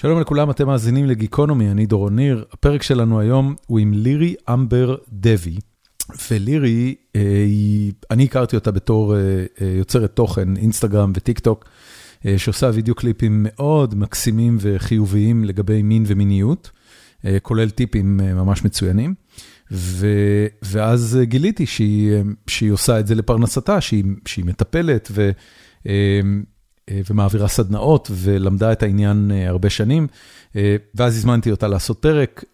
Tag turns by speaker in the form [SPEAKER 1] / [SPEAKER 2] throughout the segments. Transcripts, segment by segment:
[SPEAKER 1] שלום לכולם, אתם מאזינים לגיקונומי, אני דורון ניר. הפרק שלנו היום הוא עם לירי אמבר דבי. ולירי, אה, היא, אני הכרתי אותה בתור אה, אה, יוצרת תוכן, אינסטגרם וטיק טוק, שעושה וידאו קליפים מאוד מקסימים וחיוביים לגבי מין ומיניות, כולל טיפים ממש מצוינים. ו, ואז גיליתי שהיא, שהיא עושה את זה לפרנסתה, שהיא, שהיא מטפלת ו, ומעבירה סדנאות ולמדה את העניין הרבה שנים. ואז הזמנתי אותה לעשות פרק.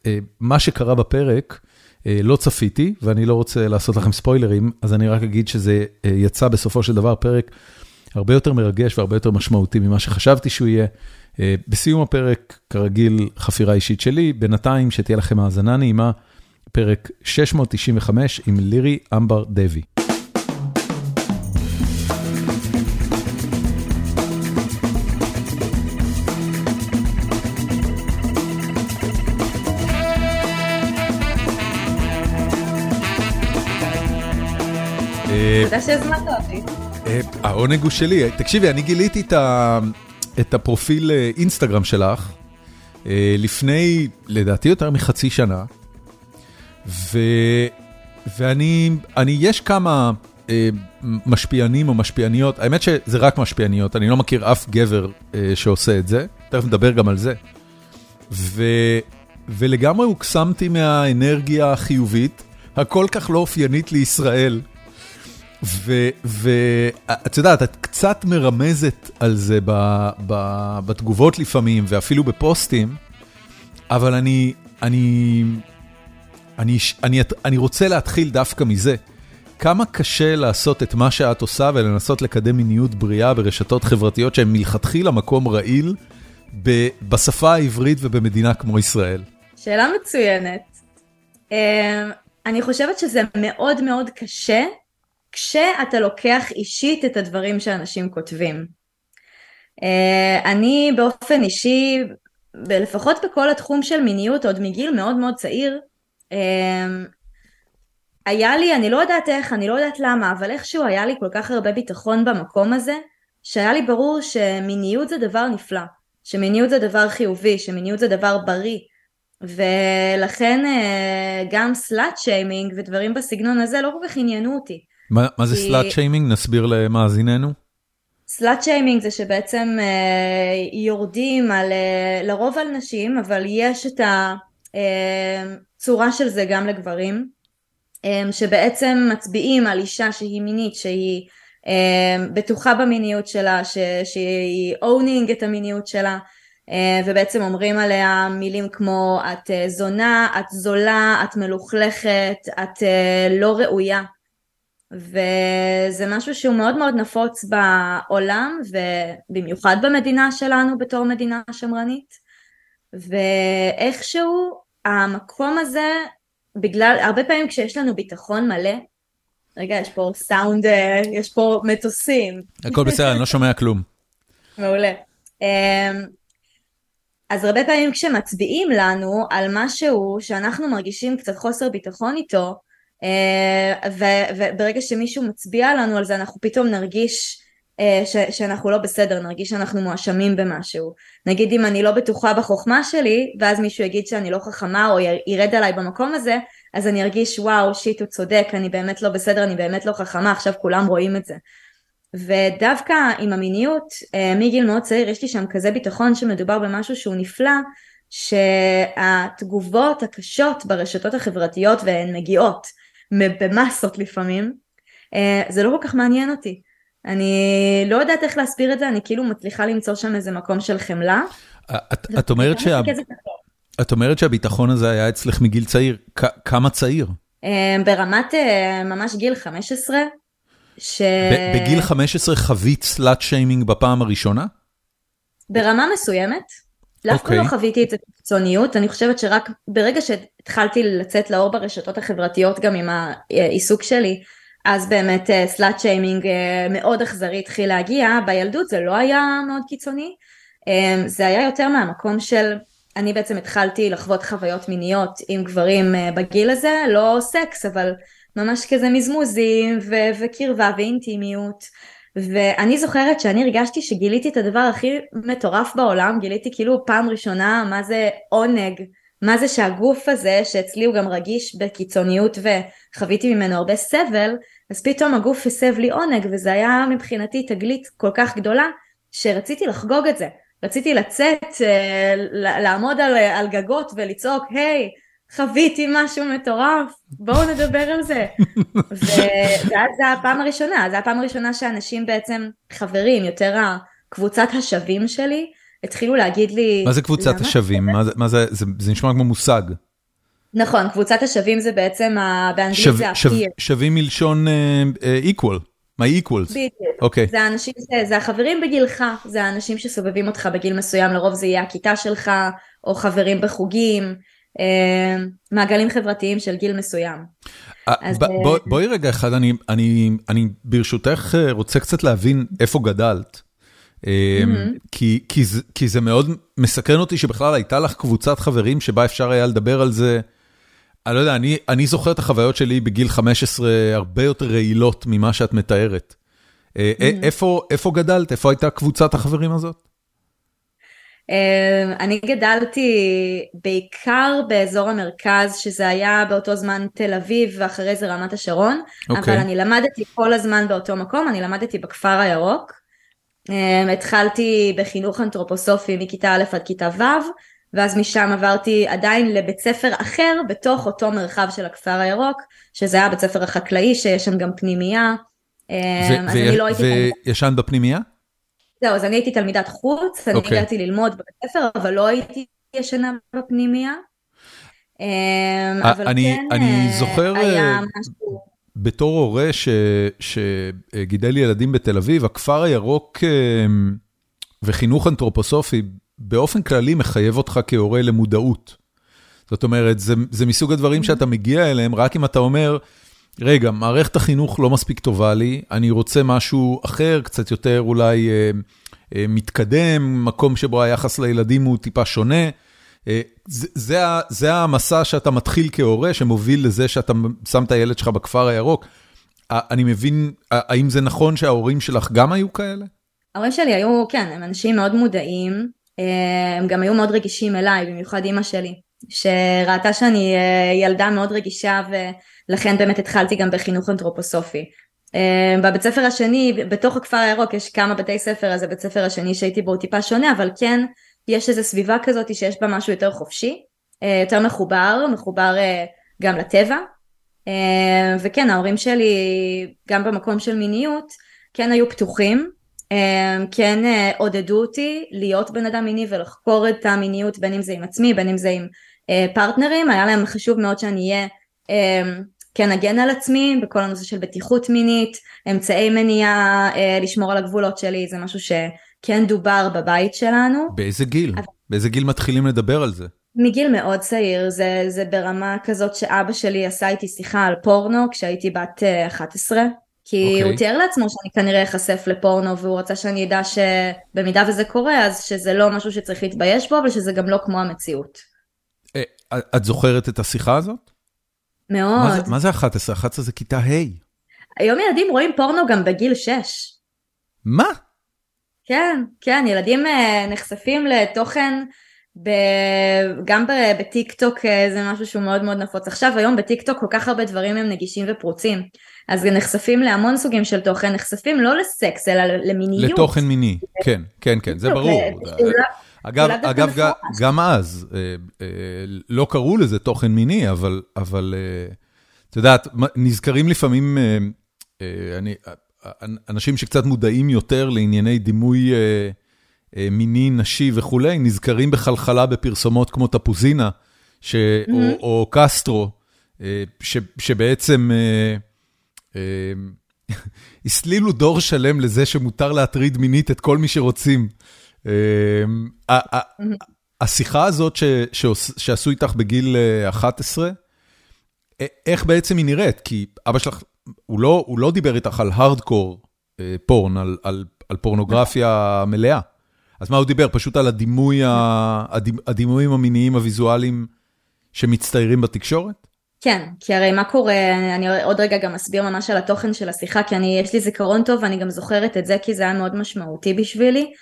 [SPEAKER 1] מה שקרה בפרק, לא צפיתי, ואני לא רוצה לעשות לכם ספוילרים, אז אני רק אגיד שזה יצא בסופו של דבר פרק הרבה יותר מרגש והרבה יותר משמעותי ממה שחשבתי שהוא יהיה. בסיום הפרק, כרגיל, חפירה אישית שלי, בינתיים שתהיה לכם האזנה נעימה, פרק 695 עם לירי אמבר דבי.
[SPEAKER 2] תודה שהזמנת אותי.
[SPEAKER 1] אה, העונג הוא שלי. תקשיבי, אני גיליתי את הפרופיל אה, אינסטגרם שלך אה, לפני, לדעתי, יותר מחצי שנה, ואני, יש כמה משפיענים או משפיעניות, האמת שזה רק משפיעניות, אני לא מכיר אף גבר שעושה את זה, תכף נדבר גם על זה. ו, ולגמרי הוקסמתי מהאנרגיה החיובית, הכל כך לא אופיינית לישראל. ואת יודעת, את קצת מרמזת על זה ב, ב, בתגובות לפעמים, ואפילו בפוסטים, אבל אני, אני, אני, אני, אני רוצה להתחיל דווקא מזה. כמה קשה לעשות את מה שאת עושה ולנסות לקדם מיניות בריאה ברשתות חברתיות שהן מלכתחילה מקום רעיל בשפה העברית ובמדינה כמו ישראל?
[SPEAKER 2] שאלה מצוינת. אמ, אני חושבת שזה מאוד מאוד קשה כשאתה לוקח אישית את הדברים שאנשים כותבים. אה, אני באופן אישי, לפחות בכל התחום של מיניות עוד מגיל מאוד מאוד צעיר, אה, היה לי, אני לא יודעת איך, אני לא יודעת למה, אבל איכשהו היה לי כל כך הרבה ביטחון במקום הזה, שהיה לי ברור שמיניות זה דבר נפלא, שמיניות זה דבר חיובי, שמיניות זה דבר בריא, ולכן אה, גם סלאט שיימינג ודברים בסגנון הזה לא כל כך עניינו אותי.
[SPEAKER 1] מה מה זה סלאט שיימינג? נסביר למאזיננו.
[SPEAKER 2] סלאט שיימינג זה שבעצם אה, יורדים על, אה, לרוב על נשים, אבל יש את הצורה אה, של זה גם לגברים, שבעצם מצביעים על אישה שהיא מינית, שהיא בטוחה במיניות שלה, ש, שהיא אונינג את המיניות שלה. ובעצם אומרים עליה מילים כמו את זונה, את זולה, את מלוכלכת, את לא ראויה. וזה משהו שהוא מאוד מאוד נפוץ בעולם ובמיוחד במדינה שלנו בתור מדינה שמרנית. ואיכשהו המקום הזה בגלל הרבה פעמים כשיש לנו ביטחון מלא רגע יש פה סאונד אה, יש פה מטוסים.
[SPEAKER 1] הכל בסדר אני לא שומע כלום.
[SPEAKER 2] מעולה. אמ, אז הרבה פעמים כשמצביעים לנו על משהו שאנחנו מרגישים קצת חוסר ביטחון איתו וברגע שמישהו מצביע לנו על זה אנחנו פתאום נרגיש אה, ש, שאנחנו לא בסדר, נרגיש שאנחנו מואשמים במשהו. נגיד אם אני לא בטוחה בחוכמה שלי, ואז מישהו יגיד שאני לא חכמה או ירד עליי במקום הזה, אז אני ארגיש וואו שיט הוא צודק, אני באמת לא בסדר, אני באמת לא חכמה, עכשיו כולם רואים את זה. ודווקא עם המיניות, אה, מגיל מאוד צעיר יש לי שם כזה ביטחון שמדובר במשהו שהוא נפלא, שהתגובות הקשות ברשתות החברתיות והן מגיעות במסות לפעמים, אה, זה לא כל כך מעניין אותי. אני לא יודעת איך להסביר את זה, אני כאילו מצליחה למצוא שם איזה מקום של חמלה.
[SPEAKER 1] את, את אומרת שה... את אומרת שהביטחון הזה היה אצלך מגיל צעיר, כמה צעיר?
[SPEAKER 2] אה, ברמת אה, ממש גיל 15. ש...
[SPEAKER 1] בגיל 15 חווית סלאט שיימינג בפעם הראשונה?
[SPEAKER 2] ברמה מסוימת. דווקא okay. לא אוקיי. חוויתי את זה בקיצוניות, אני חושבת שרק ברגע שהתחלתי לצאת לאור ברשתות החברתיות גם עם העיסוק שלי, אז באמת סלאט אה, שיימינג אה, מאוד אכזרי התחיל להגיע, בילדות זה לא היה מאוד קיצוני, אה, זה היה יותר מהמקום של, אני בעצם התחלתי לחוות חוויות מיניות עם גברים בגיל הזה, לא סקס אבל ממש כזה מזמוזים ו- וקרבה ואינטימיות. ואני זוכרת שאני הרגשתי שגיליתי את הדבר הכי מטורף בעולם, גיליתי כאילו פעם ראשונה מה זה עונג, מה זה שהגוף הזה, שאצלי הוא גם רגיש בקיצוניות וחוויתי ממנו הרבה סבל, אז פתאום הגוף הסב לי עונג, וזה היה מבחינתי תגלית כל כך גדולה, שרציתי לחגוג את זה. רציתי לצאת, אה, לעמוד על, על גגות ולצעוק, היי, hey, חוויתי משהו מטורף, בואו נדבר על זה. ואז זה הפעם הראשונה, זה הפעם הראשונה שאנשים בעצם חברים, יותר הקבוצת השווים שלי, התחילו להגיד לי...
[SPEAKER 1] מה זה קבוצת השווים? מה זה, מה זה, זה, זה נשמע כמו מושג.
[SPEAKER 2] נכון, קבוצת השווים זה בעצם, באנגלית שו, זה
[SPEAKER 1] שו, שווים מלשון uh, uh, equal. מה equals?
[SPEAKER 2] בדיוק. אוקיי. זה האנשים, זה, זה החברים בגילך, זה האנשים שסובבים אותך בגיל מסוים, לרוב זה יהיה הכיתה שלך, או חברים בחוגים. אה, מעגלים חברתיים של גיל מסוים.
[SPEAKER 1] בואי רגע אחד, אני ברשותך רוצה קצת להבין איפה גדלת. כי זה מאוד מסקרן אותי שבכלל הייתה לך קבוצת חברים שבה אפשר היה לדבר על זה. אני לא יודע, אני זוכר את החוויות שלי בגיל 15 הרבה יותר רעילות ממה שאת מתארת. איפה גדלת? איפה הייתה קבוצת החברים הזאת?
[SPEAKER 2] אמ, אני גדלתי בעיקר באזור המרכז, שזה היה באותו זמן תל אביב ואחרי זה רמת השרון, okay. אבל אוקיי. אני למדתי כל הזמן באותו מקום, אני למדתי בכפר הירוק. אמ, התחלתי בחינוך אנתרופוסופי מכיתה א' עד כיתה ו', ואז משם עברתי עדיין לבית ספר אחר בתוך אותו מרחב של הכפר הירוק, שזה היה בית ספר החקלאי שיש שם גם פנימייה.
[SPEAKER 1] אמ, אז אני לא הייתי... וישנת בפנימייה?
[SPEAKER 2] זהו, אז אני הייתי תלמידת חוץ, אני okay. אוקיי. הגעתי ללמוד בבית ספר, אבל לא הייתי ישנה בפנימיה. אמ,
[SPEAKER 1] אבל אני, כן אני אה, זוכר היה אה, משהו... בתור הורה ש, שגידל ילדים בתל אביב, הכפר הירוק אה, וחינוך אנתרופוסופי באופן כללי מחייב אותך כהורה למודעות. זאת אומרת, זה, זה מסוג הדברים mm-hmm. שאתה מגיע אליהם רק אם אתה אומר, רגע, מערכת החינוך לא מספיק טובה לי, אני רוצה משהו אחר, קצת יותר אולי אה, אה, מתקדם, מקום שבו היחס לילדים הוא טיפה שונה. אה, זה, המסע שאתה מתחיל כהורה, שמוביל לזה שאתה שם את הילד שלך בכפר הירוק. אני מבין, האם זה נכון שההורים שלך גם היו כאלה?
[SPEAKER 2] ההורים שלי היו, כן, הם אנשים מאוד מודעים, אה, הם גם היו מאוד רגישים אליי, במיוחד אימא שלי, שראתה שאני אה, ילדה מאוד רגישה ו... לכן באמת התחלתי גם בחינוך אנתרופוסופי. בבית ספר השני, בתוך הכפר הירוק יש כמה בתי ספר, אז הבית ספר השני שהייתי בו טיפה שונה, אבל כן יש איזו סביבה כזאת שיש בה משהו יותר חופשי, אה, יותר מחובר, מחובר אה, גם לטבע. וכן, ההורים שלי, גם במקום של מיניות, כן היו פתוחים, כן עודדו אותי להיות בן אדם מיני ולחקור את המיניות בין אם זה עם עצמי, בין אם זה עם פרטנרים, היה להם חשוב מאוד שאני אהיה כן אגן על עצמי בכל הנושא של בטיחות מינית, אמצעי מניעה, אה, לשמור על הגבולות שלי, זה משהו שכן דובר בבית שלנו.
[SPEAKER 1] באיזה גיל? אבל... באיזה גיל מתחילים לדבר על זה?
[SPEAKER 2] מגיל מאוד צעיר, זה, זה ברמה כזאת שאבא שלי עשה איתי שיחה על פורנו כשהייתי בת 11. אה, כי okay. הוא אוקיי. תיאר לעצמו שאני כנראה אחשף לפורנו והוא רצה שאני אדע שבמידה וזה קורה אז שזה לא משהו שצריך להתבייש בו ושזה גם לא כמו המציאות.
[SPEAKER 1] אה, את זוכרת את השיחה הזאת?
[SPEAKER 2] מאוד.
[SPEAKER 1] מה זה, מה זה 11? 11 זה כיתה ה'.
[SPEAKER 2] היום ילדים רואים פורנו גם בגיל 6.
[SPEAKER 1] מה?
[SPEAKER 2] כן, כן, ילדים uh, נחשפים לתוכן ב... גם בטיק טוק uh, זה משהו שהוא מאוד מאוד נפוץ. עכשיו היום בטיק טוק כל כך הרבה דברים הם נגישים ופרוצים. אז נחשפים להמון סוגים של תוכן, נחשפים לא לסקס אלא למיניות.
[SPEAKER 1] לתוכן מיני, כן, כן, כן, זה ברור. אגב, אגב גם אז, אה, אה, לא קראו לזה תוכן מיני, אבל, אבל אה, את יודעת, נזכרים לפעמים אני, אנשים שקצת מודעים יותר לענייני דימוי מיני, נשי וכולי, נזכרים בחלחלה בפרסומות כמו תפוזינה, ש, mm-hmm. או, או קסטרו, ש, שבעצם הסלילו דור שלם לזה שמותר להטריד מינית את כל מי שרוצים. אמ, השיחה הזאת שעשו איתך בגיל 11, אה, איך בעצם היא נראית? כי אבא שלך, הוא לא, הוא לא דיבר איתך על הארדקור אה, פורן, על, על, על פורנוגרפיה מלאה. אז מה הוא דיבר? פשוט על הדימוי, הדימויים המיניים הוויזואליים שמצטיירים בתקשורת?
[SPEAKER 2] כן, כי הרי מה קורה, אני עוד רגע גם אסביר ממש על התוכן של השיחה, כי אני, יש לי זיכרון טוב ואני גם זוכרת את זה כי זה היה מאוד משמעותי בשבילי.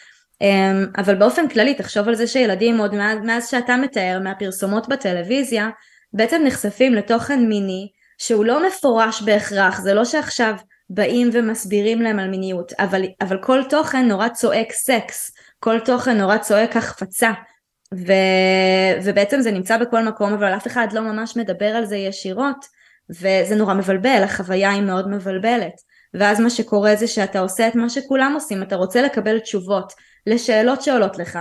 [SPEAKER 2] אמ, אבל באופן כללי, תחשוב על זה שילדים עוד מאז שאתה מתאר מהפרסומות בטלוויזיה, בעצם נחשפים לתוכן מיני שהוא לא מפורש בהכרח, זה לא שעכשיו באים ומסבירים להם על מיניות, אבל, אבל כל תוכן נורא צועק סקס, כל תוכן נורא צועק החפצה, ו, ובעצם זה נמצא בכל מקום, אבל אף אחד לא ממש מדבר על זה ישירות, וזה נורא מבלבל, החוויה היא מאוד מבלבלת. ואז מה שקורה זה שאתה עושה את מה שכולם עושים, אתה רוצה לקבל תשובות לשאלות שעולות לך.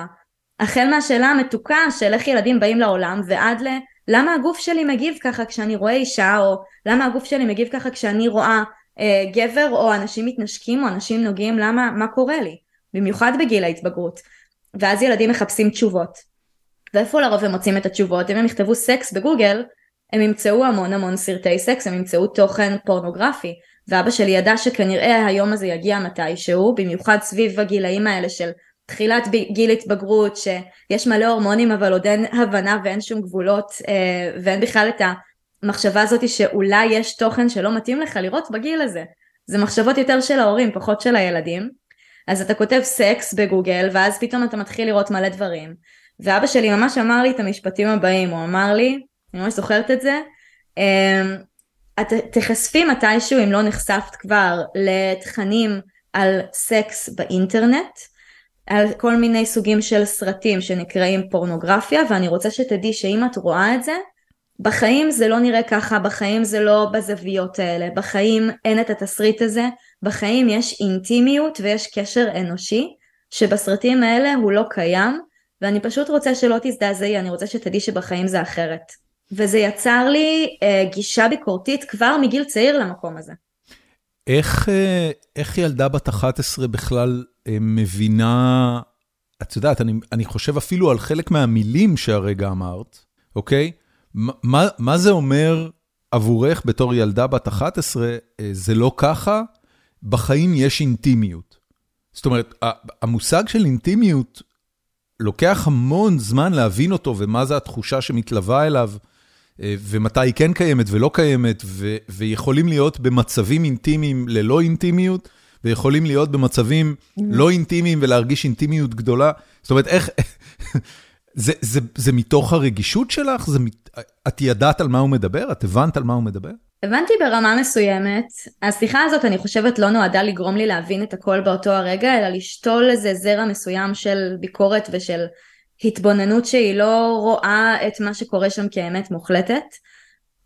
[SPEAKER 2] החל מהשאלה המתוקה של איך ילדים באים לעולם ועד ל... למה הגוף שלי מגיב ככה כשאני רואה אישה, או למה הגוף שלי מגיב ככה כשאני רואה אה, גבר או אנשים מתנשקים או אנשים נוגעים, למה, מה קורה לי? במיוחד בגיל ההתבגרות. ואז ילדים מחפשים תשובות. ואיפה לרוב הם מוצאים את התשובות? אם הם יכתבו סקס בגוגל, הם ימצאו המון המון סרטי סקס, הם ימצאו תוכן פורנוגרפי. ואבא שלי ידע שכנראה היום הזה יגיע מתישהו, במיוחד סביב הגילאים האלה של תחילת גיל התבגרות, שיש מלא הורמונים אבל עוד אין הבנה ואין שום גבולות אה, ואין בכלל את המחשבה הזאת שאולי יש תוכן שלא מתאים לך לראות בגיל הזה. זה מחשבות יותר של ההורים, פחות של הילדים. אז אתה כותב סקס בגוגל ואז פתאום אתה מתחיל לראות מלא דברים. ואבא שלי ממש אמר לי את המשפטים הבאים, הוא אמר לי, אני ממש זוכרת את זה, אמ, את תחשפי מתישהו אם לא נחשפת כבר לתכנים על סקס באינטרנט, על כל מיני סוגים של סרטים שנקראים פורנוגרפיה ואני רוצה שתדעי שאם את רואה את זה בחיים זה לא נראה ככה, בחיים זה לא בזוויות האלה, בחיים אין את התסריט הזה, בחיים יש אינטימיות ויש קשר אנושי שבסרטים האלה הוא לא קיים ואני פשוט רוצה שלא תזדעזעי, אני רוצה שתדעי שבחיים זה אחרת. וזה יצר לי אה, גישה ביקורתית כבר מגיל צעיר למקום הזה.
[SPEAKER 1] איך, אה, איך ילדה בת 11 בכלל מבינה, את יודעת, אני, אני חושב אפילו על חלק מהמילים שהרגע אמרת, אוקיי? מה, מה זה אומר עבורך בתור ילדה בת 11, אה, זה לא ככה, בחיים יש אינטימיות. זאת אומרת, המושג של אינטימיות לוקח המון זמן להבין אותו ומה זה התחושה שמתלווה אליו. אה, ומתי היא כן קיימת ולא קיימת, ו- ויכולים להיות במצבים אינטימיים ללא אינטימיות, ויכולים להיות במצבים mm-hmm. לא אינטימיים ולהרגיש אינטימיות גדולה. זאת אומרת, איך... זה, זה, זה מתוך הרגישות שלך? זה, את ידעת על מה הוא מדבר? את הבנת על מה הוא מדבר?
[SPEAKER 2] הבנתי ברמה מסוימת. השיחה הזאת, אני חושבת, לא נועדה לגרום לי להבין את הכל באותו הרגע, אלא לשתול איזה זרע מסוים של ביקורת ושל התבוננות שהיא לא רואה את מה שקורה שם כאמת מוחלטת.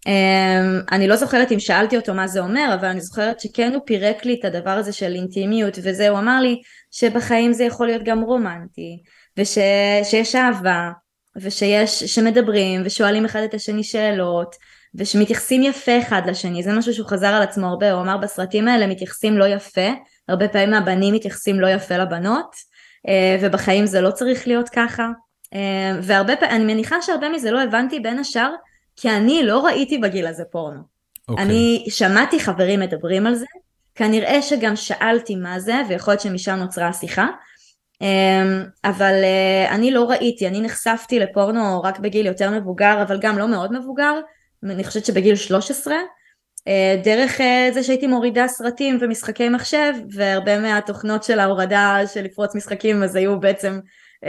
[SPEAKER 2] Um, אני לא זוכרת אם שאלתי אותו מה זה אומר, אבל אני זוכרת שכן הוא פירק לי את הדבר הזה של אינטימיות וזה, הוא אמר לי שבחיים זה יכול להיות גם רומנטי, ושיש אהבה, ושיש, שמדברים ושואלים אחד את השני שאלות, ושמתייחסים יפה אחד לשני, זה משהו שהוא חזר על עצמו הרבה, הוא אמר בסרטים האלה מתייחסים לא יפה, הרבה פעמים הבנים מתייחסים לא יפה לבנות, uh, ובחיים זה לא צריך להיות ככה. אה, והרבה פעמים, אני מניחה שהרבה מזה לא הבנתי בין השאר, כי אני לא ראיתי בגיל הזה פורנו. Okay. אוקיי. אני שמעתי חברים מדברים על זה, כנראה שגם שאלתי מה זה, ויכול להיות שמשם נוצרה השיחה, אה, אבל אה, אני לא ראיתי, אני נחשפתי לפורנו רק בגיל יותר מבוגר, אבל גם לא מאוד מבוגר, אני חושבת שבגיל 13, דרך זה שהייתי מורידה סרטים ומשחקי מחשב, והרבה מהתוכנות של ההורדה של לפרוץ משחקים אז היו בעצם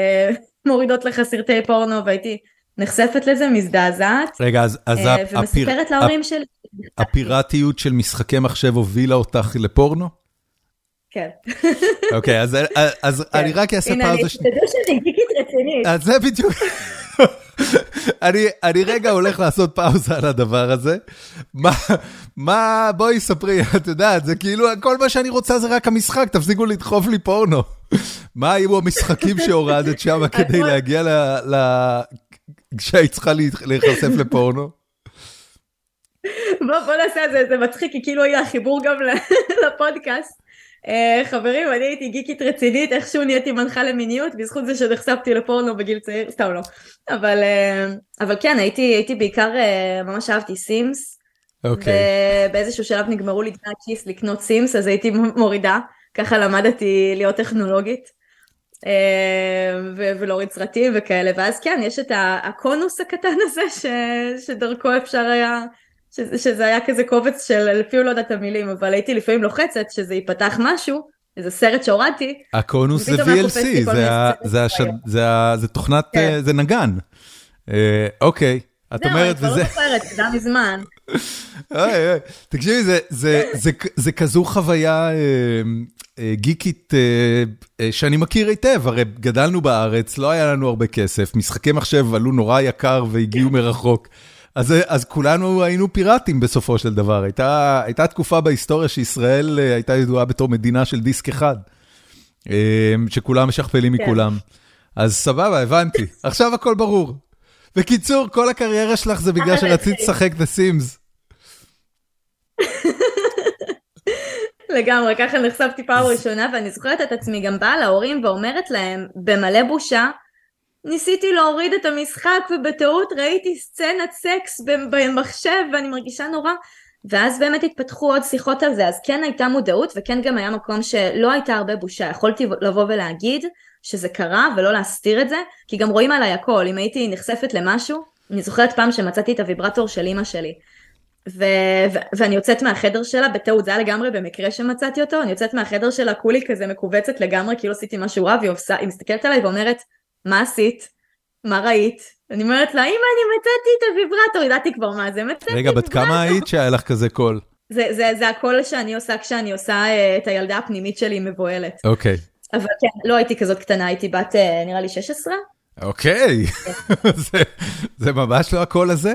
[SPEAKER 2] מורידות לך סרטי פורנו והייתי נחשפת לזה, מזדעזעת.
[SPEAKER 1] רגע, אז... אז
[SPEAKER 2] אה, ומספרת להורים שלי.
[SPEAKER 1] הפיראטיות של משחקי מחשב הובילה אותך לפורנו?
[SPEAKER 2] כן.
[SPEAKER 1] אוקיי, אז כן. אני רק אעשה פאוזה.
[SPEAKER 2] הנה, תדעו שאני גיקית רצינית.
[SPEAKER 1] אז זה בדיוק. אני רגע הולך לעשות פאוזה על הדבר הזה. מה, בואי ספרי, את יודעת, זה כאילו, כל מה שאני רוצה זה רק המשחק, תפסיקו לדחוף לי פורנו. מה היו המשחקים שהורדת שם כדי להגיע ל... כשהיית צריכה להיחשף לפורנו?
[SPEAKER 2] בוא נעשה את זה, זה מצחיק, כי כאילו היה חיבור גם לפודקאסט. Uh, חברים, אני הייתי גיקית רצינית, איכשהו נהייתי מנחה למיניות, בזכות זה שנחשפתי לפורנו בגיל צעיר, סתם לא. אבל, uh, אבל כן, הייתי, הייתי בעיקר, uh, ממש אהבתי סימס. אוקיי. Okay. ובאיזשהו שלב נגמרו לי דמי הכיס לקנות סימס, אז הייתי מורידה. ככה למדתי להיות טכנולוגית. ולהוריד סרטים וכאלה, ואז כן, יש את הקונוס הקטן הזה ש, שדרכו אפשר היה שזה, שזה היה כזה קובץ של, אפילו לא יודעת את המילים, אבל הייתי לפעמים לוחצת שזה ייפתח משהו, איזה סרט שהורדתי.
[SPEAKER 1] הקונוס זה VLC, זה תוכנת, כן. אה, זה נגן. אה, אוקיי, את אומרת
[SPEAKER 2] וזה... זהו, אני כבר לא זוכרת, זה היה מזמן.
[SPEAKER 1] תקשיבי, זה כזו חוויה אה, גיקית שאני מכיר היטב, הרי גדלנו בארץ, לא היה לנו הרבה כסף, משחקי מחשב עלו נורא יקר והגיעו מרחוק. אז, אז כולנו היינו פיראטים בסופו של דבר. הייתה, הייתה תקופה בהיסטוריה שישראל אה, הייתה ידועה בתור מדינה של דיסק אחד, אה, שכולם משכפלים כן. מכולם. אז סבבה, הבנתי. עכשיו הכל ברור. בקיצור, כל הקריירה שלך זה בגלל שרצית לשחק את הסימס.
[SPEAKER 2] לגמרי, ככה נחשפתי פעם ראשונה, ואני זוכרת את עצמי גם באה להורים ואומרת להם, במלא בושה, ניסיתי להוריד את המשחק ובטעות ראיתי סצנת סקס במחשב ואני מרגישה נורא. ואז באמת התפתחו עוד שיחות על זה. אז כן הייתה מודעות וכן גם היה מקום שלא הייתה הרבה בושה. יכולתי לבוא ולהגיד שזה קרה ולא להסתיר את זה כי גם רואים עליי הכל אם הייתי נחשפת למשהו אני זוכרת פעם שמצאתי את הוויברטור של אימא שלי ו- ו- ואני יוצאת מהחדר שלה בטעות זה היה לגמרי במקרה שמצאתי אותו אני יוצאת מהחדר שלה כולי כזה מכווצת לגמרי כאילו עשיתי משהו רע והיא היא מסתכלת עליי ואומרת מה עשית? מה ראית? אני אומרת לה, אמא, אני מצאתי את הוויברטור, ידעתי כבר מה זה, מצאתי
[SPEAKER 1] רגע, בת כמה היית שהיה לך כזה קול?
[SPEAKER 2] זה, זה, זה הקול שאני עושה כשאני עושה uh, את הילדה הפנימית שלי מבוהלת.
[SPEAKER 1] אוקיי. Okay.
[SPEAKER 2] אבל כן, לא הייתי כזאת קטנה, הייתי בת uh, נראה לי 16.
[SPEAKER 1] אוקיי. זה, זה ממש לא הקול הזה.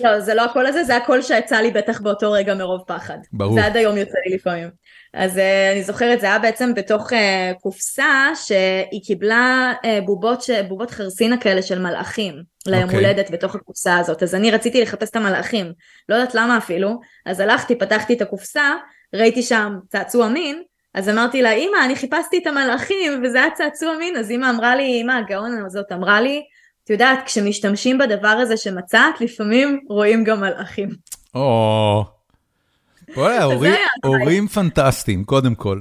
[SPEAKER 2] לא, זה לא הקול הזה, זה הקול שיצא לי בטח באותו רגע מרוב פחד. ברור. זה עד היום יוצא לי לפעמים. אז uh, אני זוכרת, זה היה בעצם בתוך uh, קופסה שהיא קיבלה uh, בובות, ש... בובות חרסינה כאלה של מלאכים ליום okay. אוקיי. הולדת בתוך הקופסה הזאת. אז אני רציתי לחפש את המלאכים, לא יודעת למה אפילו, אז הלכתי, פתחתי את הקופסה, ראיתי שם צעצוע מין, אז אמרתי לה, אמא, אני חיפשתי את המלאכים, וזה היה צעצוע מין, אז אמא אמרה לי, אמא הגאון הזאת אמרה לי, את יודעת, כשמשתמשים בדבר הזה שמצאת, לפעמים רואים גם מלאכים.
[SPEAKER 1] או, וואלה, הורים פנטסטיים, קודם כל.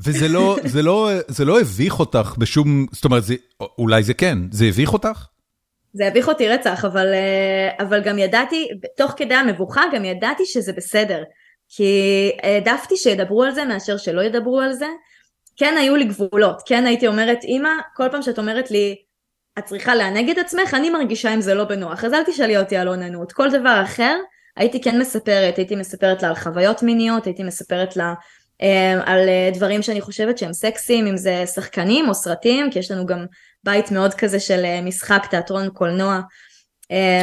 [SPEAKER 1] וזה לא, זה לא, זה לא הביך אותך בשום, זאת אומרת, זה, אולי זה כן, זה הביך אותך?
[SPEAKER 2] זה הביך אותי רצח, אבל, אה, אבל גם ידעתי, תוך כדי המבוכה גם ידעתי שזה בסדר. כי העדפתי שידברו על זה מאשר שלא ידברו על זה. כן היו לי גבולות, כן הייתי אומרת, אמא, כל פעם שאת אומרת לי, את צריכה לענג את עצמך, אני מרגישה עם זה לא בנוח, אז אל תשאלי אותי על אוננות. כל דבר אחר, הייתי כן מספרת, הייתי מספרת לה על חוויות מיניות, הייתי מספרת לה אה, על אה, דברים שאני חושבת שהם סקסיים, אם זה שחקנים או סרטים, כי יש לנו גם בית מאוד כזה של אה, משחק, תיאטרון, קולנוע.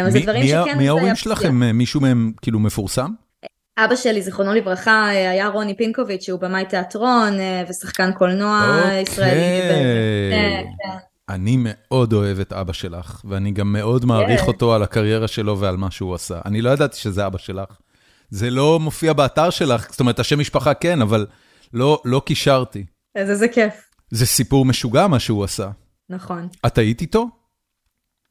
[SPEAKER 1] מ- זה דברים מי, שכן... מי ההורים שלכם? מישהו מהם כאילו מפורסם?
[SPEAKER 2] אבא שלי, זיכרונו לברכה, היה רוני פינקוביץ', שהוא במאי תיאטרון ושחקן קולנוע אוקיי. ישראלי. ו...
[SPEAKER 1] אני מאוד אוהב את אבא שלך, ואני גם מאוד מעריך אותו על הקריירה שלו ועל מה שהוא עשה. אני לא ידעתי שזה אבא שלך. זה לא מופיע באתר שלך, זאת אומרת, השם משפחה כן, אבל לא, לא קישרתי.
[SPEAKER 2] איזה זה כיף.
[SPEAKER 1] זה סיפור משוגע מה שהוא עשה.
[SPEAKER 2] נכון.
[SPEAKER 1] את היית איתו?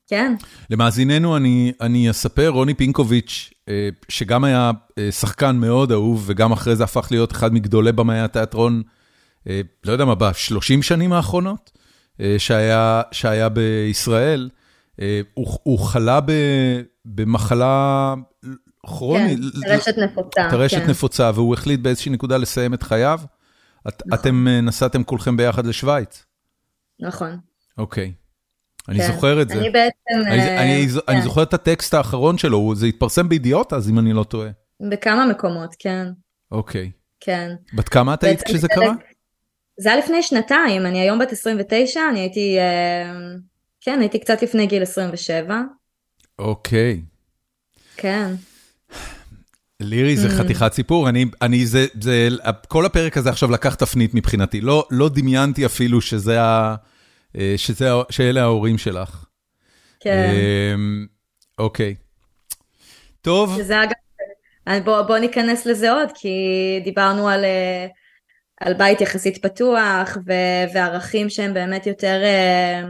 [SPEAKER 2] כן.
[SPEAKER 1] למאזיננו אני, אני אספר, רוני פינקוביץ', אה, שגם היה אה, שחקן מאוד אהוב, וגם אחרי זה הפך להיות אחד מגדולי במאי התיאטרון, אה, לא יודע מה, בשלושים שנים האחרונות, שהיה, שהיה בישראל, הוא, הוא חלה ב, במחלה כרונית.
[SPEAKER 2] כן, טרשת נפוצה.
[SPEAKER 1] טרשת כן. נפוצה, והוא החליט באיזושהי נקודה לסיים את חייו. את, נכון. אתם נסעתם כולכם ביחד לשוויץ.
[SPEAKER 2] נכון.
[SPEAKER 1] אוקיי. אני כן. זוכר את זה.
[SPEAKER 2] אני בעצם...
[SPEAKER 1] אני, אני, כן. זוכר את הטקסט האחרון שלו, זה התפרסם בידיעות אז, אם אני לא טועה.
[SPEAKER 2] בכמה מקומות, כן.
[SPEAKER 1] אוקיי.
[SPEAKER 2] כן.
[SPEAKER 1] בת כמה את היית כשזה קרה?
[SPEAKER 2] זה היה לפני שנתיים, אני היום בת 29, אני הייתי, uh, כן, הייתי קצת לפני גיל 27.
[SPEAKER 1] אוקיי.
[SPEAKER 2] כן.
[SPEAKER 1] לירי זה mm. חתיכת סיפור, אני, אני, זה, זה, כל הפרק הזה עכשיו לקח תפנית מבחינתי, לא, לא דמיינתי אפילו שזה ה... אה, שזה, שאלה ההורים שלך.
[SPEAKER 2] כן.
[SPEAKER 1] אמ, אוקיי. טוב.
[SPEAKER 2] שזה אגב, בוא, בוא ניכנס לזה עוד, כי דיברנו על, אה, על בית יחסית פתוח, ו, וערכים שהם באמת יותר אה,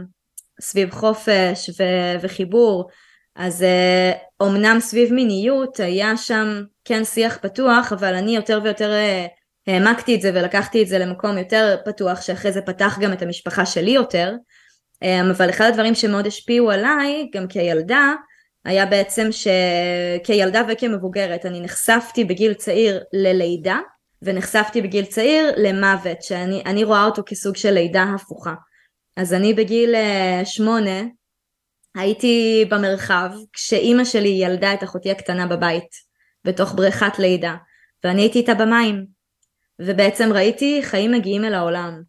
[SPEAKER 2] סביב חופש ו, וחיבור. אז אומנם סביב מיניות היה שם כן שיח פתוח, אבל אני יותר ויותר העמקתי את זה ולקחתי את זה למקום יותר פתוח שאחרי זה פתח גם את המשפחה שלי יותר אמ, אבל אחד הדברים שמאוד השפיעו עליי גם כילדה היה בעצם שכילדה וכמבוגרת אני נחשפתי בגיל צעיר ללידה ונחשפתי בגיל צעיר למוות שאני רואה אותו כסוג של לידה הפוכה. אז אני בגיל אה, שמונה הייתי במרחב כשאימא שלי ילדה את אחותי הקטנה בבית בתוך בריכת לידה ואני הייתי איתה במים ובעצם ראיתי חיים מגיעים אל העולם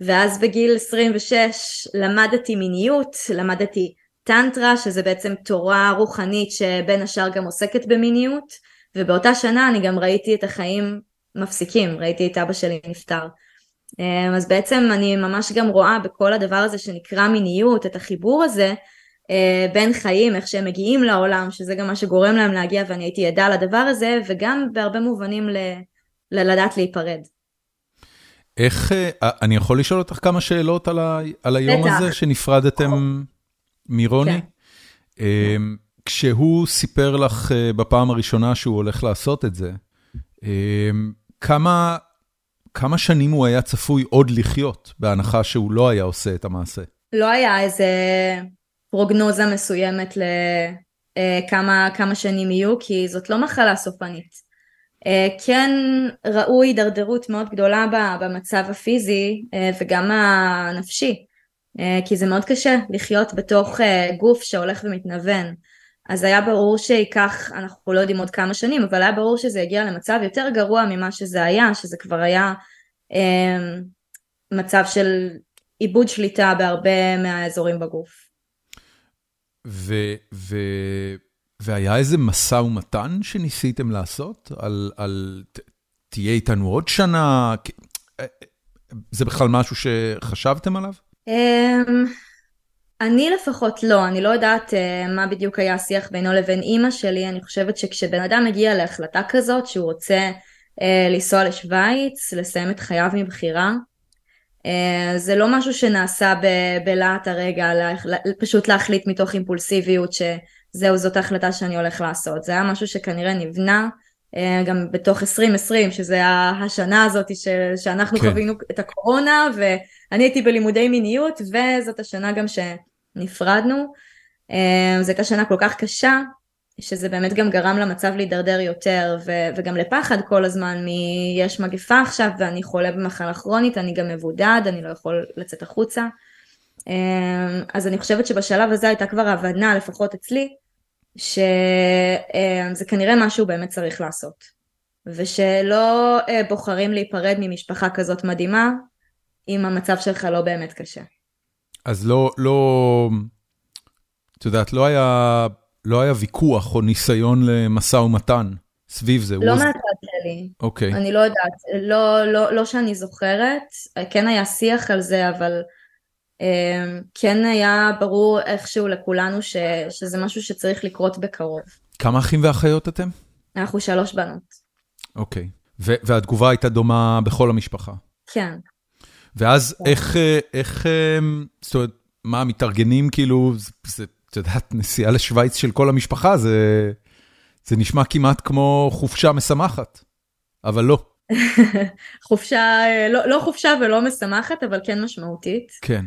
[SPEAKER 2] ואז בגיל 26 למדתי מיניות, למדתי טנטרה שזה בעצם תורה רוחנית שבין השאר גם עוסקת במיניות ובאותה שנה אני גם ראיתי את החיים מפסיקים, ראיתי את אבא שלי נפטר. אמ, אז בעצם אני ממש גם רואה בכל הדבר הזה שנקרא מיניות, את החיבור הזה אה, בין חיים, איך שהם מגיעים לעולם, שזה גם מה שגורם להם להגיע ואני הייתי עדה לדבר הזה, וגם בהרבה מובנים ל... ללדעת להיפרד.
[SPEAKER 1] איך, אה, אני יכול לשאול אותך כמה שאלות על, ה, על היום בטח. הזה שנפרדתם מרוני? כן. אמ, כשהוא סיפר לך אה, בפעם הראשונה שהוא הולך לעשות את זה, אמ, כמה, כמה שנים הוא היה צפוי עוד לחיות, בהנחה שהוא לא היה עושה את המעשה?
[SPEAKER 2] לא היה איזה פרוגנוזה מסוימת לכמה אה, שנים יהיו, כי זאת לא מחלה סופנית. אה, כן ראו הידרדרות מאוד גדולה במצב הפיזי אה, וגם הנפשי, כי זה מאוד קשה לחיות בתוך גוף שהולך ומתנוון. אז היה ברור שייקח, אנחנו לא יודעים עוד כמה שנים, אבל היה ברור שזה יגיע למצב יותר גרוע ממה שזה היה, שזה כבר היה אה, מצב של עיבוד שליטה בהרבה מהאזורים בגוף.
[SPEAKER 1] ו, ו, והיה איזה משא ומתן שניסיתם לעשות? על, על תהיה איתנו עוד שנה? אה, זה בכלל משהו שחשבתם עליו?
[SPEAKER 2] אמ, אני לפחות לא, אני לא יודעת uh, מה בדיוק היה השיח בינו לבין אימא שלי, אני חושבת שכשבן אדם מגיע להחלטה כזאת שהוא רוצה לנסוע לשוויץ, לסיים את חייו מבחירה, זה לא משהו שנעשה בלהט הרגע, פשוט להחליט מתוך אימפולסיביות שזהו, זאת ההחלטה שאני הולך לעשות, זה היה משהו שכנראה נבנה uh, גם בתוך 2020, שזה השנה הזאת ש- שאנחנו כן. חווינו את הקורונה, ואני הייתי בלימודי מיניות, וזאת השנה גם ש... נפרדנו. אה, זו הייתה שנה כל כך קשה, שזה באמת גם גרם למצב להידרדר יותר, ו- וגם לפחד כל הזמן מ"יש מגפה עכשיו ואני חולה במחלה כרונית, אני גם מבודד, אני לא יכול לצאת החוצה". אה, אז אני חושבת שבשלב הזה הייתה כבר הבנה, לפחות אצלי, שזה אה, כנראה משהו באמת צריך לעשות. ושלא בוחרים להיפרד ממשפחה כזאת מדהימה, אם המצב שלך לא באמת קשה.
[SPEAKER 1] אז לא, לא, את יודעת, לא היה, לא היה ויכוח או ניסיון למשא ומתן סביב זה.
[SPEAKER 2] לא מהצד שלי.
[SPEAKER 1] אוקיי.
[SPEAKER 2] אני לא יודעת, לא, לא, לא שאני זוכרת, כן היה שיח על זה, אבל אה, כן היה ברור איכשהו לכולנו ש, שזה משהו שצריך לקרות בקרוב.
[SPEAKER 1] כמה אחים ואחיות אתם?
[SPEAKER 2] אנחנו שלוש בנות.
[SPEAKER 1] אוקיי. והתגובה הייתה דומה בכל המשפחה?
[SPEAKER 2] כן.
[SPEAKER 1] ואז. איך, אה, איך, אה, זאת אומרת, מה, מתארגנים כאילו, זה, את יודעת, נסיעה לשוויץ של כל המשפחה, זה, זה נשמע כמעט כמו חופשה משמחת, אבל לא.
[SPEAKER 2] חופשה, לא, לא חופשה ולא משמחת, אבל כן משמעותית.
[SPEAKER 1] כן.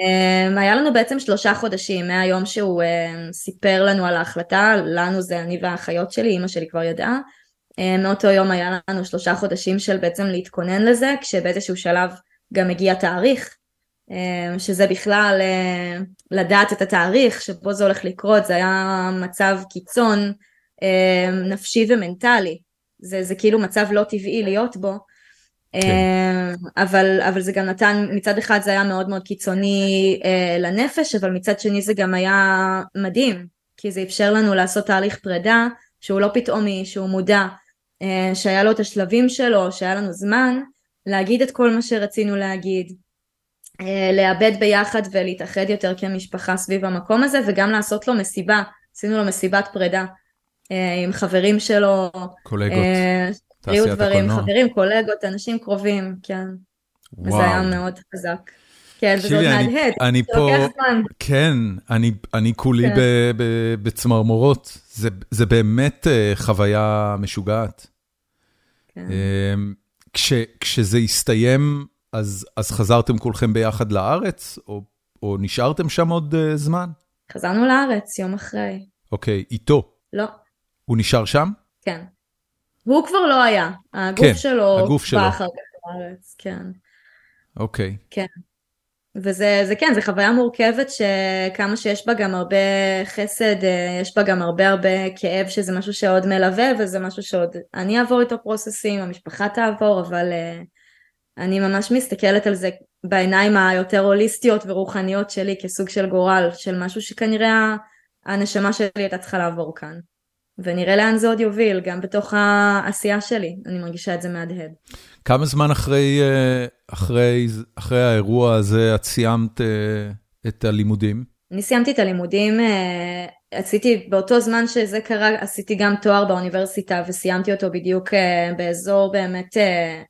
[SPEAKER 2] Um, היה לנו בעצם שלושה חודשים מהיום שהוא um, סיפר לנו על ההחלטה, לנו זה אני והאחיות שלי, אימא שלי כבר ידעה. Um, מאותו יום היה לנו שלושה חודשים של בעצם להתכונן לזה, כשבאיזשהו שלב גם הגיע תאריך, שזה בכלל לדעת את התאריך שבו זה הולך לקרות, זה היה מצב קיצון נפשי ומנטלי, זה, זה כאילו מצב לא טבעי להיות בו. כן. אבל, אבל זה גם נתן, מצד אחד זה היה מאוד מאוד קיצוני לנפש, אבל מצד שני זה גם היה מדהים, כי זה אפשר לנו לעשות תהליך פרידה שהוא לא פתאומי, שהוא מודע, שהיה לו את השלבים שלו, שהיה לנו זמן, להגיד את כל מה שרצינו להגיד, אה, לאבד ביחד ולהתאחד יותר כמשפחה סביב המקום הזה וגם לעשות לו מסיבה, עשינו לו מסיבת פרידה אה, עם חברים שלו,
[SPEAKER 1] קולגות, תעשיית
[SPEAKER 2] דברים, הקולנוע, חברים, קולגות, אנשים קרובים, כן, וואו. וזה היה מאוד חזק. כן, וזה עוד מהדהד,
[SPEAKER 1] אני פה, כן, אני, אני כולי כן. בצמרמורות, זה, זה באמת חוויה משוגעת. כן. כש, כשזה הסתיים, אז, אז חזרתם כולכם ביחד לארץ, או, או נשארתם שם עוד uh, זמן?
[SPEAKER 2] חזרנו לארץ יום אחרי.
[SPEAKER 1] אוקיי, איתו.
[SPEAKER 2] לא.
[SPEAKER 1] הוא נשאר שם?
[SPEAKER 2] כן. הוא כבר לא היה, הגוף
[SPEAKER 1] כן,
[SPEAKER 2] שלו
[SPEAKER 1] הגוף שלו.
[SPEAKER 2] אחר כך לארץ, כן.
[SPEAKER 1] אוקיי.
[SPEAKER 2] כן. וזה זה כן, זו חוויה מורכבת שכמה שיש בה גם הרבה חסד, אה, יש בה גם הרבה הרבה כאב שזה משהו שעוד מלווה וזה משהו שעוד אני אעבור איתו פרוססים, המשפחה תעבור, אבל אה, אני ממש מסתכלת על זה בעיניים היותר הוליסטיות ורוחניות שלי כסוג של גורל, של משהו שכנראה הנשמה שלי הייתה צריכה לעבור כאן. ונראה לאן זה עוד יוביל, גם בתוך העשייה שלי, אני מרגישה את זה מהדהד.
[SPEAKER 1] כמה זמן אחרי, אה, אחרי, אחרי האירוע הזה את סיימת אה, את הלימודים?
[SPEAKER 2] אני סיימתי את הלימודים, אה, עשיתי באותו זמן שזה קרה, עשיתי גם תואר באוניברסיטה וסיימתי אותו בדיוק באזור באמת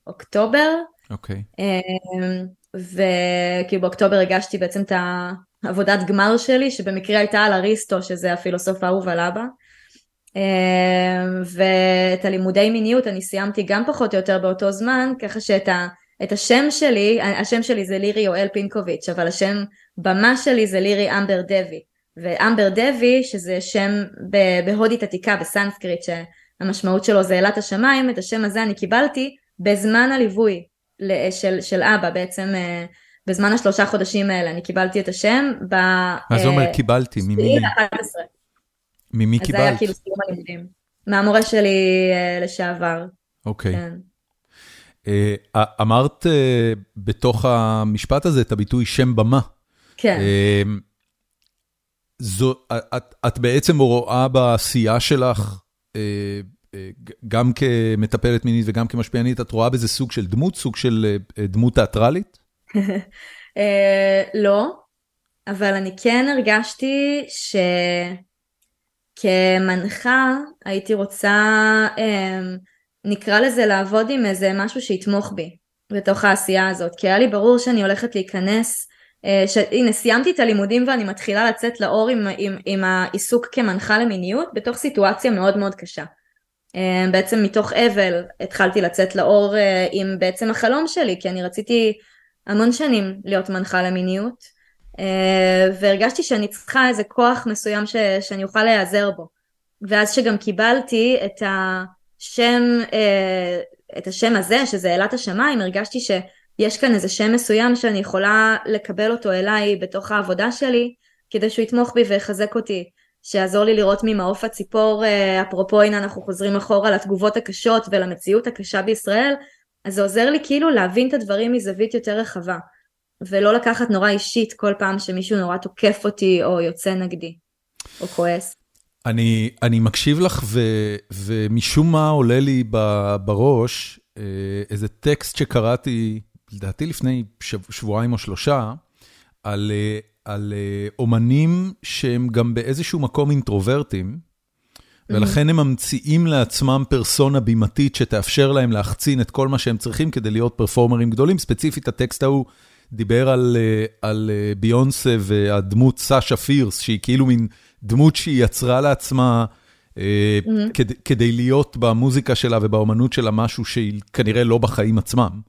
[SPEAKER 2] אוקטובר.
[SPEAKER 1] אוקיי. Okay.
[SPEAKER 2] וכאילו באוקטובר הגשתי בעצם את העבודת גמר שלי, שבמקרה הייתה על אריסטו, שזה הפילוסוף האהוב על אבא. אמ, ואת הלימודי מיניות אני סיימתי גם פחות או יותר באותו זמן, ככה שאת ה, את השם שלי, השם שלי זה לירי יואל פינקוביץ', אבל השם במה שלי זה לירי אמבר דבי. ואמבר דבי, שזה שם בהודית עתיקה, בסנסקריט, שהמשמעות שלו זה אלת השמיים, את השם הזה אני קיבלתי בזמן הליווי של, של אבא, בעצם אה, בזמן השלושה חודשים האלה, אני קיבלתי את השם ב...
[SPEAKER 1] מה זה אומר קיבלתי? ממי? ממי קיבלת?
[SPEAKER 2] אז זה היה כאילו סיום הלימודים. מהמורה שלי uh, לשעבר.
[SPEAKER 1] אוקיי. כן. Uh, אמרת uh, בתוך המשפט הזה את הביטוי שם במה.
[SPEAKER 2] כן. Uh,
[SPEAKER 1] זו, את, את בעצם רואה בעשייה שלך, גם כמטפלת מינית וגם כמשפיענית, את רואה בזה סוג של דמות, סוג של דמות תיאטרלית?
[SPEAKER 2] לא, אבל אני כן הרגשתי ש... כמנחה הייתי רוצה, אמ, נקרא לזה לעבוד עם איזה משהו שיתמוך בי בתוך העשייה הזאת, כי היה לי ברור שאני הולכת להיכנס, אה, ש... הנה סיימתי את הלימודים ואני מתחילה לצאת לאור עם, עם, עם העיסוק כמנחה למיניות בתוך סיטואציה מאוד מאוד קשה. אמ, בעצם מתוך אבל התחלתי לצאת לאור אה, עם בעצם החלום שלי, כי אני רציתי המון שנים להיות מנחה למיניות. אה, והרגשתי שאני צריכה איזה כוח מסוים ש, שאני אוכל להיעזר בו. ואז שגם קיבלתי את השם, אה, את השם הזה, שזה אלת השמיים, הרגשתי שיש כאן איזה שם מסוים שאני יכולה לקבל אותו אליי בתוך העבודה שלי, כדי שהוא יתמוך בי ויחזק אותי, שיעזור לי לראות ממעוף הציפור, אה, אפרופו הנה אנחנו חוזרים אחורה לתגובות הקשות ולמציאות הקשה בישראל, אז זה עוזר לי כאילו להבין את הדברים מזווית יותר רחבה. ולא לקחת נורא אישית כל פעם שמישהו נורא תוקף אותי או יוצא נגדי, או כועס.
[SPEAKER 1] אני, אני מקשיב לך ו, ומשום מה עולה לי בראש אה, איזה טקסט שקראתי, לדעתי לפני שב, שבועיים או שלושה, על, אה, על אה, אומנים שהם גם באיזשהו מקום אינטרוברטים, ולכן הם ממציאים לעצמם פרסונה בימתית שתאפשר להם להחצין את כל מה שהם צריכים כדי להיות פרפורמרים גדולים. ספציפית הטקסט ההוא דיבר על, אה, על אה, ביונסה והדמות סאשה פירס, שהיא כאילו מין דמות שהיא יצרה לעצמה אה, mm-hmm. כדי, כדי להיות במוזיקה שלה ובאומנות שלה משהו שהיא כנראה לא בחיים עצמם.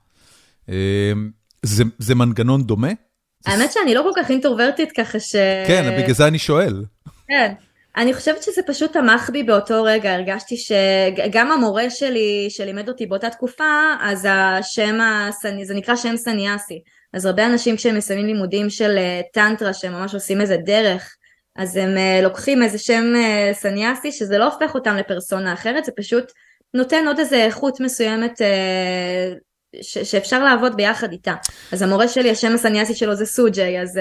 [SPEAKER 1] זה, זה מנגנון דומה?
[SPEAKER 2] האמת שאני לא כל כך אינטרוברטית ככה ש...
[SPEAKER 1] כן, בגלל זה אני שואל.
[SPEAKER 2] כן. אני חושבת שזה פשוט תמך בי באותו רגע, הרגשתי שגם המורה שלי שלימד אותי באותה תקופה, אז השם, הסני, זה נקרא שם סניאסי. אז הרבה אנשים כשהם מסיימים לימודים של אה, טנטרה שהם ממש עושים איזה דרך אז הם אה, לוקחים איזה שם אה, סניאסי שזה לא הופך אותם לפרסונה אחרת זה פשוט נותן עוד איזה איכות מסוימת ש- שאפשר לעבוד ביחד איתה אז המורה שלי השם הסניאסי שלו זה סוג'יי אז,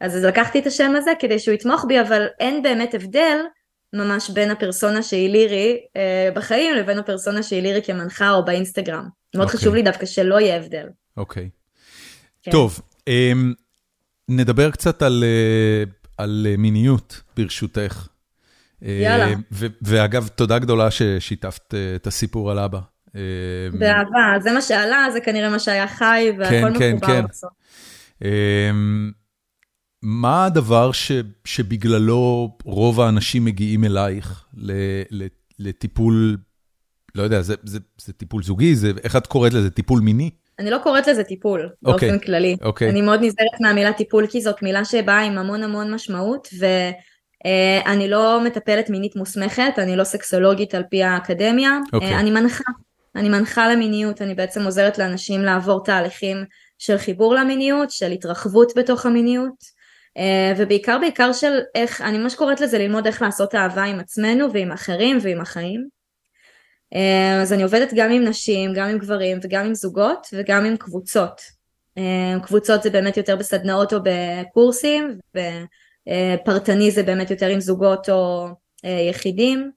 [SPEAKER 2] אז לקחתי את השם הזה כדי שהוא יתמוך בי אבל אין באמת הבדל ממש בין הפרסונה שהיא לירי בחיים לבין הפרסונה שהיא לירי כמנחה או באינסטגרם מאוד okay. אוקיי. חשוב לי דווקא שלא יהיה הבדל.
[SPEAKER 1] אוקיי. Okay. כן. טוב, אמ, נדבר קצת על אה, על אה, מיניות, ברשותך.
[SPEAKER 2] יאללה. אה,
[SPEAKER 1] ואגב, תודה גדולה ששיתפת את הסיפור על אבא. אמ,
[SPEAKER 2] באהבה, זה מה שעלה, זה כנראה מה שהיה חי, והכל כן, מחובר כן, בסוף.
[SPEAKER 1] אמ, מה הדבר ש, שבגללו רוב האנשים מגיעים אלייך לטיפול, לא יודע, זה, זה, זה טיפול זוגי? זה, איך את קוראת לזה? טיפול מיני?
[SPEAKER 2] אני לא קוראת לזה טיפול okay. באופן
[SPEAKER 1] אוקיי,
[SPEAKER 2] כללי.
[SPEAKER 1] Okay. אוקיי.
[SPEAKER 2] אני מאוד נזהרת מהמילה טיפול כי זאת מילה שבאה עם המון המון משמעות ואני לא מטפלת מינית מוסמכת, אני לא סקסולוגית על פי האקדמיה, okay. אוקיי. אני מנחה, אני מנחה למיניות, אני בעצם עוזרת לאנשים לעבור תהליכים של חיבור למיניות, של התרחבות בתוך המיניות. ובעיקר בעיקר של איך, אני ממש קוראת לזה ללמוד איך לעשות אהבה עם עצמנו ועם אחרים ועם החיים. אה, אז אני עובדת גם עם נשים, גם עם גברים וגם עם זוגות וגם עם קבוצות. אה, קבוצות זה באמת יותר בסדנאות או בקורסים ופרטני זה באמת יותר עם זוגות או אה, יחידים.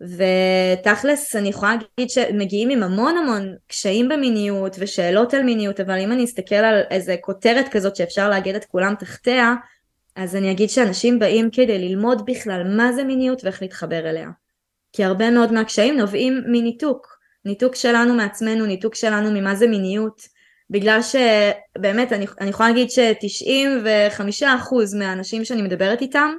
[SPEAKER 2] ותכלס אני יכולה להגיד שמגיעים עם המון המון קשיים במיניות ושאלות על מיניות אבל אם אני אסתכל על איזה כותרת כזאת שאפשר לאגד את כולם תחתיה אז אני אגיד שאנשים באים כדי ללמוד בכלל מה זה מיניות ואיך להתחבר אליה. כי הרבה מאוד מהקשיים נובעים מניתוק, ניתוק שלנו מעצמנו, ניתוק שלנו ממה זה מיניות, בגלל שבאמת אני, אני יכולה להגיד ש-95% מהאנשים שאני מדברת איתם,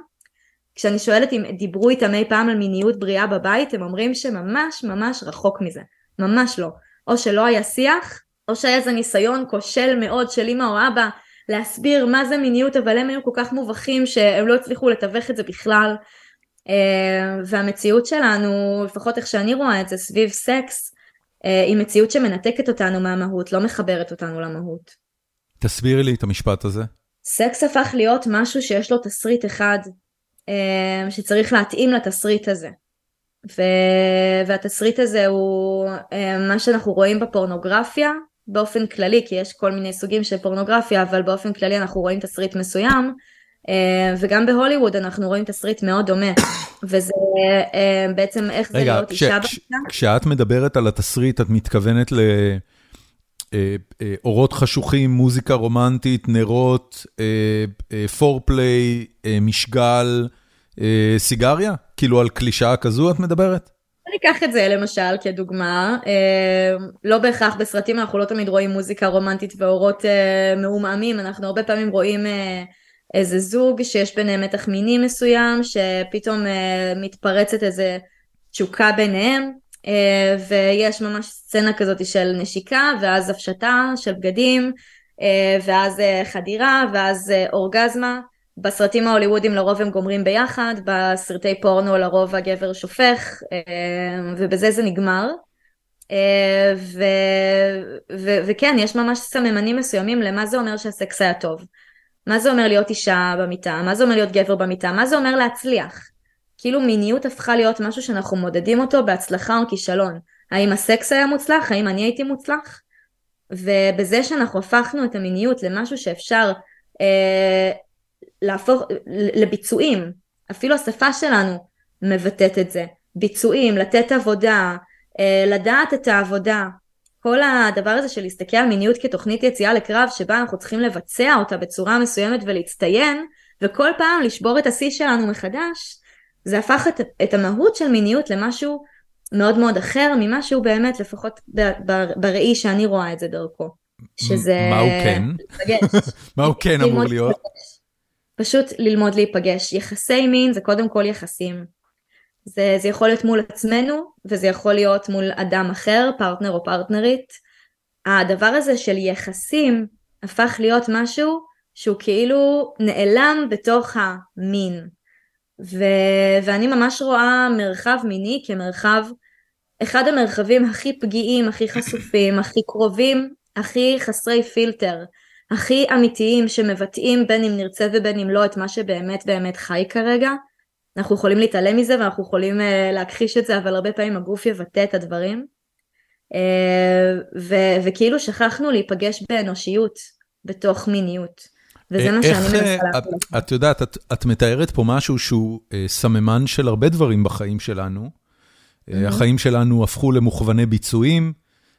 [SPEAKER 2] כשאני שואלת אם דיברו איתם אי פעם על מיניות בריאה בבית, הם אומרים שממש ממש רחוק מזה, ממש לא. או שלא היה שיח, או שהיה איזה ניסיון כושל מאוד של אמא או אבא להסביר מה זה מיניות, אבל הם היו כל כך מובכים שהם לא הצליחו לתווך את זה בכלל. אה, והמציאות שלנו, לפחות איך שאני רואה את זה סביב סקס, אה, היא מציאות שמנתקת אותנו מהמהות, לא מחברת אותנו למהות.
[SPEAKER 1] תסבירי לי את המשפט הזה.
[SPEAKER 2] סקס הפך להיות משהו שיש לו תסריט אחד, אה, שצריך להתאים לתסריט הזה. ו... והתסריט הזה הוא מה שאנחנו רואים בפורנוגרפיה באופן כללי, כי יש כל מיני סוגים של פורנוגרפיה, אבל באופן כללי אנחנו רואים תסריט מסוים, וגם בהוליווד אנחנו רואים תסריט מאוד דומה, וזה אה, בעצם איך זה להיות אישה
[SPEAKER 1] במיטה. כשאת מדברת על התסריט, את מתכוונת לאורות אה, חשוכים, מוזיקה רומנטית, נרות, פורפליי, משגל, סיגריה? כאילו על קלישאה כזו את מדברת?
[SPEAKER 2] אני אקח את זה למשל כדוגמה, לא בהכרח בסרטים אנחנו לא תמיד רואים מוזיקה רומנטית ואורות מעומעמים, אנחנו הרבה פעמים רואים איזה זוג שיש ביניהם מתח מיני מסוים, שפתאום uh, מתפרצת איזה תשוקה ביניהם, uh, ויש ממש סצנה כזאת של נשיקה, ואז הפשטה של בגדים, uh, ואז uh, חדירה, ואז uh, אורגזמה. בסרטים ההוליוודים לרוב הם גומרים ביחד, בסרטי פורנו לרוב הגבר שופך, uh, ובזה זה נגמר. Uh, ו, ו, וכן, יש ממש סממנים מסוימים למה זה אומר שהסקס היה טוב. מה זה אומר להיות אישה במיטה? מה זה אומר להיות גבר במיטה? מה זה אומר להצליח? כאילו מיניות הפכה להיות משהו שאנחנו מודדים אותו בהצלחה או כישלון. האם הסקס היה מוצלח? האם אני הייתי מוצלח? ובזה שאנחנו הפכנו את המיניות למשהו שאפשר אה, להפוך לביצועים, אפילו השפה שלנו מבטאת את זה, ביצועים, לתת עבודה, אה, לדעת את העבודה, כל הדבר הזה של להסתכל על מיניות כתוכנית יציאה לקרב שבה אנחנו צריכים לבצע אותה בצורה מסוימת ולהצטיין וכל פעם לשבור את השיא שלנו מחדש זה הפך את, את המהות של מיניות למשהו מאוד מאוד אחר ממה שהוא באמת לפחות בראי שאני רואה את זה דרכו.
[SPEAKER 1] שזה... מה הוא כן? מה הוא כן אמור להיות?
[SPEAKER 2] פשוט ללמוד להיפגש. יחסי מין זה קודם כל יחסים. זה, זה יכול להיות מול עצמנו וזה יכול להיות מול אדם אחר, פרטנר או פרטנרית. הדבר הזה של יחסים הפך להיות משהו שהוא כאילו נעלם בתוך המין. ו, ואני ממש רואה מרחב מיני כמרחב, אחד המרחבים הכי פגיעים, הכי חשופים, הכי קרובים, הכי חסרי פילטר, הכי אמיתיים שמבטאים בין אם נרצה ובין אם לא את מה שבאמת באמת חי כרגע. אנחנו יכולים להתעלם מזה ואנחנו יכולים uh, להכחיש את זה, אבל הרבה פעמים הגוף יבטא את הדברים. Uh, ו- וכאילו שכחנו להיפגש באנושיות בתוך מיניות. וזה מה שאני מנסה
[SPEAKER 1] אה, להגיד. את, יודעת, את, את מתארת פה משהו שהוא uh, סממן של הרבה דברים בחיים שלנו. Mm-hmm. החיים שלנו הפכו למוכווני ביצועים,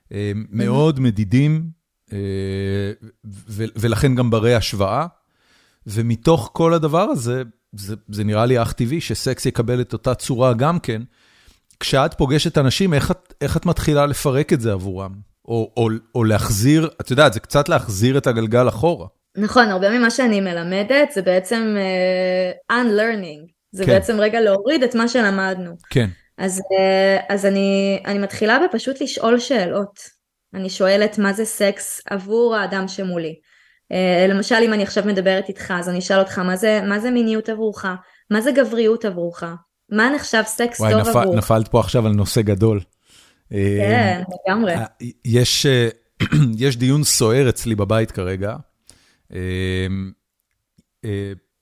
[SPEAKER 1] uh, מאוד mm-hmm. מדידים, uh, ו- ולכן גם ברי השוואה. ומתוך כל הדבר הזה, זה, זה נראה לי אך טבעי שסקס יקבל את אותה צורה גם כן. כשאת פוגשת אנשים, איך את, איך את מתחילה לפרק את זה עבורם? או, או, או להחזיר, את יודעת, זה קצת להחזיר את הגלגל אחורה.
[SPEAKER 2] נכון, הרבה ממה שאני מלמדת זה בעצם uh, unlearning. זה כן. בעצם רגע להוריד את מה שלמדנו.
[SPEAKER 1] כן.
[SPEAKER 2] אז, uh, אז אני, אני מתחילה בפשוט לשאול שאלות. אני שואלת מה זה סקס עבור האדם שמולי. אה, למשל אם אני עכשיו מדברת איתך אז אני אשאל אותך מה זה, מה זה מיניות עבורך, מה זה גבריות עבורך, מה נחשב סקס וואי, טוב נפל, עבורך.
[SPEAKER 1] נפלת פה עכשיו על נושא גדול.
[SPEAKER 2] כן, לגמרי.
[SPEAKER 1] יש, יש דיון סוער אצלי בבית כרגע.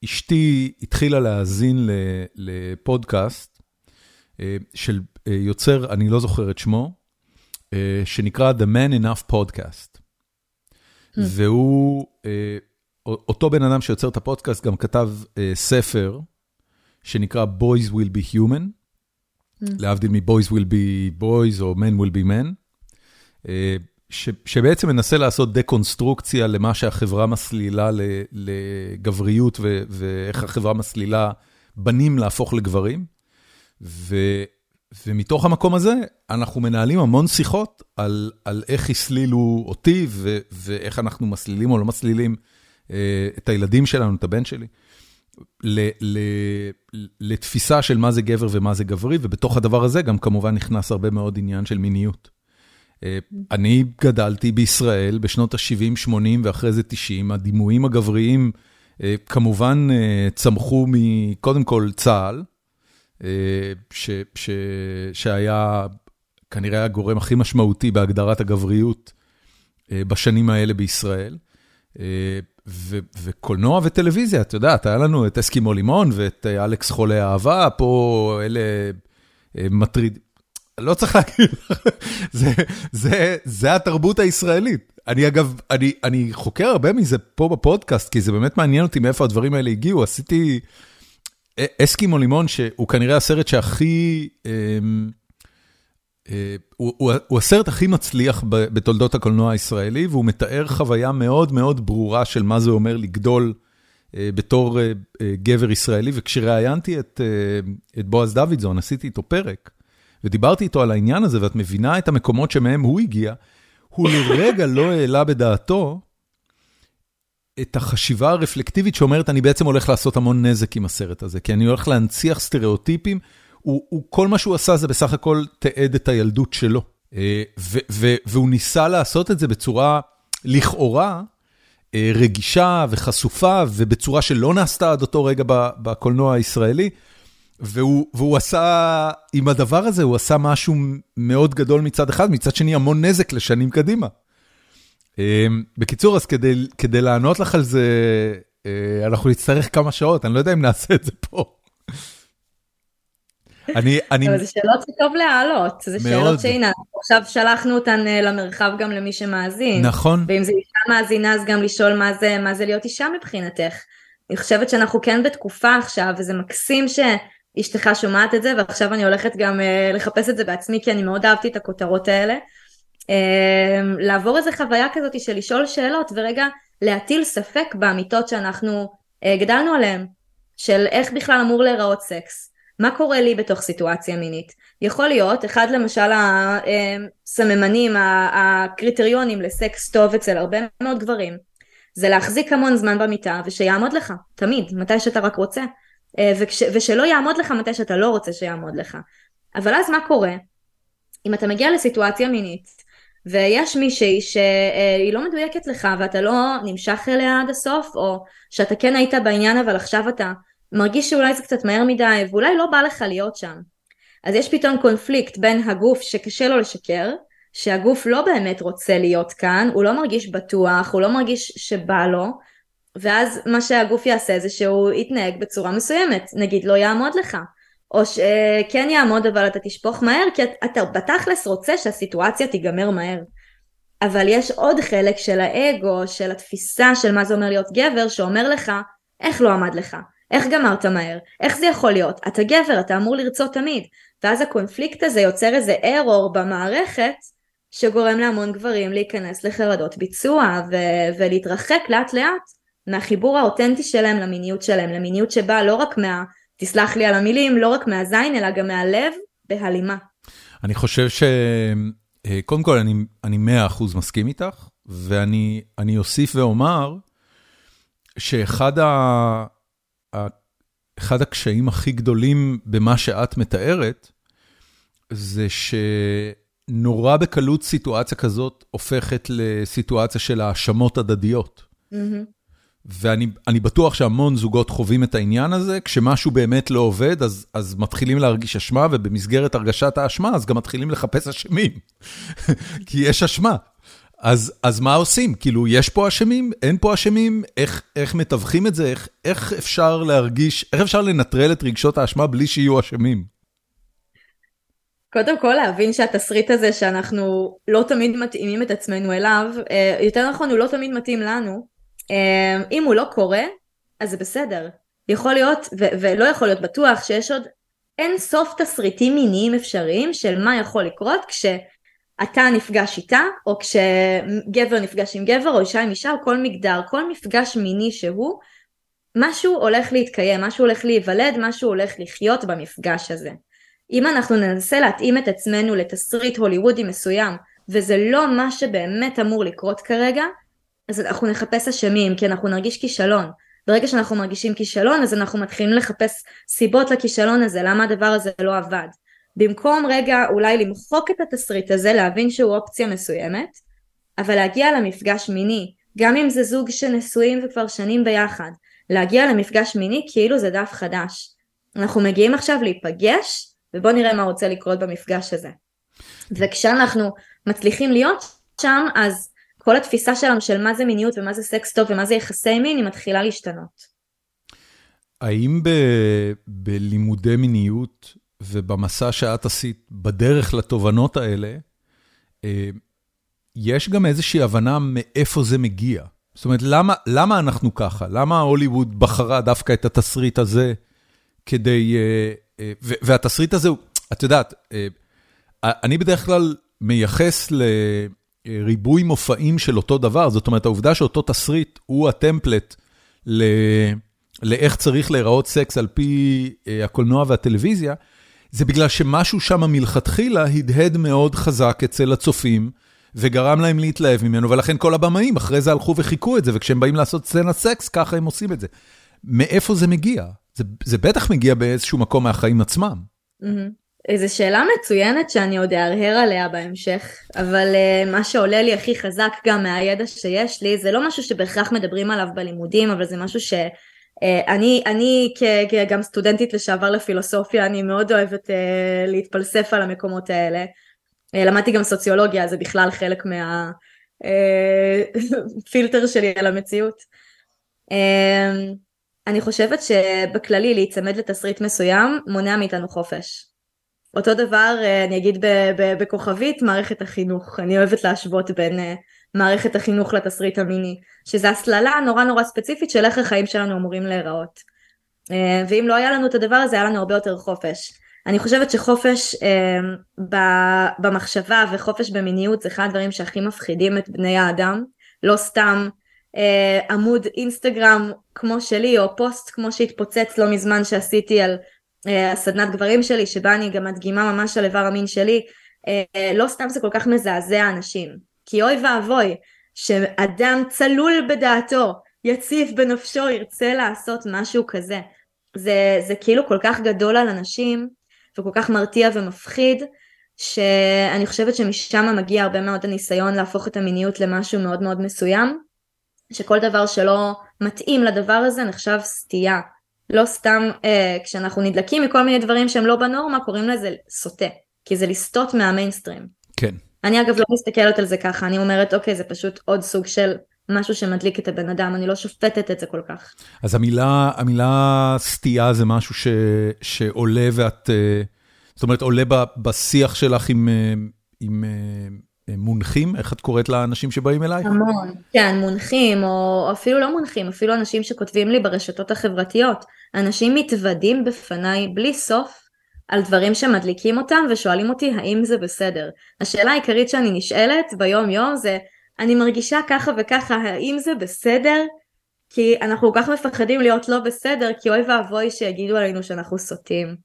[SPEAKER 1] אשתי התחילה להאזין לפודקאסט של יוצר, אני לא זוכר את שמו, שנקרא The Man Enough Podcast. Hmm. והוא, אותו בן אדם שיוצר את הפודקאסט גם כתב ספר שנקרא Boys Will Be Human, hmm. להבדיל מ-Boys Will Be Boys או Men Will Be Men. ש, שבעצם מנסה לעשות דקונסטרוקציה למה שהחברה מסלילה לגבריות ו, ואיך החברה מסלילה בנים להפוך לגברים. ו, ומתוך המקום הזה אנחנו מנהלים המון שיחות על, על איך הסלילו אותי ו, ואיך אנחנו מסלילים או לא מסלילים אה, את הילדים שלנו, את הבן שלי, ל, ל, לתפיסה של מה זה גבר ומה זה גברי, ובתוך הדבר הזה גם כמובן נכנס הרבה מאוד עניין של מיניות. אה, אני גדלתי בישראל בשנות ה-70, 80 ואחרי זה 90, הדימויים הגבריים אה, כמובן אה, צמחו מקודם כל צה"ל, שהיה כנראה הגורם הכי משמעותי בהגדרת הגבריות בשנים האלה בישראל. ו- וקולנוע וטלוויזיה, אתה יודע, היה לנו את אסקימו לימון ואת אלכס חולה אהבה, פה אלה מטריד, לא צריך להגיד, זה, זה, זה התרבות הישראלית. אני אגב, אני, אני חוקר הרבה מזה פה בפודקאסט, כי זה באמת מעניין אותי מאיפה הדברים האלה הגיעו. עשיתי אסקימו לימון, שהוא כנראה הסרט שהכי, אה, אה, הוא, הסרט הכי מצליח בתולדות הקולנוע הישראלי, והוא מתאר חוויה מאוד מאוד ברורה של מה זה אומר לגדול אה, בתור גבר ישראלי. וכשראיינתי את בועז דוידזון, עשיתי איתו פרק. ודיברתי איתו על העניין הזה, ואת מבינה את המקומות שמהם הוא הגיע, הוא לרגע לא העלה בדעתו את החשיבה הרפלקטיבית שאומרת, אני בעצם הולך לעשות המון נזק עם הסרט הזה, כי אני הולך להנציח סטריאוטיפים, הוא, הוא, כל מה שהוא עשה זה בסך הכל תיעד את הילדות שלו. אה, ו, ו, והוא ניסה לעשות את זה בצורה לכאורה אה, רגישה וחשופה, ובצורה שלא נעשתה עד אותו רגע בקולנוע הישראלי. והוא, והוא עשה, עם הדבר הזה, הוא עשה משהו מאוד גדול מצד אחד, מצד שני המון נזק לשנים קדימה. אמ, בקיצור, אז כדי, כדי לענות לך על זה, אה, אנחנו נצטרך כמה שעות, אני לא יודע אם נעשה את זה פה.
[SPEAKER 2] אני, אני... אבל זה שאלות שטוב להעלות, זה שאלות שהנה, עכשיו שלחנו אותן אה, למרחב גם למי שמאזין.
[SPEAKER 1] נכון.
[SPEAKER 2] ואם זה אישה מאזינה, אז גם לשאול מה זה, מה זה להיות אישה מבחינתך. אני חושבת שאנחנו כן בתקופה עכשיו, וזה מקסים ש... אשתך שומעת את זה ועכשיו אני הולכת גם uh, לחפש את זה בעצמי כי אני מאוד אהבתי את הכותרות האלה. Uh, לעבור איזה חוויה כזאת של לשאול שאלות ורגע להטיל ספק באמיתות שאנחנו uh, גדלנו עליהן של איך בכלל אמור להיראות סקס. מה קורה לי בתוך סיטואציה מינית? יכול להיות, אחד למשל הסממנים, הקריטריונים לסקס טוב אצל הרבה מאוד גברים, זה להחזיק המון זמן במיטה ושיעמוד לך, תמיד, מתי שאתה רק רוצה. אה, וכש, ושלא יעמוד לך מתי שאתה לא רוצה שיעמוד לך. אבל אז מה קורה? אם אתה מגיע לסיטואציה מינית ויש מישהי שהיא לא מדויקת לך ואתה לא נמשך אליה עד הסוף או שאתה כן היית בעניין אבל עכשיו אתה מרגיש שאולי זה קצת מהר מדי ואולי לא בא לך להיות שם. אז יש פתאום קונפליקט בין הגוף שקשה לו לשקר שהגוף לא באמת רוצה להיות כאן, הוא לא מרגיש בטוח, הוא לא מרגיש שבא לו, ואז מה שהגוף יעשה זה שהוא יתנהג בצורה מסוימת, נגיד לא יעמוד לך, או שכן יעמוד אבל אתה תשפוך מהר, כי אתה בתכלס רוצה שהסיטואציה תיגמר מהר. אבל יש עוד חלק של האגו, של התפיסה של מה זה אומר להיות גבר, שאומר לך, איך לא עמד לך? איך גמרת מהר? איך זה יכול להיות? אתה גבר, אתה אמור לרצות תמיד. ואז הקונפליקט הזה יוצר איזה ארור במערכת, שגורם להמון גברים להיכנס לחרדות ביצוע ו- ולהתרחק לאט לאט מהחיבור האותנטי שלהם למיניות שלהם, למיניות שבאה לא רק מה, תסלח לי על המילים, לא רק מהזין, אלא גם מהלב, בהלימה.
[SPEAKER 1] אני חושב ש... אה, קודם כל, אני, אני 100% מסכים איתך, ואני אוסיף ואומר שאחד ה, ה, אחד הקשיים הכי גדולים במה שאת מתארת, זה נורא בקלות סיטואציה כזאת הופכת לסיטואציה של האשמות הדדיות. ואני בטוח שהמון זוגות חווים את העניין הזה, כשמשהו באמת לא עובד, אז, אז מתחילים להרגיש אשמה, ובמסגרת הרגשת האשמה, אז גם מתחילים לחפש אשמים, כי יש אשמה. אז, אז מה עושים? כאילו, יש פה אשמים? אין פה אשמים? איך, איך מתווכים את זה? איך, איך אפשר להרגיש, איך אפשר לנטרל את רגשות האשמה בלי שיהיו אשמים?
[SPEAKER 2] קודם כל להבין שהתסריט הזה שאנחנו לא תמיד מתאימים את עצמנו אליו, אה, יותר נכון הוא לא תמיד מתאים לנו, אם הוא לא קורה אז זה בסדר, יכול להיות ו- ולא יכול להיות בטוח שיש עוד אין סוף תסריטים מיניים אפשריים של מה יכול לקרות כשאתה נפגש איתה או כשגבר נפגש עם גבר או אישה עם אישה או כל מגדר, כל מפגש מיני שהוא משהו הולך להתקיים, משהו הולך להיוולד, משהו הולך לחיות במפגש הזה. אם אנחנו ננסה להתאים את עצמנו לתסריט הוליוודי מסוים וזה לא מה שבאמת אמור לקרות כרגע, אז אנחנו נחפש אשמים כי אנחנו נרגיש כישלון. ברגע שאנחנו מרגישים כישלון אז אנחנו מתחילים לחפש סיבות לכישלון הזה, למה הדבר הזה לא עבד. במקום רגע אולי למחוק את התסריט הזה, להבין שהוא אופציה מסוימת, אבל להגיע למפגש מיני, גם אם זה זוג שנשואים וכבר שנים ביחד, להגיע למפגש מיני כאילו זה דף חדש. אנחנו מגיעים עכשיו להיפגש ובוא נראה מה רוצה לקרות במפגש הזה. וכשאנחנו מצליחים להיות שם, אז כל התפיסה שלנו של מה זה מיניות ומה זה סקס טוב ומה זה יחסי מין, היא מתחילה להשתנות.
[SPEAKER 1] האם ב, בלימודי מיניות ובמסע שאת עשית בדרך לתובנות האלה, אה, יש גם איזושהי הבנה מאיפה זה מגיע? זאת אומרת, למה, למה אנחנו ככה? למה הוליווד בחרה דווקא את התסריט הזה כדי אה, אה, והתסריט הזה, את יודעת, אני בדרך כלל מייחס לריבוי מופעים של אותו דבר, זאת אומרת, העובדה שאותו תסריט הוא הטמפלט ל... לאיך צריך להיראות סקס על פי אה, הקולנוע והטלוויזיה, זה בגלל שמשהו שם מלכתחילה הדהד מאוד חזק אצל הצופים, וגרם להם להתלהב ממנו, ולכן כל הבמאים אחרי זה הלכו וחיכו את זה, וכשהם באים לעשות סצנת סקס, ככה הם עושים את זה. מאיפה זה מגיע? זה, זה בטח מגיע באיזשהו מקום מהחיים עצמם.
[SPEAKER 2] איזו שאלה מצוינת שאני עוד אהרהר עליה בהמשך, אבל uh, מה שעולה לי הכי חזק גם מהידע שיש לי, זה לא משהו שבהכרח מדברים עליו בלימודים, אבל זה משהו ש... Uh, אני, אני כגם סטודנטית לשעבר לפילוסופיה, אני מאוד אוהבת uh, להתפלסף על המקומות האלה. Uh, למדתי גם סוציולוגיה, זה בכלל חלק מהפילטר uh, שלי על המציאות. Uh, אני חושבת שבכללי להיצמד לתסריט מסוים מונע מאיתנו חופש. אותו דבר אה, אני אגיד בכוכבית מערכת החינוך, אני אוהבת להשוות בין אה, מערכת החינוך לתסריט המיני, שזה הסללה נורא נורא ספציפית של איך החיים שלנו אמורים להיראות. אה, ואם לא היה לנו את הדבר הזה היה לנו הרבה יותר חופש. אני חושבת שחופש במחשבה וחופש במיניות זה אחד הדברים שהכי מפחידים את בני האדם, לא סתם עמוד אינסטגרם כמו שלי או פוסט כמו שהתפוצץ לא מזמן שעשיתי על הסדנת גברים שלי שבה אני גם מדגימה ממש על איבר המין שלי אה, לא סתם זה כל כך מזעזע אנשים כי אוי ואבוי שאדם צלול בדעתו יציף בנפשו ירצה לעשות משהו כזה זה, זה כאילו כל כך גדול על אנשים וכל כך מרתיע ומפחיד שאני חושבת שמשם מגיע הרבה מאוד הניסיון להפוך את המיניות למשהו מאוד מאוד מסוים שכל דבר שלא מתאים לדבר הזה נחשב סטייה. לא סתם אה, כשאנחנו נדלקים מכל מיני דברים שהם לא בנורמה קוראים לזה סוטה, כי זה לסטות מהמיינסטרים.
[SPEAKER 1] כן.
[SPEAKER 2] אני אגב לא מסתכלת על זה ככה, אני אומרת אוקיי זה פשוט עוד סוג של משהו שמדליק את הבן אדם, אני לא שופטת את זה כל כך.
[SPEAKER 1] אז המילה, המילה סטייה זה משהו ש, שעולה ואת, אה, זאת אומרת עולה בשיח שלך עם, אה, עם מונחים? איך את קוראת לאנשים שבאים אליי?
[SPEAKER 2] המון, כן, מונחים, או אפילו לא מונחים, אפילו אנשים שכותבים לי ברשתות החברתיות. אנשים מתוודים בפניי בלי סוף על דברים שמדליקים אותם ושואלים אותי האם זה בסדר. השאלה העיקרית שאני נשאלת ביום יום זה, אני מרגישה ככה וככה, האם זה בסדר? כי אנחנו כל כך מפחדים להיות לא בסדר, כי אוי ואבוי שיגידו עלינו שאנחנו סוטים.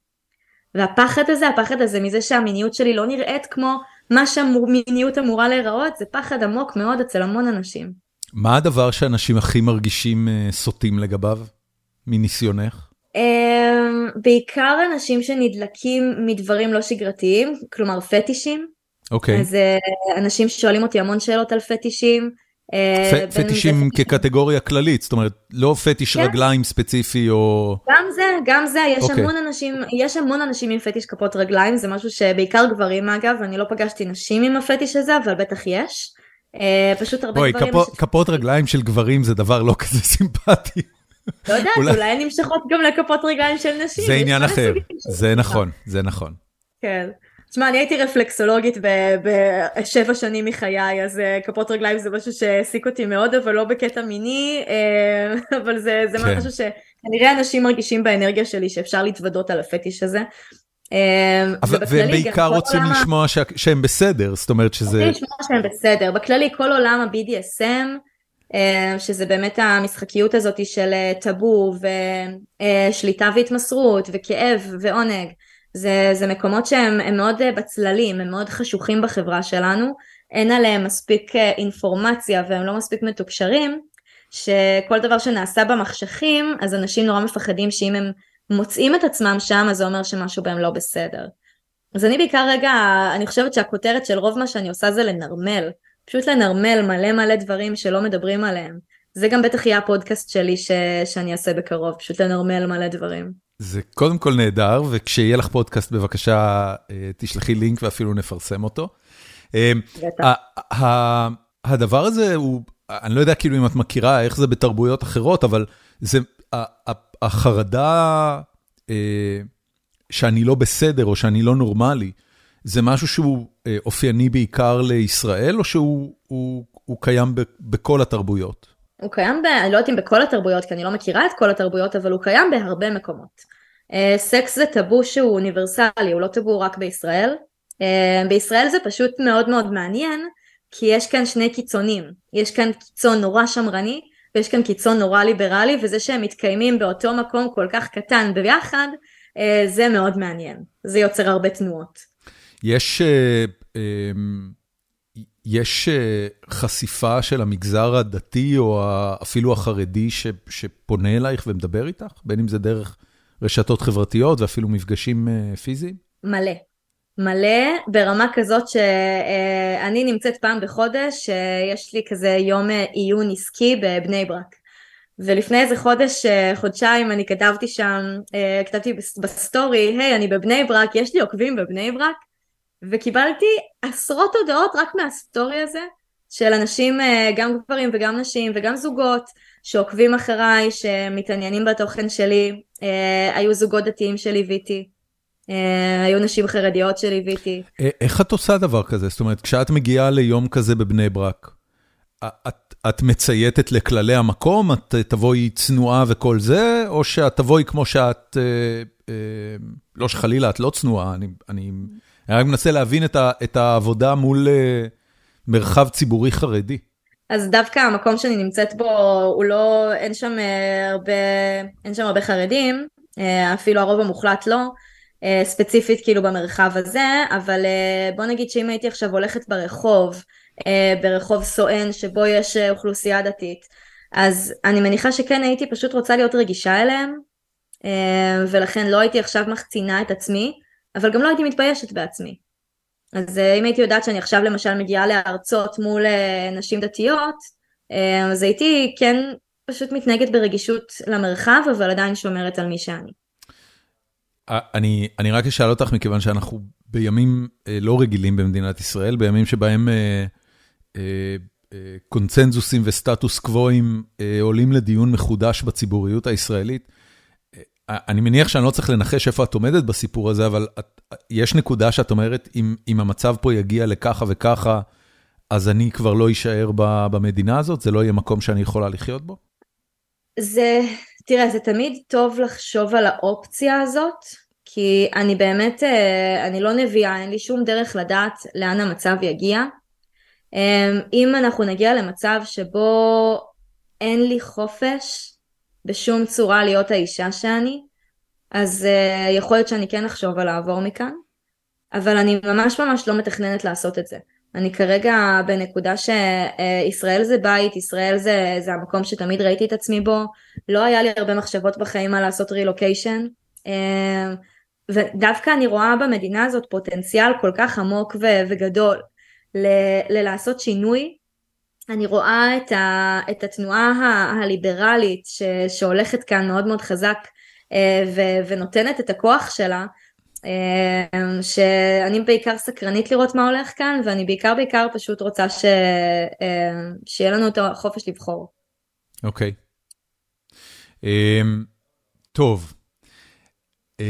[SPEAKER 2] והפחד הזה, הפחד הזה מזה שהמיניות שלי לא נראית כמו מה שהמיניות אמורה להיראות זה פחד עמוק מאוד אצל המון אנשים.
[SPEAKER 1] מה הדבר שאנשים הכי מרגישים uh, סוטים לגביו, מניסיונך?
[SPEAKER 2] Um, בעיקר אנשים שנדלקים מדברים לא שגרתיים, כלומר פטישים.
[SPEAKER 1] אוקיי.
[SPEAKER 2] אז אה, אנשים שואלים אותי המון שאלות על פטישים. אה,
[SPEAKER 1] פטישים כקטגוריה כללית, זאת אומרת, לא פטיש
[SPEAKER 2] כן.
[SPEAKER 1] רגליים ספציפי או...
[SPEAKER 2] גם זה, גם זה, יש
[SPEAKER 1] אוקיי.
[SPEAKER 2] המון אנשים, יש המון אנשים עם פטיש כפות רגליים, זה משהו שבעיקר גברים אגב, אני לא פגשתי נשים עם הפטיש הזה, אבל בטח יש. אה, פשוט הרבה
[SPEAKER 1] בואי,
[SPEAKER 2] גברים, יש-
[SPEAKER 1] כפות רגליים של גברים זה דבר לא כזה סימפטי.
[SPEAKER 2] לא יודעת,
[SPEAKER 1] אולי-
[SPEAKER 2] הן נמשכות גם לכפות רגליים של נשים.
[SPEAKER 1] זה עניין אחר, זה נכון, זה נכון.
[SPEAKER 2] כן. תשמע, אני הייתי רפלקסולוגית בשבע שנים מחיי, אז אה, כפות רגליים זה משהו שהעסיק אותי מאוד, אבל לא בקטע מיני, אה, אבל זה, זה
[SPEAKER 1] כן.
[SPEAKER 2] משהו שכנראה אנשים מרגישים באנרגיה שלי שאפשר להתוודות על הפטיש הזה. אה,
[SPEAKER 1] אבל- והם בעיקר רוצים
[SPEAKER 2] עולם
[SPEAKER 1] לשמוע שה- שהם בסדר, זאת אומרת שזה...
[SPEAKER 2] רוצים לשמוע שהם בסדר. בכללי, כל עולם ה-BDSM, שזה באמת המשחקיות הזאת של טאבו ושליטה והתמסרות וכאב ועונג, זה, זה מקומות שהם הם מאוד אה, בצללים, הם מאוד חשוכים בחברה שלנו, אין עליהם מספיק אה, אינפורמציה והם לא מספיק מתוקשרים, שכל דבר שנעשה במחשכים, אז אנשים נורא מפחדים שאם הם מוצאים את עצמם שם, אז זה אומר שמשהו בהם לא בסדר. אז אני בעיקר רגע, אני חושבת שהכותרת של רוב מה שאני עושה זה לנרמל. פשוט לנרמל מלא מלא דברים שלא מדברים עליהם. זה גם בטח יהיה הפודקאסט שלי ש... שאני אעשה בקרוב, פשוט לנרמל מלא דברים.
[SPEAKER 1] זה קודם כל נהדר, וכשיהיה לך פודקאסט בבקשה אה, תשלחי לינק ואפילו נפרסם אותו. אה, הדבר הזה הוא, אני לא יודע כאילו אם את מכירה איך זה בתרבויות אחרות, אבל זה, החרדה אה, שאני לא בסדר או שאני לא נורמלי, זה משהו שהוא אופייני בעיקר לישראל, או שהוא הוא, הוא קיים בכל התרבויות?
[SPEAKER 2] הוא קיים, ב... אני לא יודעת אם בכל התרבויות, כי אני לא מכירה את כל התרבויות, אבל הוא קיים בהרבה מקומות. אה, סקס זה טאבו שהוא אוניברסלי, הוא לא טאבו רק בישראל. אה, בישראל זה פשוט מאוד מאוד מעניין, כי יש כאן שני קיצונים. יש כאן קיצון נורא שמרני, ויש כאן קיצון נורא ליברלי, וזה שהם מתקיימים באותו מקום כל כך קטן ביחד, אה, זה מאוד מעניין. זה יוצר הרבה תנועות.
[SPEAKER 1] יש, אה, אה, יש אה, חשיפה של המגזר הדתי או אפילו החרדי שפונה אלייך ומדבר איתך, בין אם זה דרך רשתות חברתיות ואפילו מפגשים אה, פיזיים?
[SPEAKER 2] מלא. מלא ברמה כזאת שאני נמצאת פעם בחודש, אה, יש לי כזה יום אה, עיון עסקי בבני ברק. ולפני איזה חודש, אה, חודשיים, אני כתבתי שם, אה, כתבתי בס- בסטורי, היי, אני בבני ברק, יש לי עוקבים בבני ברק, וקיבלתי עשרות הודעות רק מהסטורי הזה, של אנשים, אה, גם גברים וגם נשים וגם זוגות, שעוקבים אחריי, שמתעניינים בתוכן שלי, אה, היו זוגות דתיים שליוויתי. אה, היו נשים חרדיות שליוויתי.
[SPEAKER 1] איך את עושה דבר כזה? זאת אומרת, כשאת מגיעה ליום כזה בבני ברק, את, את מצייתת לכללי המקום? את תבואי צנועה וכל זה, או שאת תבואי כמו שאת, אה, אה, לא שחלילה, את לא צנועה, אני, אני, אני רק מנסה להבין את, ה, את העבודה מול אה, מרחב ציבורי חרדי.
[SPEAKER 2] אז דווקא המקום שאני נמצאת בו, הוא לא, אין שם אה, הרבה, אין שם הרבה חרדים, אה, אפילו הרוב המוחלט לא, ספציפית כאילו במרחב הזה, אבל בוא נגיד שאם הייתי עכשיו הולכת ברחוב, ברחוב סואן שבו יש אוכלוסייה דתית, אז אני מניחה שכן הייתי פשוט רוצה להיות רגישה אליהם, ולכן לא הייתי עכשיו מחצינה את עצמי, אבל גם לא הייתי מתביישת בעצמי. אז אה, אם הייתי יודעת שאני עכשיו למשל מגיעה להרצות מול אה, נשים דתיות, אה, אז הייתי כן פשוט מתנהגת ברגישות למרחב, אבל עדיין שומרת על מי שאני.
[SPEAKER 1] אני, אני רק אשאל אותך, מכיוון שאנחנו בימים לא רגילים במדינת ישראל, בימים שבהם קונצנזוסים וסטטוס קוואים אה, עולים לדיון מחודש בציבוריות הישראלית. אני מניח שאני לא צריך לנחש איפה את עומדת בסיפור הזה, אבל את, יש נקודה שאת אומרת, אם, אם המצב פה יגיע לככה וככה, אז אני כבר לא אשאר במדינה הזאת? זה לא יהיה מקום שאני יכולה לחיות בו?
[SPEAKER 2] זה, תראה, זה תמיד טוב לחשוב על האופציה הזאת, כי אני באמת, אה, אני לא נביאה, אין לי שום דרך לדעת לאן המצב יגיע. אה, אם אנחנו נגיע למצב שבו אין לי חופש בשום צורה להיות האישה שאני, אז אה, יכול להיות שאני כן אחשוב על לעבור מכאן, אבל אני ממש ממש לא מתכננת לעשות את זה. אני כרגע בנקודה שישראל זה בית, ישראל זה, זה המקום שתמיד ראיתי את עצמי בו, לא היה לי הרבה מחשבות בחיים על לעשות רילוקיישן. ודווקא אני רואה במדינה הזאת פוטנציאל כל כך עמוק וגדול ל- לעשות שינוי. אני רואה את, ה- את התנועה ה- הליברלית ש- שהולכת כאן מאוד מאוד חזק אה, ו- ונותנת את הכוח שלה, אה, שאני בעיקר סקרנית לראות מה הולך כאן ואני בעיקר בעיקר פשוט רוצה ש- אה, שיהיה לנו את החופש לבחור.
[SPEAKER 1] אוקיי. Okay. Um, טוב. Uh,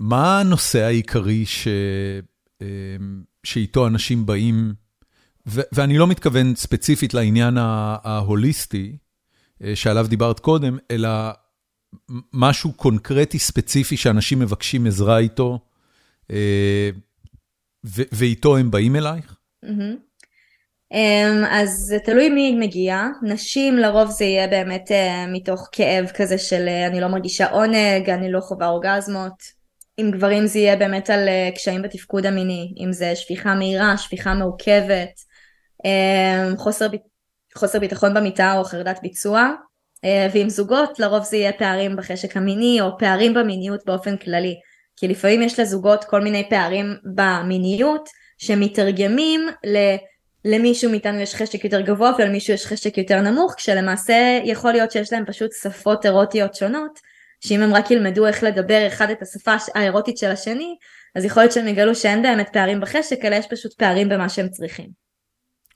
[SPEAKER 1] מה הנושא העיקרי ש... uh, שאיתו אנשים באים, ואני לא מתכוון ספציפית לעניין ההוליסטי uh, שעליו דיברת קודם, אלא משהו קונקרטי ספציפי שאנשים מבקשים עזרה איתו, ו- ואיתו הם באים אלייך?
[SPEAKER 2] אמ, אז זה תלוי מי מגיע, נשים לרוב זה יהיה באמת אה, מתוך כאב כזה של אה, אני לא מרגישה עונג, אני לא חווה אורגזמות, עם גברים זה יהיה באמת על אה, קשיים בתפקוד המיני, אם זה שפיכה מהירה, שפיכה מעוכבת, חוסר, חוסר ביטחון במיטה או חרדת ביצוע, ועם זוגות לרוב זה יהיה פערים בחשק המיני או פערים במיניות באופן כללי, כי לפעמים יש לזוגות כל מיני פערים במיניות שמתרגמים ל... למישהו מאיתנו יש חשק יותר גבוה ולמישהו יש חשק יותר נמוך, כשלמעשה יכול להיות שיש להם פשוט שפות אירוטיות שונות, שאם הם רק ילמדו איך לדבר אחד את השפה האירוטית של השני, אז יכול להיות שהם יגלו שאין באמת פערים בחשק, אלא יש פשוט פערים במה שהם צריכים.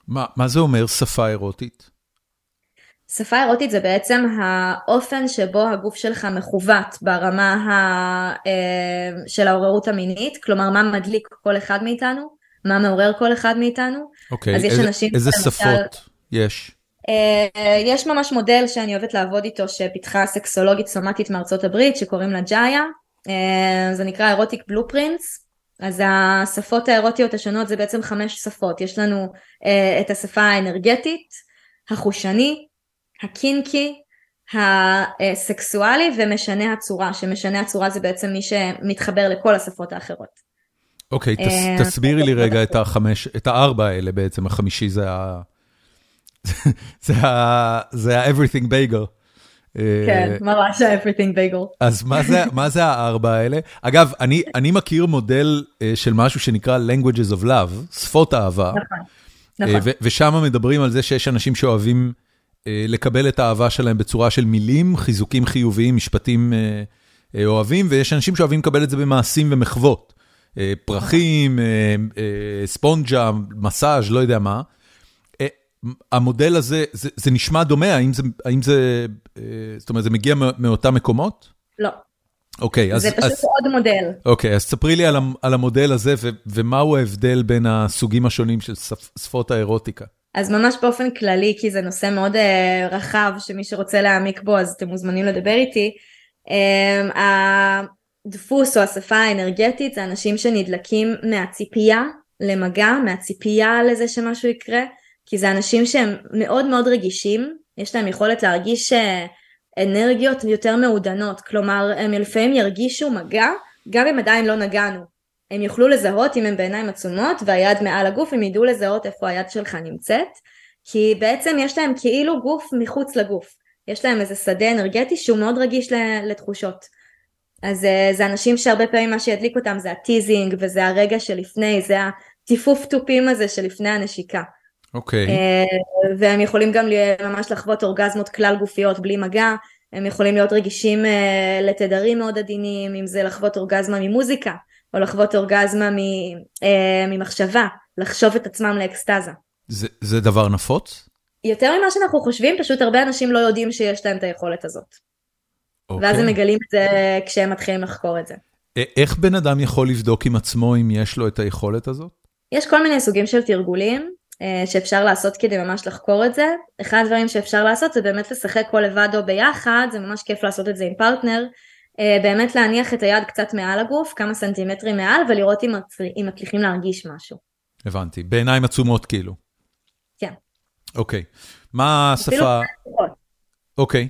[SPEAKER 1] מה, מה זה אומר שפה אירוטית?
[SPEAKER 2] שפה אירוטית זה בעצם האופן שבו הגוף שלך מכוות ברמה ה... אה, של העוררות המינית, כלומר מה מדליק כל אחד מאיתנו. מה מעורר כל אחד מאיתנו.
[SPEAKER 1] אוקיי, אז יש איזה, אנשים איזה למשל, שפות יש?
[SPEAKER 2] Uh, יש ממש מודל שאני אוהבת לעבוד איתו שפיתחה סקסולוגית סומטית מארצות הברית שקוראים לה ג'איה, uh, זה נקרא אירוטיק בלופרינטס, אז השפות האירוטיות השונות זה בעצם חמש שפות, יש לנו uh, את השפה האנרגטית, החושני, הקינקי, הסקסואלי ומשנה הצורה, שמשנה הצורה זה בעצם מי שמתחבר לכל השפות האחרות.
[SPEAKER 1] אוקיי, אה, תסבירי לי רגע את החמש, את הארבע האלה בעצם, החמישי זה ה... זה ה-everything bagel.
[SPEAKER 2] כן, ממש ה-everything bagel.
[SPEAKER 1] אז מה זה הארבע האלה? אגב, אני מכיר מודל אה, של משהו שנקרא languages of love, שפות אהבה. נכון, נכון. ושם מדברים על זה שיש אנשים שאוהבים לקבל את האהבה שלהם בצורה של מילים, חיזוקים חיוביים, משפטים אוהבים, ויש אנשים שאוהבים לקבל את זה במעשים ומחוות. אה, פרחים, אה, אה, ספונג'ה, מסאז', לא יודע מה. המודל הזה, זה זה נשמע דומה, האם זה, האם זה, זאת אומרת, זה מגיע מאותם מקומות?
[SPEAKER 2] לא.
[SPEAKER 1] אוקיי, אז...
[SPEAKER 2] זה פשוט אז, עוד מודל.
[SPEAKER 1] אוקיי, אז ספרי לי על על המודל הזה ו, ומהו ההבדל בין הסוגים השונים של שפות האירוטיקה.
[SPEAKER 2] אז ממש באופן כללי, כי זה נושא מאוד uh, רחב, שמי שרוצה להעמיק בו, אז אתם מוזמנים לדבר איתי. Um, הדפוס או השפה האנרגטית זה אנשים שנדלקים מהציפייה למגע, מהציפייה לזה שמשהו יקרה, כי זה אנשים שהם מאוד מאוד רגישים, יש להם יכולת להרגיש אה, אנרגיות יותר מעודנות, כלומר הם לפעמים ירגישו מגע גם אם עדיין לא נגענו. הם יוכלו לזהות אם הם בעיניים עצומות והיד מעל הגוף, הם ידעו לזהות איפה היד שלך נמצאת, כי בעצם יש להם כאילו גוף מחוץ לגוף. יש להם איזה שדה אנרגטי שהוא מאוד רגיש לתחושות. אז אה, זה אנשים שהרבה פעמים מה שידליק אותם זה הטיזינג וזה הרגע שלפני, זה הטיפוף תופים הזה שלפני הנשיקה.
[SPEAKER 1] אוקיי. Okay.
[SPEAKER 2] אה, והם יכולים גם ממש לחוות אורגזמות כלל גופיות בלי מגע, הם יכולים להיות רגישים אה, לתדרים מאוד עדינים, אם זה לחוות אורגזמה ממוזיקה, או לחוות אורגזמה ממחשבה, לחשוב את עצמם לאקסטזה.
[SPEAKER 1] זה, זה דבר נפוץ?
[SPEAKER 2] יותר ממה שאנחנו חושבים, פשוט הרבה אנשים לא יודעים שיש להם את היכולת הזאת. Okay. ואז הם אוקיי. מגלים את זה כשהם מתחילים לחקור את זה.
[SPEAKER 1] איך בן אדם יכול לבדוק עם עצמו אם יש לו את היכולת הזאת?
[SPEAKER 2] יש כל מיני סוגים של תרגולים אה, שאפשר לעשות כדי ממש לחקור את זה. אחד הדברים שאפשר לעשות זה באמת לשחק כל לבד או ביחד, זה ממש כיף לעשות את זה עם פרטנר. אה, באמת להניח את היד קצת מעל הגוף, כמה סנטימטרים מעל, ולראות אם, אם מצליחים להרגיש משהו.
[SPEAKER 1] הבנתי, בעיניים עצומות כאילו.
[SPEAKER 2] כן.
[SPEAKER 1] אוקיי, מה השפה... אוקיי.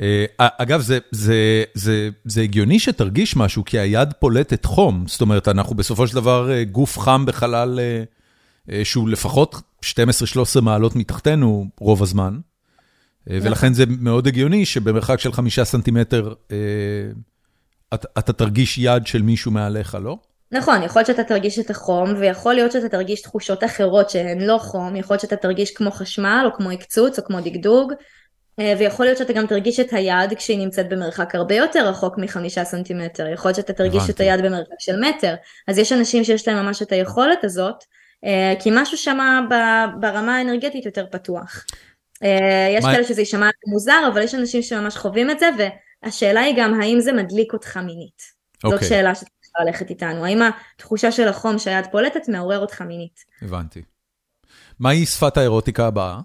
[SPEAKER 1] אה, אגב, זה זה, זה, זה הגיוני שתרגיש משהו, כי היד פולטת חום. זאת אומרת, אנחנו בסופו של דבר אה, גוף חם בחלל אה, שהוא לפחות 12-13 מעלות מתחתנו רוב הזמן, ולכן זה מאוד הגיוני שבמרחק של חמישה סנטימטר אתה תרגיש יד של מישהו מעליך, לא?
[SPEAKER 2] נכון, יכול להיות שאתה תרגיש את החום, ויכול להיות שאתה תרגיש תחושות אחרות שהן לא חום, יכול להיות שאתה תרגיש כמו חשמל, או כמו הקצוץ, או כמו דגדוג, אה, ויכול להיות שאתה גם תרגיש את היד כשהיא נמצאת במרחק הרבה יותר רחוק מחמישה סנטימטר, יכול להיות שאתה תרגיש הבנתי. את היד במרחק של מטר, אז יש אנשים שיש להם ממש את היכולת הזאת, אה, כי משהו שם ברמה האנרגטית יותר פתוח. אה, יש כאלה שזה יישמע מוזר, אבל יש אנשים שממש חווים את זה, והשאלה היא גם האם זה מדליק אותך מינית. Okay. זאת אוקיי. שאלה שצריך ללכת איתנו, האם התחושה של החום שהיד פולטת מעורר אותך מינית.
[SPEAKER 1] הבנתי. מהי שפת האירוטיקה הבאה?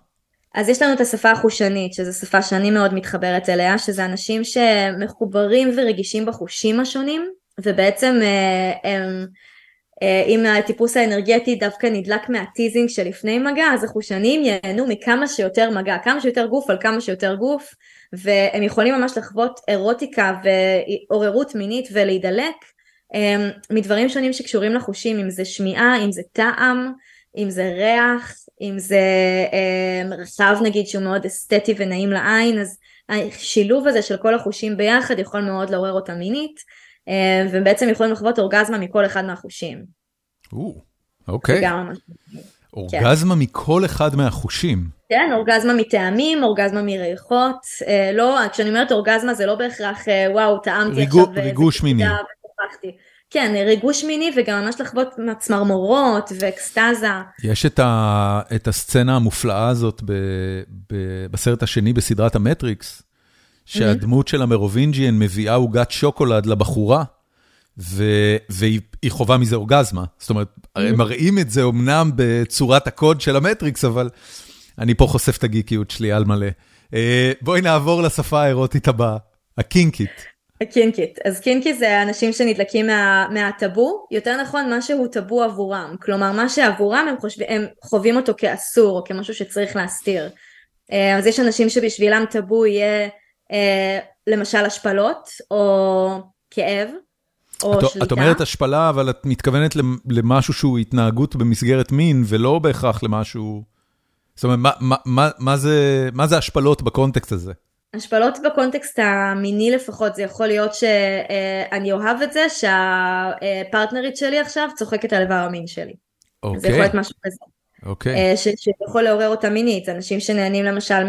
[SPEAKER 2] אז יש לנו את השפה החושנית, שזו שפה שאני מאוד מתחברת אליה, שזה אנשים שמחוברים ורגישים בחושים השונים, ובעצם אה, הם, אה, אם הטיפוס האנרגטי דווקא נדלק מהטיזינג שלפני מגע, אז החושנים ייהנו מכמה שיותר מגע, כמה שיותר גוף על כמה שיותר גוף, והם יכולים ממש לחוות אירוטיקה ועוררות מינית ולהידלק אה, מדברים שונים שקשורים לחושים, אם זה שמיעה, אם זה טעם, אם זה ריח, אם זה אה, מרחב נגיד שהוא מאוד אסתטי ונעים לעין, אז השילוב הזה של כל החושים ביחד יכול מאוד לעורר אותה מינית, אה, ובעצם יכולים לחוות אורגזמה מכל אחד מהחושים.
[SPEAKER 1] אוקיי. אורגזמה. מכל אחד מהחושים.
[SPEAKER 2] כן, אורגזמה מטעמים, אורגזמה מריחות. אה, לא, כשאני אומרת אורגזמה זה לא בהכרח, אה, וואו, טעמתי
[SPEAKER 1] עכשיו... ריגוש מיני.
[SPEAKER 2] כן, ריגוש מיני וגם ממש לחוות צמרמורות ואקסטזה.
[SPEAKER 1] יש את, ה, את הסצנה המופלאה הזאת ב, ב, בסרט השני בסדרת המטריקס, שהדמות של המרובינגיאן מביאה עוגת שוקולד לבחורה, ו, והיא חווה מזה אורגזמה. זאת אומרת, הם מראים את זה אמנם בצורת הקוד של המטריקס, אבל אני פה חושף את הגיקיות שלי על מלא. אה, בואי נעבור לשפה האירוטית הבאה, הקינקית.
[SPEAKER 2] קינקית. אז קינקי זה אנשים שנדלקים מה, מהטאבו, יותר נכון מה שהוא טאבו עבורם. כלומר מה שעבורם הם, חושב, הם חווים אותו כאסור או כמשהו שצריך להסתיר. אה, אז יש אנשים שבשבילם טאבו יהיה למשל השפלות או כאב. או את, שליטה.
[SPEAKER 1] את אומרת השפלה אבל את מתכוונת למשהו שהוא התנהגות במסגרת מין ולא בהכרח למשהו... זאת אומרת, מה, מה, מה, מה, זה, מה זה השפלות בקונטקסט הזה?
[SPEAKER 2] השפלות בקונטקסט המיני לפחות זה יכול להיות שאני אוהב את זה שהפרטנרית שלי עכשיו צוחקת על איבר המין שלי. אוקיי. זה יכול להיות משהו כזה.
[SPEAKER 1] אוקיי. אה,
[SPEAKER 2] שיכול לעורר אותה מינית, אנשים שנהנים למשל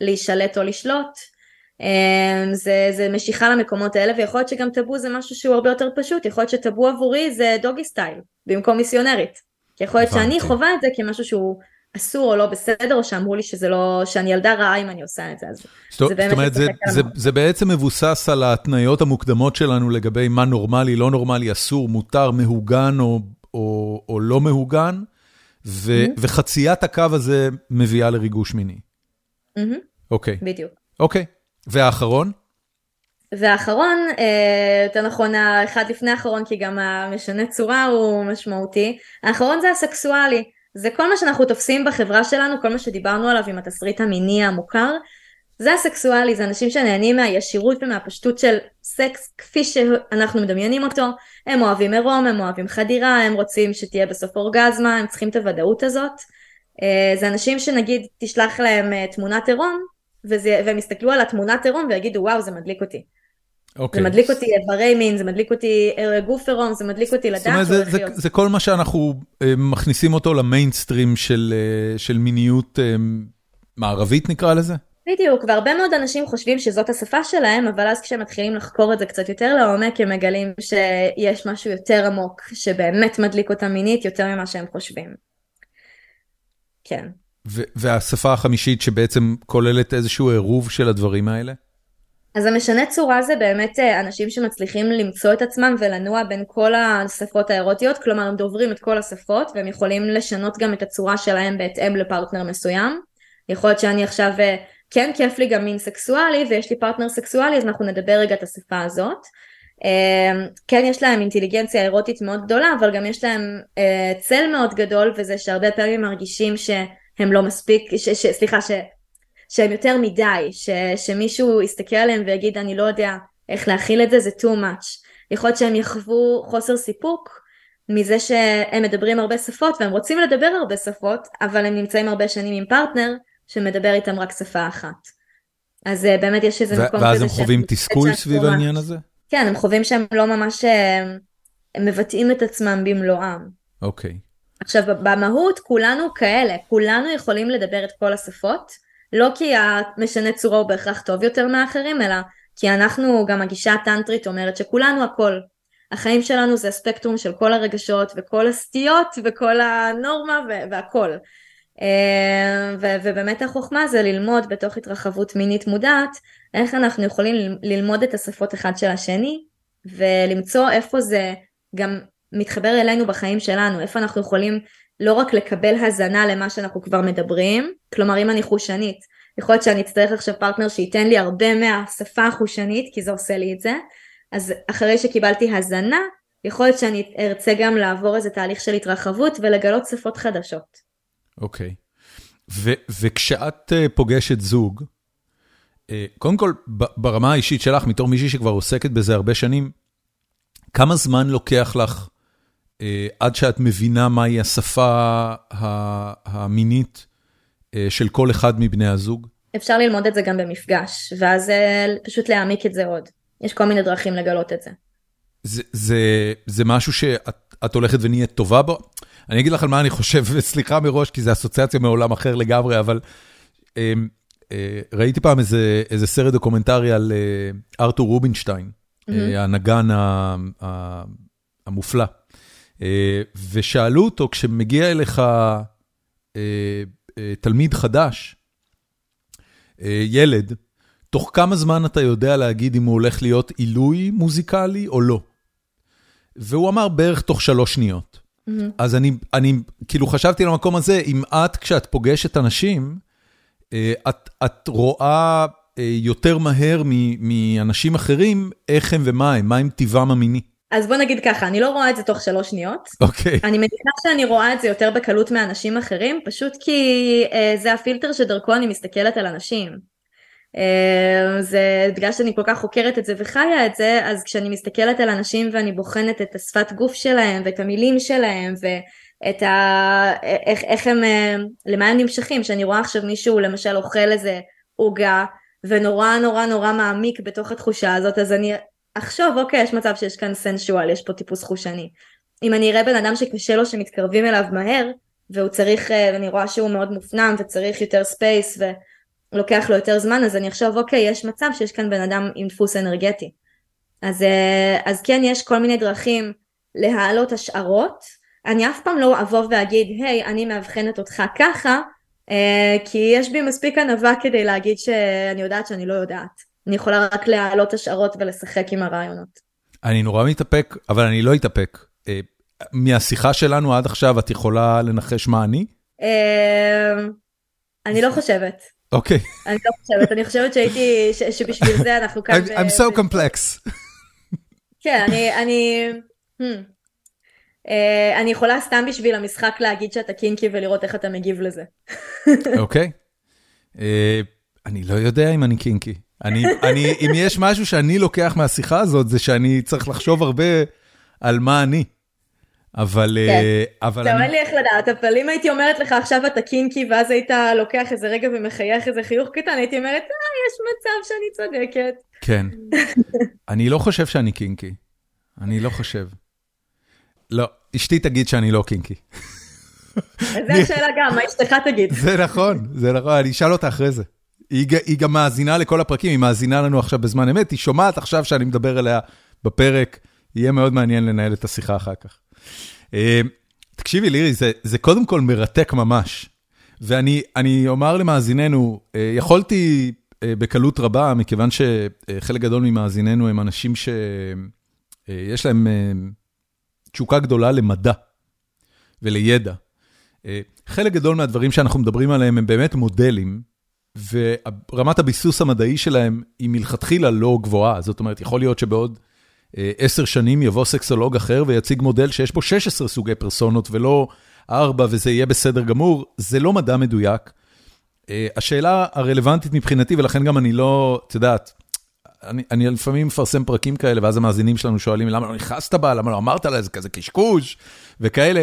[SPEAKER 2] מלהישלט או לשלוט. אה, זה, זה משיכה למקומות האלה ויכול להיות שגם טאבו זה משהו שהוא הרבה יותר פשוט, יכול להיות שטאבו עבורי זה דוגי סטייל במקום מיסיונרית. כי יכול להיות שאני חווה את זה כמשהו שהוא אסור או לא בסדר, או שאמרו לי שזה לא, שאני ילדה רעה אם אני עושה את זה, אז
[SPEAKER 1] זאת, זה באמת... זאת אומרת, זה, זה, זה בעצם מבוסס על ההתניות המוקדמות שלנו לגבי מה נורמלי, לא נורמלי, אסור, מותר, מהוגן או, או, או לא מהוגן, ו, mm-hmm. וחציית הקו הזה מביאה לריגוש מיני.
[SPEAKER 2] Mm-hmm.
[SPEAKER 1] אוקיי.
[SPEAKER 2] בדיוק.
[SPEAKER 1] אוקיי, והאחרון?
[SPEAKER 2] והאחרון, אה, יותר נכון האחד לפני האחרון כי גם המשנה צורה הוא משמעותי, האחרון זה הסקסואלי. זה כל מה שאנחנו תופסים בחברה שלנו, כל מה שדיברנו עליו עם התסריט המיני המוכר, זה הסקסואלי, זה אנשים שנהנים מהישירות ומהפשטות של סקס כפי שאנחנו מדמיינים אותו, הם אוהבים עירום, הם אוהבים חדירה, הם רוצים שתהיה בסוף אורגזמה, הם צריכים את הוודאות הזאת. אה, זה אנשים שנגיד תשלח להם אה, תמונת עירום, והם יסתכלו על התמונת עירום ויגידו וואו זה מדליק אותי. Okay.
[SPEAKER 1] אוקיי.
[SPEAKER 2] זה מדליק אותי איברי מין, זה מדליק אותי אה, גוף עירום, זה מדליק אותי לדעת. זאת אומרת,
[SPEAKER 1] זה, זה, זה כל מה שאנחנו uh, מכניסים אותו למיינסטרים של, uh, של מיניות מערבית נקרא לזה?
[SPEAKER 2] בדיוק, והרבה מאוד אנשים חושבים שזאת השפה שלהם, אבל אז כשהם מתחילים לחקור את זה קצת יותר לעומק, הם מגלים שיש משהו יותר עמוק, שבאמת מדליק אותם מינית יותר ממה שהם חושבים. כן.
[SPEAKER 1] והשפה החמישית שבעצם כוללת איזשהו עירוב של הדברים האלה?
[SPEAKER 2] אז המשנה צורה זה באמת אה, אנשים שמצליחים למצוא את עצמם ולנוע בין כל השפות האירוטיות, כלומר הם דוברים את כל השפות והם יכולים לשנות גם את הצורה שלהם בהתאם לפרטנר מסוים. יכול להיות שאני עכשיו, אה, כן כיף לי גם מין סקסואלי ויש לי פרטנר סקסואלי אז אנחנו נדבר רגע את השפה הזאת. אה, כן יש להם אינטליגנציה אירוטית מאוד גדולה אבל גם יש להם צל מאוד גדול וזה שהרבה פעמים מרגישים שהם לא מספיק, ש, ש, סליחה, ש... שהם יותר מדי, ש, שמישהו יסתכל עליהם ויגיד אני לא יודע איך להכיל את זה, זה too much. יכול להיות שהם יחוו חוסר סיפוק מזה שהם מדברים הרבה שפות והם רוצים לדבר הרבה שפות, אבל הם נמצאים הרבה שנים עם פרטנר שמדבר איתם רק שפה אחת. אז אה, באמת יש איזה מקום
[SPEAKER 1] כזה... ואז הם חווים תסכול סביב העניין הזה?
[SPEAKER 2] כן, הם חווים שהם לא ממש אה, הם מבטאים את עצמם במלואם.
[SPEAKER 1] אוקיי. Okay.
[SPEAKER 2] עכשיו, במהות כולנו כאלה, כולנו יכולים לדבר את כל השפות, לא כי המשנה צורה הוא בהכרח טוב יותר מאחרים, אלא כי אנחנו, גם הגישה הטנטרית אומרת שכולנו הכל. החיים שלנו זה הספקטרום של כל הרגשות וכל הסטיות וכל הנורמה והכל. אה, ובאמת החוכמה זה ללמוד בתוך התרחבות מינית מודעת איך אנחנו יכולים ללמוד את השפות אחד של השני ולמצוא איפה זה גם מתחבר אלינו בחיים שלנו, איפה אנחנו יכולים לא רק לקבל הזנה למה שאנחנו כבר מדברים, כלומר אם אני חושנית, יכול להיות שאני אצטרך עכשיו פרטנר שייתן לי הרבה מהשפה החושנית כי זה עושה לי את זה, אז אחרי שקיבלתי הזנה, יכול להיות שאני ארצה גם לעבור איזה תהליך של התרחבות ולגלות שפות חדשות.
[SPEAKER 1] אוקיי. Okay. וכשאת uh, פוגשת זוג, uh, קודם כל, ברמה האישית שלך, מתור מישהי שכבר עוסקת בזה הרבה שנים, כמה זמן לוקח לך עד שאת מבינה מהי השפה המינית uh, של כל אחד מבני הזוג?
[SPEAKER 2] אפשר ללמוד את זה גם במפגש, ואז uh, פשוט להעמיק את זה עוד. יש כל מיני דרכים לגלות את זה.
[SPEAKER 1] זה, זה, זה משהו שאת הולכת ונהיית טובה בו? אני אגיד לך על מה אני חושב, וסליחה מראש, כי זה אסוציאציה מעולם אחר לגמרי, אבל אה, אה, ראיתי פעם איזה, איזה סרט דוקומנטרי על אה, ארתור רובינשטיין, mm-hmm. אה, הנגן ה, ה, המופלא, אה, ושאלו אותו, כשמגיע אליך אה, אה, תלמיד חדש, אה, ילד, תוך כמה זמן אתה יודע להגיד אם הוא הולך להיות עילוי מוזיקלי או לא? והוא אמר בערך תוך שלוש שניות. Mm-hmm. אז אני, אני כאילו חשבתי על המקום הזה, אם את, כשאת פוגשת אנשים, אה, את, את רואה אה, יותר מהר מאנשים אחרים איך הם ומה הם, מה הם טבעם המיני.
[SPEAKER 2] אז בוא נגיד ככה, אני לא רואה את זה תוך שלוש שניות.
[SPEAKER 1] אוקיי. Okay.
[SPEAKER 2] אני מניחה שאני רואה את זה יותר בקלות מאנשים אחרים, פשוט כי אה, זה הפילטר שדרכו אני מסתכלת על אנשים. אה, זה בגלל שאני כל כך חוקרת את זה וחיה את זה, אז כשאני מסתכלת על אנשים ואני בוחנת את השפת גוף שלהם ואת המילים שלהם ואת ה... איך, איך הם, אה, למה הם נמשכים, שאני רואה עכשיו מישהו למשל אוכל איזה עוגה ונורא נורא נורא מעמיק בתוך התחושה הזאת, אז אני אחשוב, אוקיי, יש מצב שיש כאן sensual, יש פה טיפוס חושני. אם אני אראה בן אדם שקשה לו שמתקרבים אליו מהר, והוא צריך, אה, ואני רואה שהוא מאוד מופנם וצריך יותר space, ו... לוקח לו יותר זמן, אז אני אחשוב, אוקיי, יש מצב שיש כאן בן אדם עם דפוס אנרגטי. אז, אה, אז כן, יש כל מיני דרכים להעלות השערות. אני אף פעם לא אבוא ואגיד, היי, אני מאבחנת אותך ככה, אה, כי יש בי מספיק ענווה כדי להגיד שאני יודעת שאני לא יודעת. אני יכולה רק להעלות השערות ולשחק עם הרעיונות.
[SPEAKER 1] אני נורא מתאפק, אבל אני לא אתאפק. אה, מהשיחה שלנו עד עכשיו את יכולה לנחש מה אני?
[SPEAKER 2] אני לא חושבת.
[SPEAKER 1] אוקיי.
[SPEAKER 2] אני לא חושבת, אני חושבת שהייתי, שבשביל זה אנחנו כאן.
[SPEAKER 1] I'm so complex.
[SPEAKER 2] כן, אני, אני, hmm. אה, אני יכולה סתם בשביל המשחק להגיד שאתה קינקי ולראות איך אתה מגיב לזה.
[SPEAKER 1] אוקיי. אה, אני לא יודע אם אני קינקי. אני, אני, אם יש משהו שאני לוקח מהשיחה הזאת, זה שאני צריך לחשוב הרבה על מה אני. אבל...
[SPEAKER 2] כן. אה, אבל אני... אין לי איך לדעת, אבל אם הייתי אומרת לך עכשיו אתה קינקי, ואז היית לוקח איזה רגע ומחייך איזה חיוך קטן, הייתי אומרת, אה, יש מצב שאני צודקת.
[SPEAKER 1] כן. אני לא חושב שאני קינקי. אני לא חושב. לא, אשתי תגיד שאני לא קינקי.
[SPEAKER 2] זו השאלה גם, מה אשתך תגיד.
[SPEAKER 1] זה נכון, זה נכון, אני אשאל אותה אחרי זה. היא, היא גם מאזינה לכל הפרקים, היא מאזינה לנו עכשיו בזמן אמת, היא שומעת עכשיו שאני מדבר אליה בפרק, יהיה מאוד מעניין לנהל את השיחה אחר כך. אה, תקשיבי, לירי, זה, זה קודם כל מרתק ממש. ואני אומר למאזיננו, אה, יכולתי אה, בקלות רבה, מכיוון שחלק גדול ממאזיננו הם אנשים שיש להם תשוקה גדולה למדע ולידע. חלק גדול מהדברים שאנחנו מדברים עליהם הם באמת מודלים, ורמת הביסוס המדעי שלהם היא מלכתחילה לא גבוהה. זאת אומרת, יכול להיות שבעוד עשר שנים יבוא סקסולוג אחר ויציג מודל שיש בו 16 סוגי פרסונות ולא 4 וזה יהיה בסדר גמור, זה לא מדע מדויק. אה, השאלה הרלוונטית מבחינתי, ולכן גם אני לא, את יודעת, אני, אני לפעמים מפרסם פרקים כאלה, ואז המאזינים שלנו שואלים, למה לא נכנסת בה, למה לא אמרת לה, זה כזה קשקוש, וכאלה.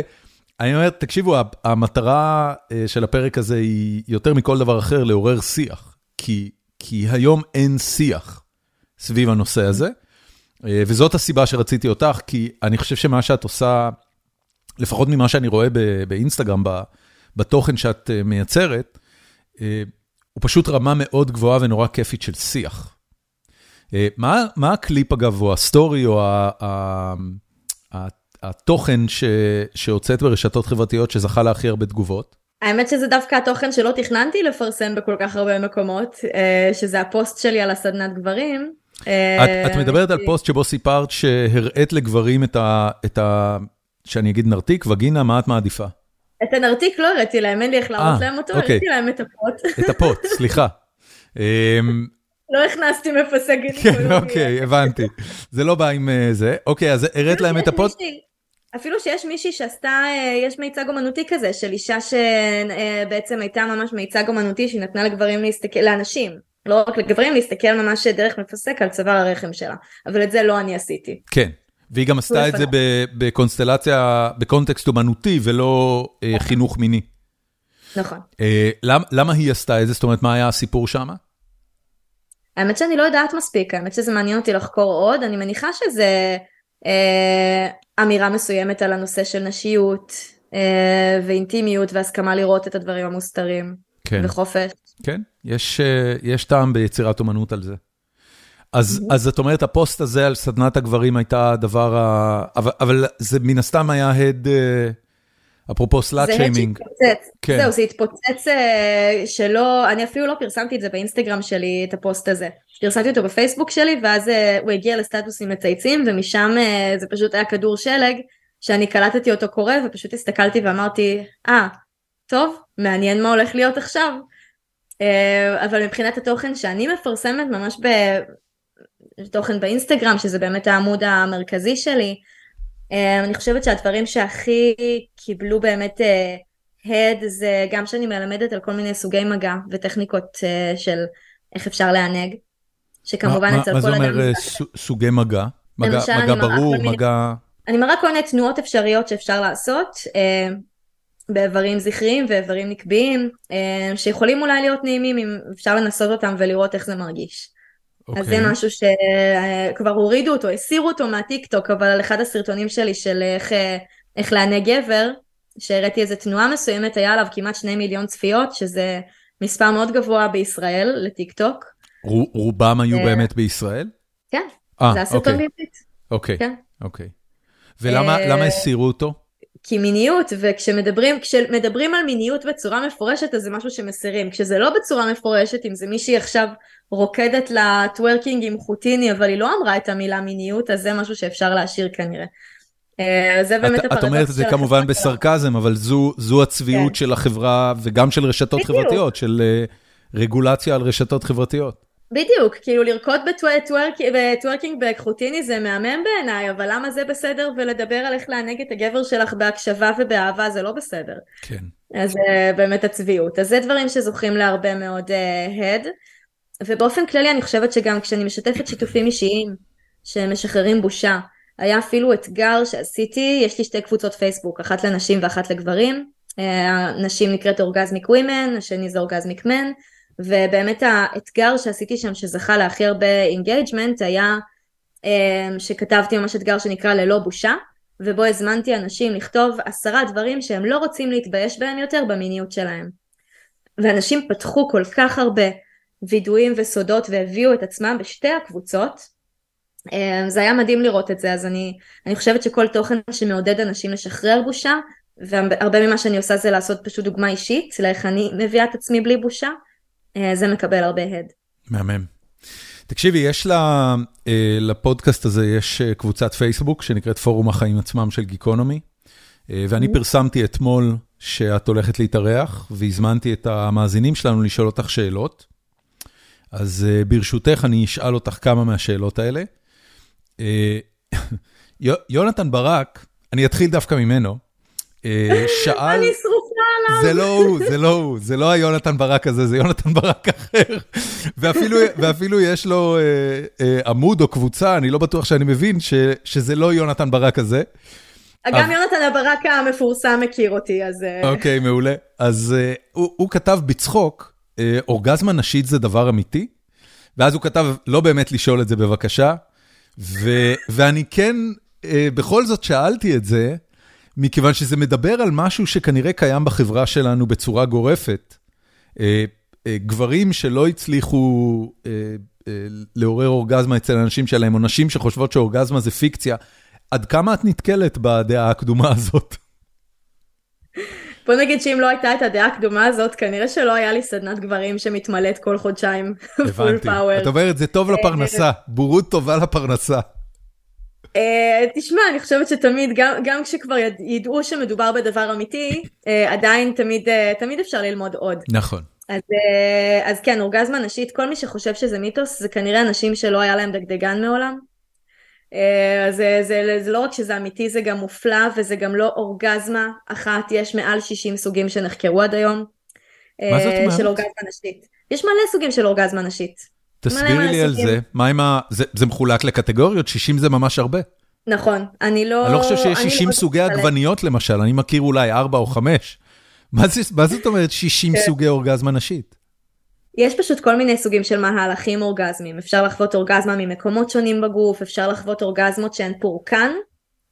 [SPEAKER 1] אני אומר, תקשיבו, המטרה אה, של הפרק הזה היא יותר מכל דבר אחר לעורר שיח, כי, כי היום אין שיח סביב הנושא הזה. וזאת הסיבה שרציתי אותך, כי אני חושב שמה שאת עושה, לפחות ממה שאני רואה באינסטגרם, בתוכן שאת מייצרת, הוא פשוט רמה מאוד גבוהה ונורא כיפית של שיח. מה, מה הקליפ אגב, או הסטורי, או ה, ה, ה, התוכן שהוצאת ברשתות חברתיות שזכה להכי הרבה תגובות?
[SPEAKER 2] האמת שזה דווקא התוכן שלא תכננתי לפרסם בכל כך הרבה מקומות, שזה הפוסט שלי על הסדנת גברים.
[SPEAKER 1] את, את מדברת על פוסט שבו סיפרת שהראית לגברים את ה, את ה... שאני אגיד נרתיק, וגינה, מה את מעדיפה?
[SPEAKER 2] את הנרתיק לא הראיתי להם, אין לי איך להראות להם אותו,
[SPEAKER 1] אוקיי.
[SPEAKER 2] הראיתי להם את הפוט.
[SPEAKER 1] את הפוט, סליחה.
[SPEAKER 2] לא הכנסתי מפסי גינקולוגיה.
[SPEAKER 1] כן, אוקיי, הבנתי. זה לא בא עם זה. אוקיי, אז הראית להם את הפוט?
[SPEAKER 2] אפילו שיש מישהי שעשתה, יש מיצג אומנותי כזה, של אישה שבעצם הייתה ממש מיצג אומנותי, שהיא נתנה לגברים להסתכל, לאנשים, לא רק לגברים, להסתכל ממש דרך מפסק על צוואר הרחם שלה. אבל את זה לא אני עשיתי.
[SPEAKER 1] כן. והיא גם עשתה את זה בקונסטלציה, בקונטקסט אומנותי ולא חינוך מיני.
[SPEAKER 2] נכון.
[SPEAKER 1] למה היא עשתה את זה? זאת אומרת, מה היה הסיפור שם?
[SPEAKER 2] האמת שאני לא יודעת מספיק, האמת שזה מעניין אותי לחקור עוד, אני מניחה שזה אה, אמירה מסוימת על הנושא של נשיות אה, ואינטימיות והסכמה לראות את הדברים המוסתרים כן. וחופש.
[SPEAKER 1] כן, יש, יש טעם ביצירת אומנות על זה. אז, אז את אומרת, הפוסט הזה על סדנת הגברים הייתה הדבר ה... אבל, אבל זה מן הסתם היה הד, אפרופו
[SPEAKER 2] slut shaming. כן. זהו, זה התפוצץ שלא, אני אפילו לא פרסמתי את זה באינסטגרם שלי, את הפוסט הזה. פרסמתי אותו בפייסבוק שלי, ואז הוא הגיע לסטטוסים מצייצים, ומשם זה פשוט היה כדור שלג, שאני קלטתי אותו קורה, ופשוט הסתכלתי ואמרתי, אה, ah, טוב, מעניין מה הולך להיות עכשיו. אבל מבחינת התוכן שאני מפרסמת ממש ב... תוכן באינסטגרם, שזה באמת העמוד המרכזי שלי. אני חושבת שהדברים שהכי קיבלו באמת הד זה גם שאני מלמדת על כל מיני סוגי מגע וטכניקות של איך אפשר לענג. שכמובן אצל כל אדם...
[SPEAKER 1] מה זה אומר סוגי מגע? מגע, מגע ברור, מגע...
[SPEAKER 2] אני מראה כל מיני תנועות אפשריות שאפשר לעשות. באיברים זכריים ואיברים נקביים, שיכולים אולי להיות נעימים אם אפשר לנסות אותם ולראות איך זה מרגיש. Okay. אז זה אוקיי. משהו שכבר הורידו אותו, הסירו אותו מהטיק טוק, אבל על אחד הסרטונים שלי של איך, איך לענה גבר, שהראיתי איזה תנועה מסוימת, היה עליו כמעט שני מיליון צפיות, שזה מספר מאוד גבוה בישראל לטיק טוק.
[SPEAKER 1] רובם היו באמת בישראל?
[SPEAKER 2] כן, 아, זה הסרטון
[SPEAKER 1] אוקיי. בעברית. אוקיי, כן. אוקיי. ולמה הסירו אותו?
[SPEAKER 2] כי מיניות, וכשמדברים כשמדברים על מיניות בצורה מפורשת, אז זה משהו שמסירים. כשזה לא בצורה מפורשת, אם זה מישהי עכשיו רוקדת לטוורקינג עם חוטיני, אבל היא לא אמרה את המילה מיניות, אז זה משהו שאפשר להשאיר כנראה. זה באמת הפרדוקס
[SPEAKER 1] את אומרת את זה כמובן בסרקזם, אבל זו, זו הצביעות כן. של החברה, וגם של רשתות בדיוק. חברתיות, של רגולציה על רשתות חברתיות.
[SPEAKER 2] בדיוק, כאילו לרקוד בטוורקינג באקחוטיני זה מהמם בעיניי, אבל למה זה בסדר ולדבר על איך לענג את הגבר שלך בהקשבה ובאהבה זה לא בסדר.
[SPEAKER 1] כן.
[SPEAKER 2] אז uh, באמת הצביעות. אז זה דברים שזוכים להרבה מאוד הד. Uh, ובאופן כללי אני חושבת שגם כשאני משתפת שיתופים אישיים שמשחררים בושה, היה אפילו אתגר שעשיתי, יש לי שתי קבוצות פייסבוק, אחת לנשים ואחת לגברים. הנשים אה, נקראת orgasmic women, השני זה orgasmic men. ובאמת האתגר שעשיתי שם שזכה להכי הרבה engagement היה um, שכתבתי ממש אתגר שנקרא ללא בושה ובו הזמנתי אנשים לכתוב עשרה דברים שהם לא רוצים להתבייש בהם יותר במיניות שלהם. ואנשים פתחו כל כך הרבה וידויים וסודות והביאו את עצמם בשתי הקבוצות. Um, זה היה מדהים לראות את זה אז אני, אני חושבת שכל תוכן שמעודד אנשים לשחרר בושה והרבה ממה שאני עושה זה לעשות פשוט דוגמה אישית לאיך אני מביאה את עצמי בלי בושה זה מקבל הרבה הד.
[SPEAKER 1] מהמם. תקשיבי, יש לה, אה, לפודקאסט הזה, יש אה, קבוצת פייסבוק שנקראת פורום החיים עצמם של גיקונומי, ואני mm-hmm. פרסמתי אתמול שאת הולכת להתארח, והזמנתי את המאזינים שלנו לשאול אותך שאלות. אז ברשותך, אני אשאל אותך כמה מהשאלות האלה. יונתן ברק, אני אתחיל דווקא ממנו,
[SPEAKER 2] שאל... אני שרופה עליו.
[SPEAKER 1] זה לא הוא, זה לא הוא, זה לא היונתן ברק הזה, זה יונתן ברק אחר. ואפילו, ואפילו יש לו אה, אה, עמוד או קבוצה, אני לא בטוח שאני מבין, ש, שזה לא יונתן ברק הזה.
[SPEAKER 2] גם יונתן הברק המפורסם מכיר אותי, אז... אה.
[SPEAKER 1] אוקיי, מעולה. אז uh, הוא, הוא כתב בצחוק, uh, אורגזמה נשית זה דבר אמיתי? ואז הוא כתב, לא באמת לשאול את זה בבקשה, ואני כן, בכל זאת שאלתי את זה, מכיוון שזה מדבר על משהו שכנראה קיים בחברה שלנו בצורה גורפת. גברים שלא הצליחו לעורר אורגזמה אצל אנשים שלהם, או נשים שחושבות שאורגזמה זה פיקציה, עד כמה את נתקלת בדעה הקדומה הזאת?
[SPEAKER 2] בוא נגיד שאם לא הייתה את הדעה הקדומה הזאת, כנראה שלא היה לי סדנת גברים שמתמלאת כל חודשיים פול פאוור.
[SPEAKER 1] את אומרת, זה טוב לפרנסה, בורות טובה לפרנסה.
[SPEAKER 2] אה, תשמע, אני חושבת שתמיד, גם כשכבר ידעו שמדובר בדבר אמיתי, אה, עדיין אה, תמיד אפשר ללמוד עוד.
[SPEAKER 1] נכון.
[SPEAKER 2] אז, אז כן, אורגזמה נשית, כל מי שחושב שזה מיתוס, זה כנראה אנשים שלא היה להם דגדגן מעולם. אז זה, זה, זה לא רק שזה אמיתי, זה גם מופלא, וזה גם לא אורגזמה אחת, יש מעל 60 סוגים שנחקרו עד היום.
[SPEAKER 1] מה זאת אומרת?
[SPEAKER 2] של אורגזמה נשית. יש מלא סוגים של אורגזמה נשית.
[SPEAKER 1] תסבירי לי על זה, מה עם ה... זה, מחולק לקטגוריות? 60 זה ממש הרבה.
[SPEAKER 2] נכון, אני לא...
[SPEAKER 1] אני לא חושב שיש 60 לא סוגי עגבניות למשל, אני מכיר אולי 4 או 5. מה, זאת אומרת 60 כן. סוגי אורגזמה נשית?
[SPEAKER 2] יש פשוט כל מיני סוגים של מהלכים אורגזמיים, אפשר לחוות אורגזמה ממקומות שונים בגוף, אפשר לחוות אורגזמות שהן פורקן,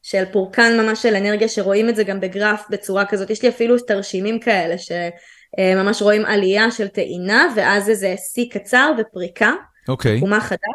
[SPEAKER 2] של פורקן ממש של אנרגיה שרואים את זה גם בגרף בצורה כזאת, יש לי אפילו תרשימים כאלה שממש רואים עלייה של טעינה ואז איזה שיא קצר ופריקה,
[SPEAKER 1] אוקיי.
[SPEAKER 2] תקומה חדה.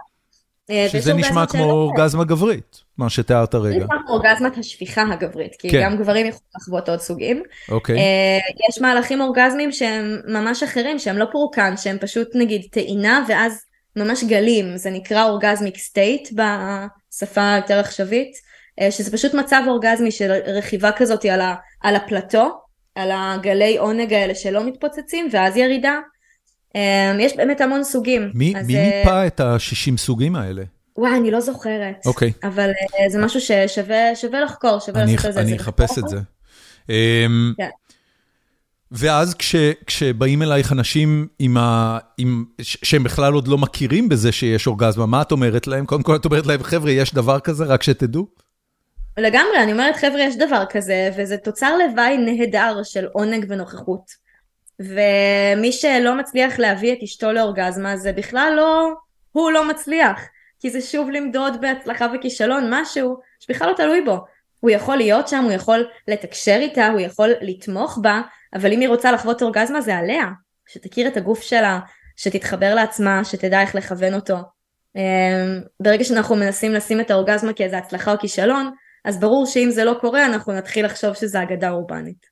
[SPEAKER 1] אה, שזה נשמע כמו אורגזמה גברית, מה שתיארת רגע. זה
[SPEAKER 2] נשמע כמו אורגזמת השפיכה הגברית, כי כן. גם גברים יכולים לחוות עוד סוגים.
[SPEAKER 1] אוקיי.
[SPEAKER 2] אה, יש מהלכים אורגזמיים שהם ממש אחרים, שהם לא פורקן, שהם פשוט נגיד טעינה ואז ממש גלים, זה נקרא אורגזמיק סטייט בשפה יותר עכשווית, אה, שזה פשוט מצב אורגזמי של רכיבה כזאת על, ה, על הפלטו, על הגלי עונג האלה שלא מתפוצצים, ואז ירידה. אמ, יש באמת המון סוגים.
[SPEAKER 1] מי, אז, מי אה, מיפה את ה-60 סוגים האלה?
[SPEAKER 2] וואי, אני לא זוכרת.
[SPEAKER 1] אוקיי.
[SPEAKER 2] אבל uh, זה משהו ששווה לחקור, שווה לעשות את זה.
[SPEAKER 1] אני אחפש את זה. אמ, כן. ואז כש, כשבאים אלייך אנשים עם ה, עם, שהם בכלל עוד לא מכירים בזה שיש אורגזמה, מה את אומרת להם? קודם כל את אומרת להם, חבר'ה, יש דבר כזה, רק שתדעו?
[SPEAKER 2] לגמרי, אני אומרת, חבר'ה, יש דבר כזה, וזה תוצר לוואי נהדר של עונג ונוכחות. ומי שלא מצליח להביא את אשתו לאורגזמה זה בכלל לא, הוא לא מצליח, כי זה שוב למדוד בהצלחה וכישלון משהו שבכלל לא תלוי בו. הוא יכול להיות שם, הוא יכול לתקשר איתה, הוא יכול לתמוך בה, אבל אם היא רוצה לחוות אורגזמה זה עליה, שתכיר את הגוף שלה, שתתחבר לעצמה, שתדע איך לכוון אותו. אמ, ברגע שאנחנו מנסים לשים את האורגזמה כאיזה הצלחה או כישלון, אז ברור שאם זה לא קורה אנחנו נתחיל לחשוב שזה אגדה אורבנית.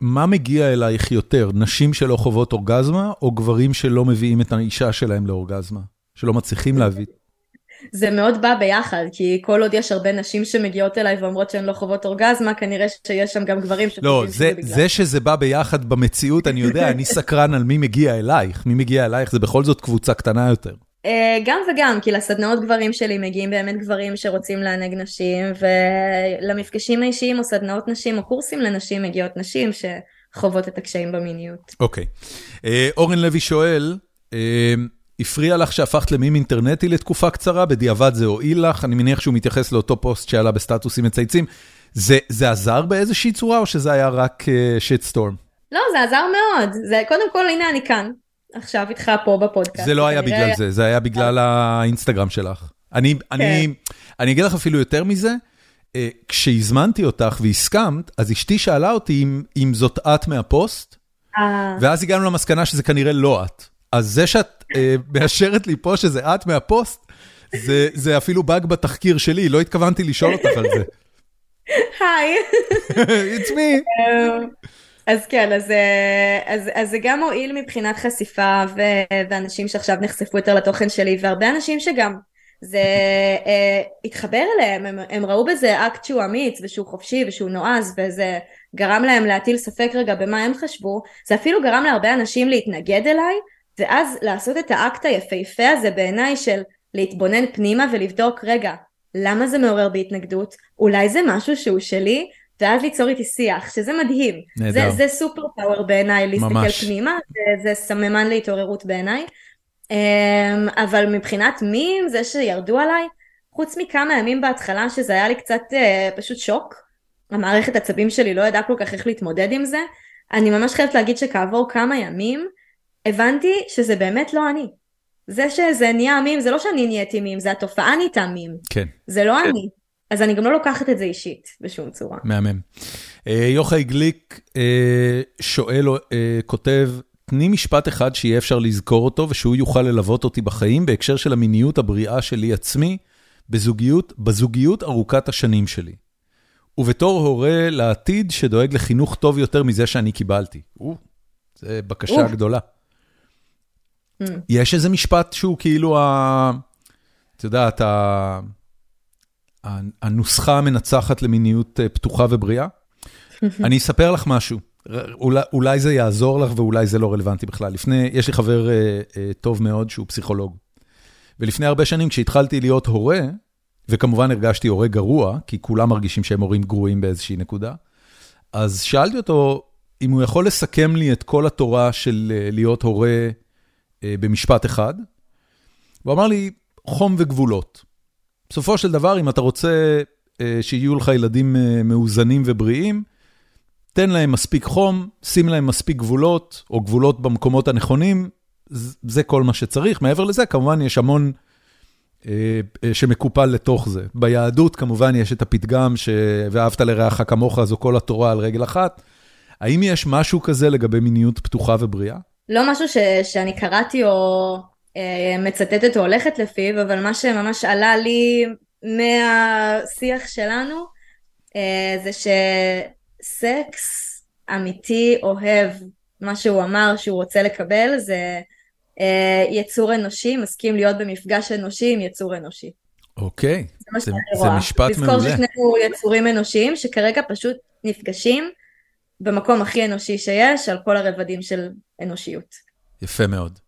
[SPEAKER 1] מה מגיע אלייך יותר, נשים שלא חוות אורגזמה, או גברים שלא מביאים את האישה שלהם לאורגזמה? שלא מצליחים להביא?
[SPEAKER 2] זה מאוד בא ביחד, כי כל עוד יש הרבה נשים שמגיעות אליי ואומרות שהן לא חוות אורגזמה, כנראה שיש שם גם גברים
[SPEAKER 1] שחושבים לא, שזה בגלל. לא, זה שזה בא ביחד במציאות, אני יודע, אני סקרן על מי מגיע אלייך. מי מגיע אלייך זה בכל זאת קבוצה קטנה יותר.
[SPEAKER 2] אה, גם וגם, כי לסדנאות גברים שלי מגיעים באמת גברים שרוצים לענג נשים, ולמפגשים האישיים או סדנאות נשים או קורסים לנשים מגיעות נשים שחוות את הקשיים במיניות.
[SPEAKER 1] אוקיי. אה, אורן לוי שואל, אה, הפריע לך שהפכת למים אינטרנטי לתקופה קצרה, בדיעבד זה הועיל לך, אני מניח שהוא מתייחס לאותו פוסט שעלה בסטטוסים מצייצים. זה, זה עזר באיזושהי צורה או שזה היה רק שיטסטורם?
[SPEAKER 2] לא, זה עזר מאוד. זה, קודם כל, הנה אני כאן. עכשיו איתך פה בפודקאסט.
[SPEAKER 1] זה לא היה בגלל זה, זה היה בגלל האינסטגרם שלך. אני, אני, כן. אני אגיד לך אפילו יותר מזה, אה, כשהזמנתי אותך והסכמת, אז אשתי שאלה אותי אם, אם זאת את מהפוסט, אה. ואז הגענו למסקנה שזה כנראה לא את. אז זה שאת אה, מאשרת לי פה שזה את מהפוסט, זה, זה אפילו באג בתחקיר שלי, לא התכוונתי לשאול אותך על זה.
[SPEAKER 2] היי.
[SPEAKER 1] It's me.
[SPEAKER 2] אז כן, אז, אה, אז, אז זה גם מועיל מבחינת חשיפה ו, ואנשים שעכשיו נחשפו יותר לתוכן שלי והרבה אנשים שגם זה אה, התחבר אליהם, הם, הם ראו בזה אקט שהוא אמיץ ושהוא חופשי ושהוא נועז וזה גרם להם להטיל ספק רגע במה הם חשבו, זה אפילו גרם להרבה אנשים להתנגד אליי ואז לעשות את האקט היפהפה הזה בעיניי של להתבונן פנימה ולבדוק רגע למה זה מעורר בהתנגדות, אולי זה משהו שהוא שלי ואז ליצור איתי שיח, שזה מדהים. נהדר. זה, זה סופר פאוור בעיניי, להסתכל ממש. פנימה, זה, זה סממן להתעוררות בעיניי. אמ, אבל מבחינת מים, זה שירדו עליי, חוץ מכמה ימים בהתחלה שזה היה לי קצת uh, פשוט שוק, המערכת עצבים שלי לא ידעה כל כך איך להתמודד עם זה, אני ממש חייבת להגיד שכעבור כמה ימים, הבנתי שזה באמת לא אני. זה שזה נהיה מים, זה לא שאני נהייתי מים, זה התופעה נהייתה מים.
[SPEAKER 1] כן.
[SPEAKER 2] זה לא אני. אז אני גם לא לוקחת את זה אישית בשום צורה.
[SPEAKER 1] מהמם. אה, יוחאי גליק אה, שואל, אה, כותב, תני משפט אחד שיהיה אפשר לזכור אותו ושהוא יוכל ללוות אותי בחיים בהקשר של המיניות הבריאה שלי עצמי, בזוגיות, בזוגיות ארוכת השנים שלי. ובתור הורה לעתיד שדואג לחינוך טוב יותר מזה שאני קיבלתי. או, זה בקשה גדולה. Mm. יש איזה משפט שהוא כאילו, ה... את יודעת, ה... הנוסחה המנצחת למיניות אה, פתוחה ובריאה? אני אספר לך משהו, אולי, אולי זה יעזור לך ואולי זה לא רלוונטי בכלל. לפני, יש לי חבר uh, uh, טוב מאוד שהוא פסיכולוג. ולפני הרבה שנים כשהתחלתי להיות הורה, וכמובן הרגשתי הורה גרוע, כי כולם מרגישים שהם הורים גרועים באיזושהי נקודה, אז שאלתי אותו אם הוא יכול לסכם לי את כל התורה של uh, להיות הורה uh, במשפט אחד. הוא אמר לי, חום וגבולות. בסופו של דבר, אם אתה רוצה uh, שיהיו לך ילדים uh, מאוזנים ובריאים, תן להם מספיק חום, שים להם מספיק גבולות, או גבולות במקומות הנכונים, זה כל מה שצריך. מעבר לזה, כמובן, יש המון אה, אה, שמקופל לתוך זה. ביהדות, כמובן, יש את הפתגם ש"ואהבת לרעך כמוך" זו כל התורה על רגל אחת. האם יש משהו כזה לגבי מיניות פתוחה ובריאה?
[SPEAKER 2] לא משהו ש, שאני קראתי או אה, מצטטת או הולכת לפיו, אבל מה שממש עלה לי מהשיח שלנו, אה, זה ש... סקס אמיתי אוהב, מה שהוא אמר שהוא רוצה לקבל זה אה, יצור אנושי, מסכים להיות במפגש אנושי עם יצור אנושי.
[SPEAKER 1] אוקיי, זה, זה, זה משפט
[SPEAKER 2] מעולה. לזכור ששנינו יצורים אנושיים שכרגע פשוט נפגשים במקום הכי אנושי שיש על כל הרבדים של אנושיות.
[SPEAKER 1] יפה מאוד.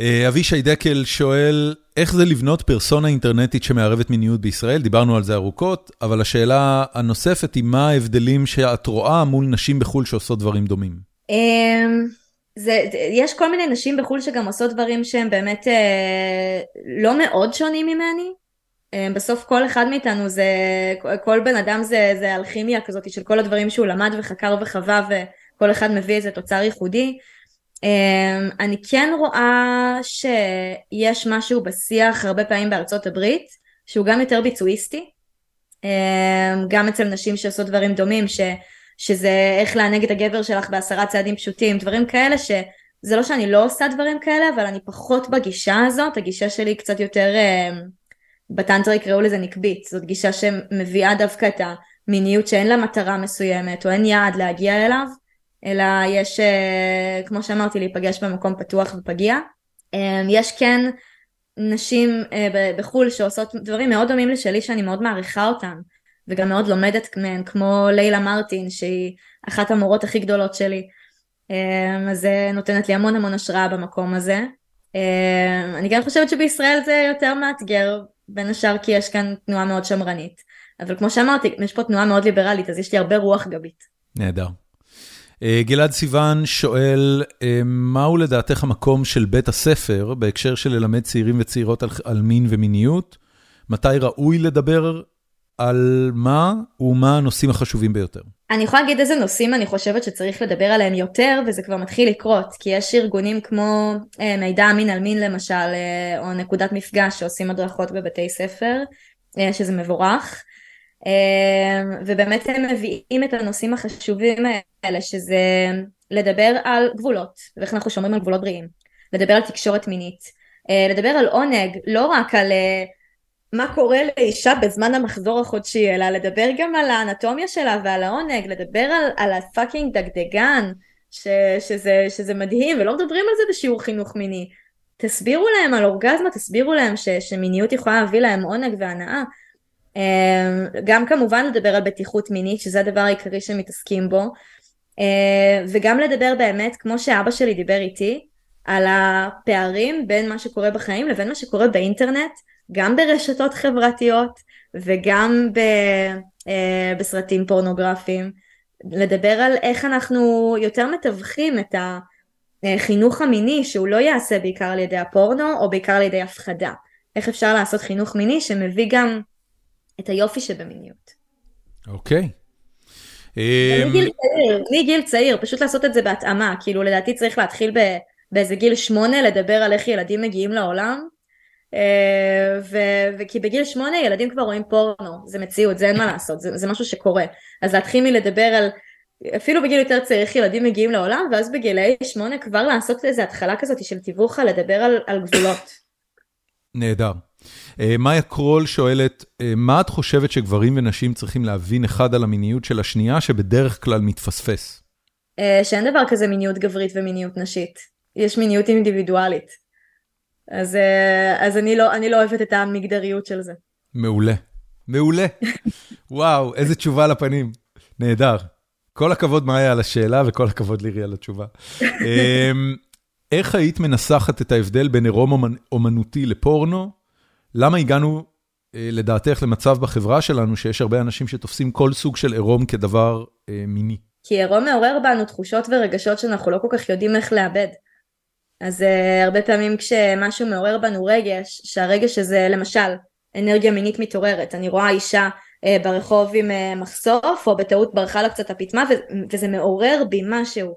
[SPEAKER 1] אה, אבישי דקל שואל, איך זה לבנות פרסונה אינטרנטית שמערבת מיניות בישראל? דיברנו על זה ארוכות, אבל השאלה הנוספת היא מה ההבדלים שאת רואה מול נשים בחו"ל שעושות דברים דומים?
[SPEAKER 2] אמ, זה, יש כל מיני נשים בחו"ל שגם עושות דברים שהם באמת אה, לא מאוד שונים ממני. אה, בסוף כל אחד מאיתנו זה, כל בן אדם זה, זה אלכימיה כזאת של כל הדברים שהוא למד וחקר וחווה וכל אחד מביא איזה תוצר ייחודי. אמ, אני כן רואה שיש משהו בשיח הרבה פעמים בארצות הברית שהוא גם יותר ביצועיסטי. אמ, גם אצל נשים שעושות דברים דומים ש, שזה איך לענג את הגבר שלך בעשרה צעדים פשוטים דברים כאלה שזה לא שאני לא עושה דברים כאלה אבל אני פחות בגישה הזאת. הגישה שלי קצת יותר אמ, בטנטרה יקראו לזה נקבית. זאת גישה שמביאה דווקא את המיניות שאין לה מטרה מסוימת או אין יעד להגיע אליו אלא יש, אה, כמו שאמרתי, להיפגש במקום פתוח ופגיע. אה, יש כן נשים אה, בחו"ל שעושות דברים מאוד דומים לשלי שאני מאוד מעריכה אותן, וגם מאוד לומדת מהן, כמו לילה מרטין, שהיא אחת המורות הכי גדולות שלי. אז זה נותנת לי המון המון השראה במקום הזה. אני גם חושבת שבישראל זה יותר מאתגר, בין השאר כי יש כאן תנועה מאוד שמרנית. אבל כמו שאמרתי, יש פה תנועה מאוד ליברלית, אז יש לי הרבה רוח גבית.
[SPEAKER 1] נהדר. אה, גלעד סיוון שואל, אה, מהו לדעתך המקום של בית הספר בהקשר של ללמד צעירים וצעירות על, על מין ומיניות? מתי ראוי לדבר על מה ומה הנושאים החשובים ביותר?
[SPEAKER 2] אני יכולה להגיד איזה נושאים אני חושבת שצריך לדבר עליהם יותר וזה כבר מתחיל לקרות כי יש ארגונים כמו אה, מידע אמין על מין למשל או נקודת מפגש שעושים הדרכות בבתי ספר שזה מבורך ובאמת הם מביאים את הנושאים החשובים האלה שזה לדבר על גבולות ואיך אנחנו שומרים על גבולות בריאים. לדבר על תקשורת מינית. אה, לדבר על עונג לא רק על אה, מה קורה לאישה בזמן המחזור החודשי אלא לדבר גם על האנטומיה שלה ועל העונג לדבר על, על הפאקינג דגדגן ש, שזה, שזה מדהים ולא מדברים על זה בשיעור חינוך מיני. תסבירו להם על אורגזמה תסבירו להם ש, שמיניות יכולה להביא להם עונג והנאה. אמ, גם כמובן לדבר על בטיחות מינית שזה הדבר העיקרי שמתעסקים בו. אמ, וגם לדבר באמת כמו שאבא שלי דיבר איתי על הפערים בין מה שקורה בחיים לבין מה שקורה באינטרנט גם ברשתות חברתיות וגם ב, אה, בסרטים פורנוגרפיים. לדבר על איך אנחנו יותר מתווכים את החינוך המיני שהוא לא ייעשה בעיקר על ידי הפורנו או בעיקר על ידי הפחדה. איך אפשר לעשות חינוך מיני שמביא גם את היופי שבמיניות.
[SPEAKER 1] אוקיי.
[SPEAKER 2] מגיל אמ, צעיר, מגיל צעיר, פשוט לעשות את זה בהתאמה, כאילו לדעתי צריך להתחיל באיזה גיל שמונה לדבר על איך ילדים מגיעים לעולם. אה, וכי בגיל שמונה ילדים כבר רואים פורנו, זה מציאות, זה אין מה לעשות, זה, זה משהו שקורה. אז להתחיל מלדבר על, אפילו בגיל יותר צעיר איך ילדים מגיעים לעולם, ואז בגילי שמונה כבר לעשות איזה התחלה כזאת של תיווך לדבר על, על גבולות.
[SPEAKER 1] נהדר. אה, מאיה קרול שואלת, אה, מה את חושבת שגברים ונשים צריכים להבין אחד על המיניות של השנייה שבדרך כלל מתפספס?
[SPEAKER 2] שאין דבר כזה מיניות גברית ומיניות נשית. יש מיניות אינדיבידואלית. אז, אז אני, לא, אני לא אוהבת את המגדריות של זה.
[SPEAKER 1] מעולה. מעולה. וואו, איזה תשובה לפנים. נהדר. כל הכבוד מאיה על השאלה וכל הכבוד לירי על התשובה. אמ, איך היית מנסחת את ההבדל בין עירום אומנותי לפורנו? למה הגענו אה, לדעתך למצב בחברה שלנו שיש הרבה אנשים שתופסים כל סוג של עירום כדבר אה, מיני?
[SPEAKER 2] כי עירום מעורר בנו תחושות ורגשות שאנחנו לא כל כך יודעים איך לאבד. אז uh, הרבה פעמים כשמשהו מעורר בנו רגש, שהרגש הזה למשל אנרגיה מינית מתעוררת, אני רואה אישה uh, ברחוב עם uh, מחשוף או בטעות ברחה לה קצת הפטמה וזה מעורר בי משהו.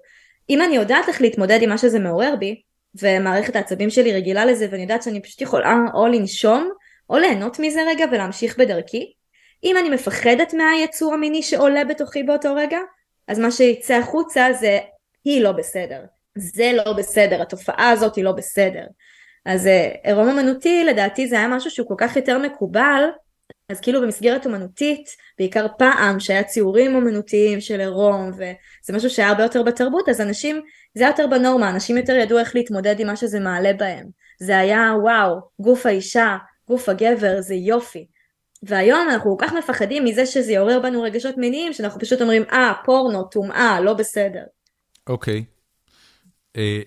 [SPEAKER 2] אם אני יודעת איך להתמודד עם מה שזה מעורר בי ומערכת העצבים שלי רגילה לזה ואני יודעת שאני פשוט יכולה או לנשום או ליהנות מזה רגע ולהמשיך בדרכי, אם אני מפחדת מהיצור המיני שעולה בתוכי באותו רגע, אז מה שיצא החוצה זה היא לא בסדר. זה לא בסדר, התופעה הזאת היא לא בסדר. אז אה, עירום אמנותי לדעתי זה היה משהו שהוא כל כך יותר מקובל, אז כאילו במסגרת אמנותית, בעיקר פעם שהיה ציורים אמנותיים של עירום, וזה משהו שהיה הרבה יותר בתרבות, אז אנשים, זה היה יותר בנורמה, אנשים יותר ידעו איך להתמודד עם מה שזה מעלה בהם. זה היה וואו, גוף האישה, גוף הגבר, זה יופי. והיום אנחנו כל כך מפחדים מזה שזה יעורר בנו רגשות מיניים, שאנחנו פשוט אומרים, אה, פורנו, טומאה, לא בסדר.
[SPEAKER 1] אוקיי. Okay. אה,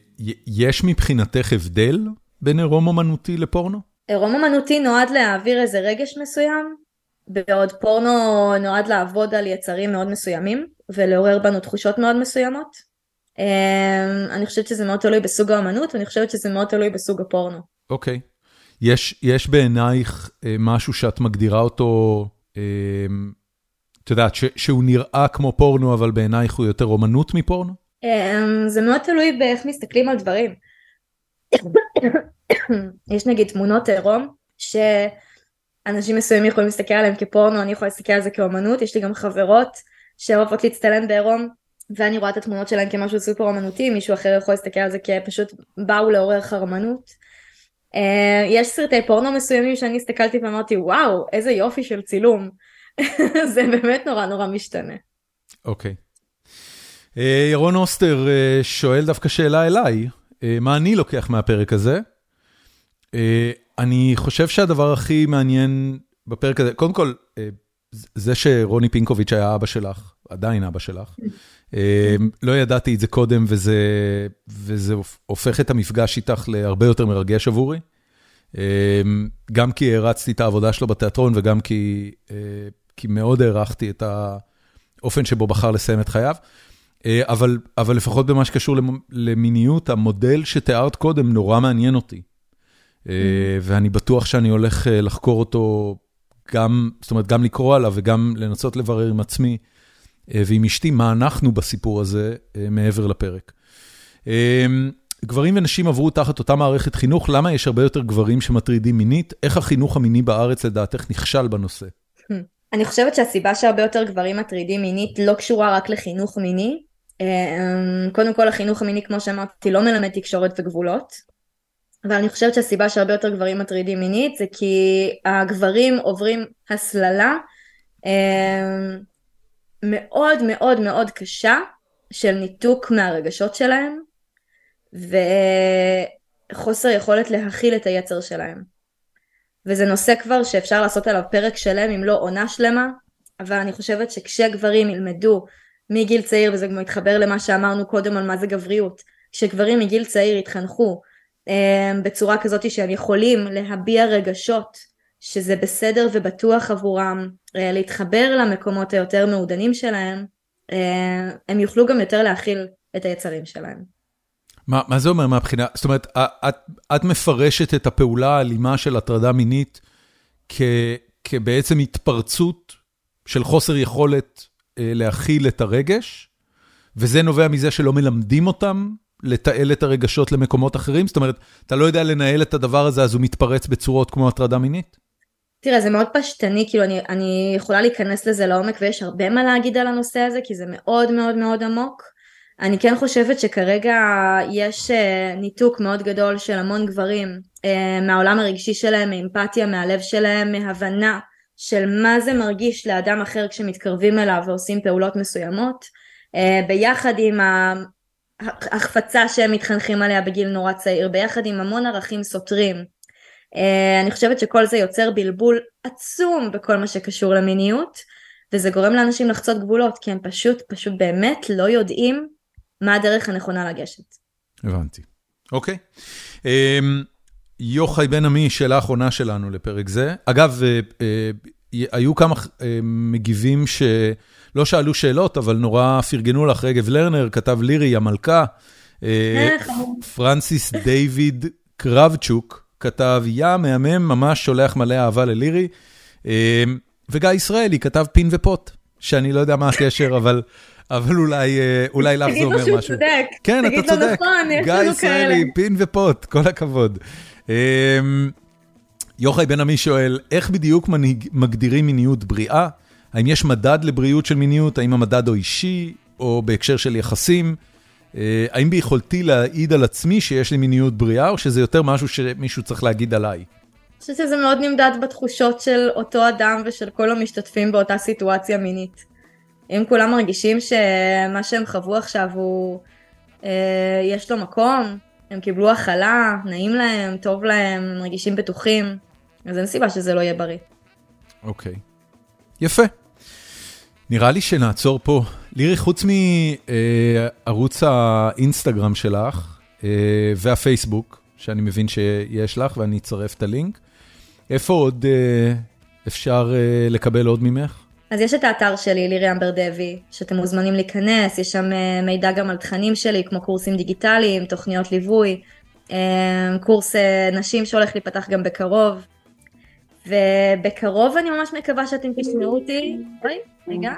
[SPEAKER 1] יש מבחינתך הבדל בין עירום אומנותי לפורנו?
[SPEAKER 2] עירום אומנותי נועד להעביר איזה רגש מסוים, בעוד פורנו נועד לעבוד על יצרים מאוד מסוימים ולעורר בנו תחושות מאוד מסוימות. אה, אני חושבת שזה מאוד תלוי בסוג האומנות ואני חושבת שזה מאוד תלוי בסוג הפורנו.
[SPEAKER 1] אוקיי. Okay. יש, יש בעינייך אה, משהו שאת מגדירה אותו, את יודעת, שהוא נראה כמו פורנו אבל בעינייך הוא יותר אומנות מפורנו?
[SPEAKER 2] אמ, זה מאוד תלוי באיך מסתכלים על דברים. יש נגיד תמונות עירום שאנשים מסוימים יכולים להסתכל עליהם כפורנו, אני יכולה להסתכל על זה כאומנות, יש לי גם חברות שאוהבות להצטלם בעירום ואני רואה את התמונות שלהם כמשהו סופר אומנותי, מישהו אחר יכול להסתכל על זה כפשוט באו לעורר חרמנות. Uh, יש סרטי פורנו מסוימים שאני הסתכלתי ואמרתי וואו איזה יופי של צילום, זה באמת נורא נורא משתנה.
[SPEAKER 1] אוקיי. Okay. אה, ירון אוסטר אה, שואל דווקא שאלה אליי, אה, מה אני לוקח מהפרק הזה? אני חושב שהדבר הכי מעניין בפרק הזה, קודם כל, זה שרוני פינקוביץ' היה אבא שלך, עדיין אבא שלך, לא ידעתי את זה קודם וזה, וזה הופך את המפגש איתך להרבה יותר מרגש עבורי. גם כי הרצתי את העבודה שלו בתיאטרון וגם כי, כי מאוד הערכתי את האופן שבו בחר לסיים את חייו. אה, אבל אבל לפחות במה שקשור למיניות, המודל שתיארת קודם נורא מעניין אותי. אה, mm-hmm. ואני בטוח שאני הולך אה, לחקור אותו גם, זאת אומרת, גם לקרוא עליו וגם לנסות לברר עם עצמי ועם אשתי מה אנחנו בסיפור הזה מעבר לפרק. גברים ונשים עברו תחת אותה מערכת חינוך, למה יש הרבה יותר גברים שמטרידים מינית? איך החינוך המיני בארץ לדעתך נכשל בנושא?
[SPEAKER 2] אני חושבת שהסיבה שהרבה יותר גברים מטרידים מינית לא קשורה רק לחינוך מיני, אמ, קודם כל החינוך המיני כמו שאמרתי לא מלמד תקשורת וגבולות אבל אני חושבת שהסיבה שהרבה יותר גברים מטרידים מינית זה כי הגברים עוברים הסללה אמ, מאוד מאוד מאוד קשה של ניתוק מהרגשות שלהם וחוסר יכולת להכיל את היצר שלהם. וזה נושא כבר שאפשר לעשות עליו פרק שלם אם לא עונה שלמה אבל אני חושבת שכשגברים ילמדו מגיל צעיר, וזה גם מתחבר למה שאמרנו קודם על מה זה גבריות, שגברים מגיל צעיר יתחנכו אה, בצורה כזאת שהם יכולים להביע רגשות, שזה בסדר ובטוח עבורם, אה, להתחבר למקומות היותר מעודנים שלהם, אה, הם יוכלו גם יותר להכיל את היצרים שלהם.
[SPEAKER 1] מה, מה זה אומר מהבחינה, זאת אומרת, את, את מפרשת את הפעולה האלימה של הטרדה מינית כ, כבעצם התפרצות של חוסר יכולת אה, להכיל את הרגש, וזה נובע מזה שלא מלמדים אותם לתעל את הרגשות למקומות אחרים? זאת אומרת, אתה לא יודע לנהל את הדבר הזה, אז הוא מתפרץ בצורות כמו הטרדה מינית?
[SPEAKER 2] תראה, זה מאוד פשטני, כאילו אני, אני יכולה להיכנס לזה לעומק ויש הרבה מה להגיד על הנושא הזה, כי זה מאוד מאוד מאוד עמוק. אני כן חושבת שכרגע יש אה, ניתוק מאוד גדול של המון גברים אה, מהעולם הרגשי שלהם, מאמפתיה, מהלב שלהם, מהבנה של מה זה מרגיש לאדם אחר כשמתקרבים אליו ועושים פעולות מסוימות, אה, ביחד עם ההחפצה שהם מתחנכים עליה בגיל נורא צעיר, ביחד עם המון ערכים סותרים. אני חושבת שכל זה יוצר בלבול עצום בכל מה שקשור למיניות, וזה גורם לאנשים לחצות גבולות, כי הם פשוט, פשוט באמת לא יודעים מה הדרך הנכונה לגשת.
[SPEAKER 1] הבנתי. אוקיי. Um, יוחאי בן עמי, שאלה אחרונה שלנו לפרק זה. אגב, uh, uh, היו כמה מגיבים שלא שאלו שאלות, אבל נורא פרגנו לך, רגב לרנר, כתב לירי, המלכה. פרנסיס דיוויד קרבצ'וק כתב, יא מהמם, ממש שולח מלא אהבה ללירי. וגיא ישראלי כתב פין ופוט, שאני לא יודע מה הקשר, אבל אבל אולי, אה, אולי לך זה אומר משהו.
[SPEAKER 2] תגיד לו שהוא צודק.
[SPEAKER 1] כן, אתה צודק. תגיד לו
[SPEAKER 2] נכון, יש לנו
[SPEAKER 1] כאלה. גיא ישראלי, פין ופוט, כל הכבוד. אמ, יוחאי בן עמי שואל, איך בדיוק מנהיג, מגדירים מיניות בריאה? האם יש מדד לבריאות של מיניות? האם המדד הוא אישי, או בהקשר של יחסים? אה, האם ביכולתי להעיד על עצמי שיש לי מיניות בריאה, או שזה יותר משהו שמישהו צריך להגיד עליי? אני
[SPEAKER 2] חושבת שזה מאוד נמדד בתחושות של אותו אדם ושל כל המשתתפים באותה סיטואציה מינית. אם כולם מרגישים שמה שהם חוו עכשיו הוא, אה, יש לו מקום, הם קיבלו הכלה, נעים להם, טוב להם, מרגישים בטוחים, אז אין סיבה שזה לא יהיה בריא.
[SPEAKER 1] אוקיי. Okay. יפה. נראה לי שנעצור פה. לירי, חוץ מערוץ האינסטגרם שלך אה, והפייסבוק, שאני מבין שיש לך ואני אצרף את הלינק, איפה עוד אה, אפשר אה, לקבל עוד ממך?
[SPEAKER 2] אז יש את האתר שלי, לירי אמבר דבי, שאתם מוזמנים להיכנס, יש שם מידע גם על תכנים שלי, כמו קורסים דיגיטליים, תוכניות ליווי, קורס נשים שהולך להיפתח גם בקרוב. ובקרוב אני ממש מקווה שאתם תשמעו אותי, אוי, רגע.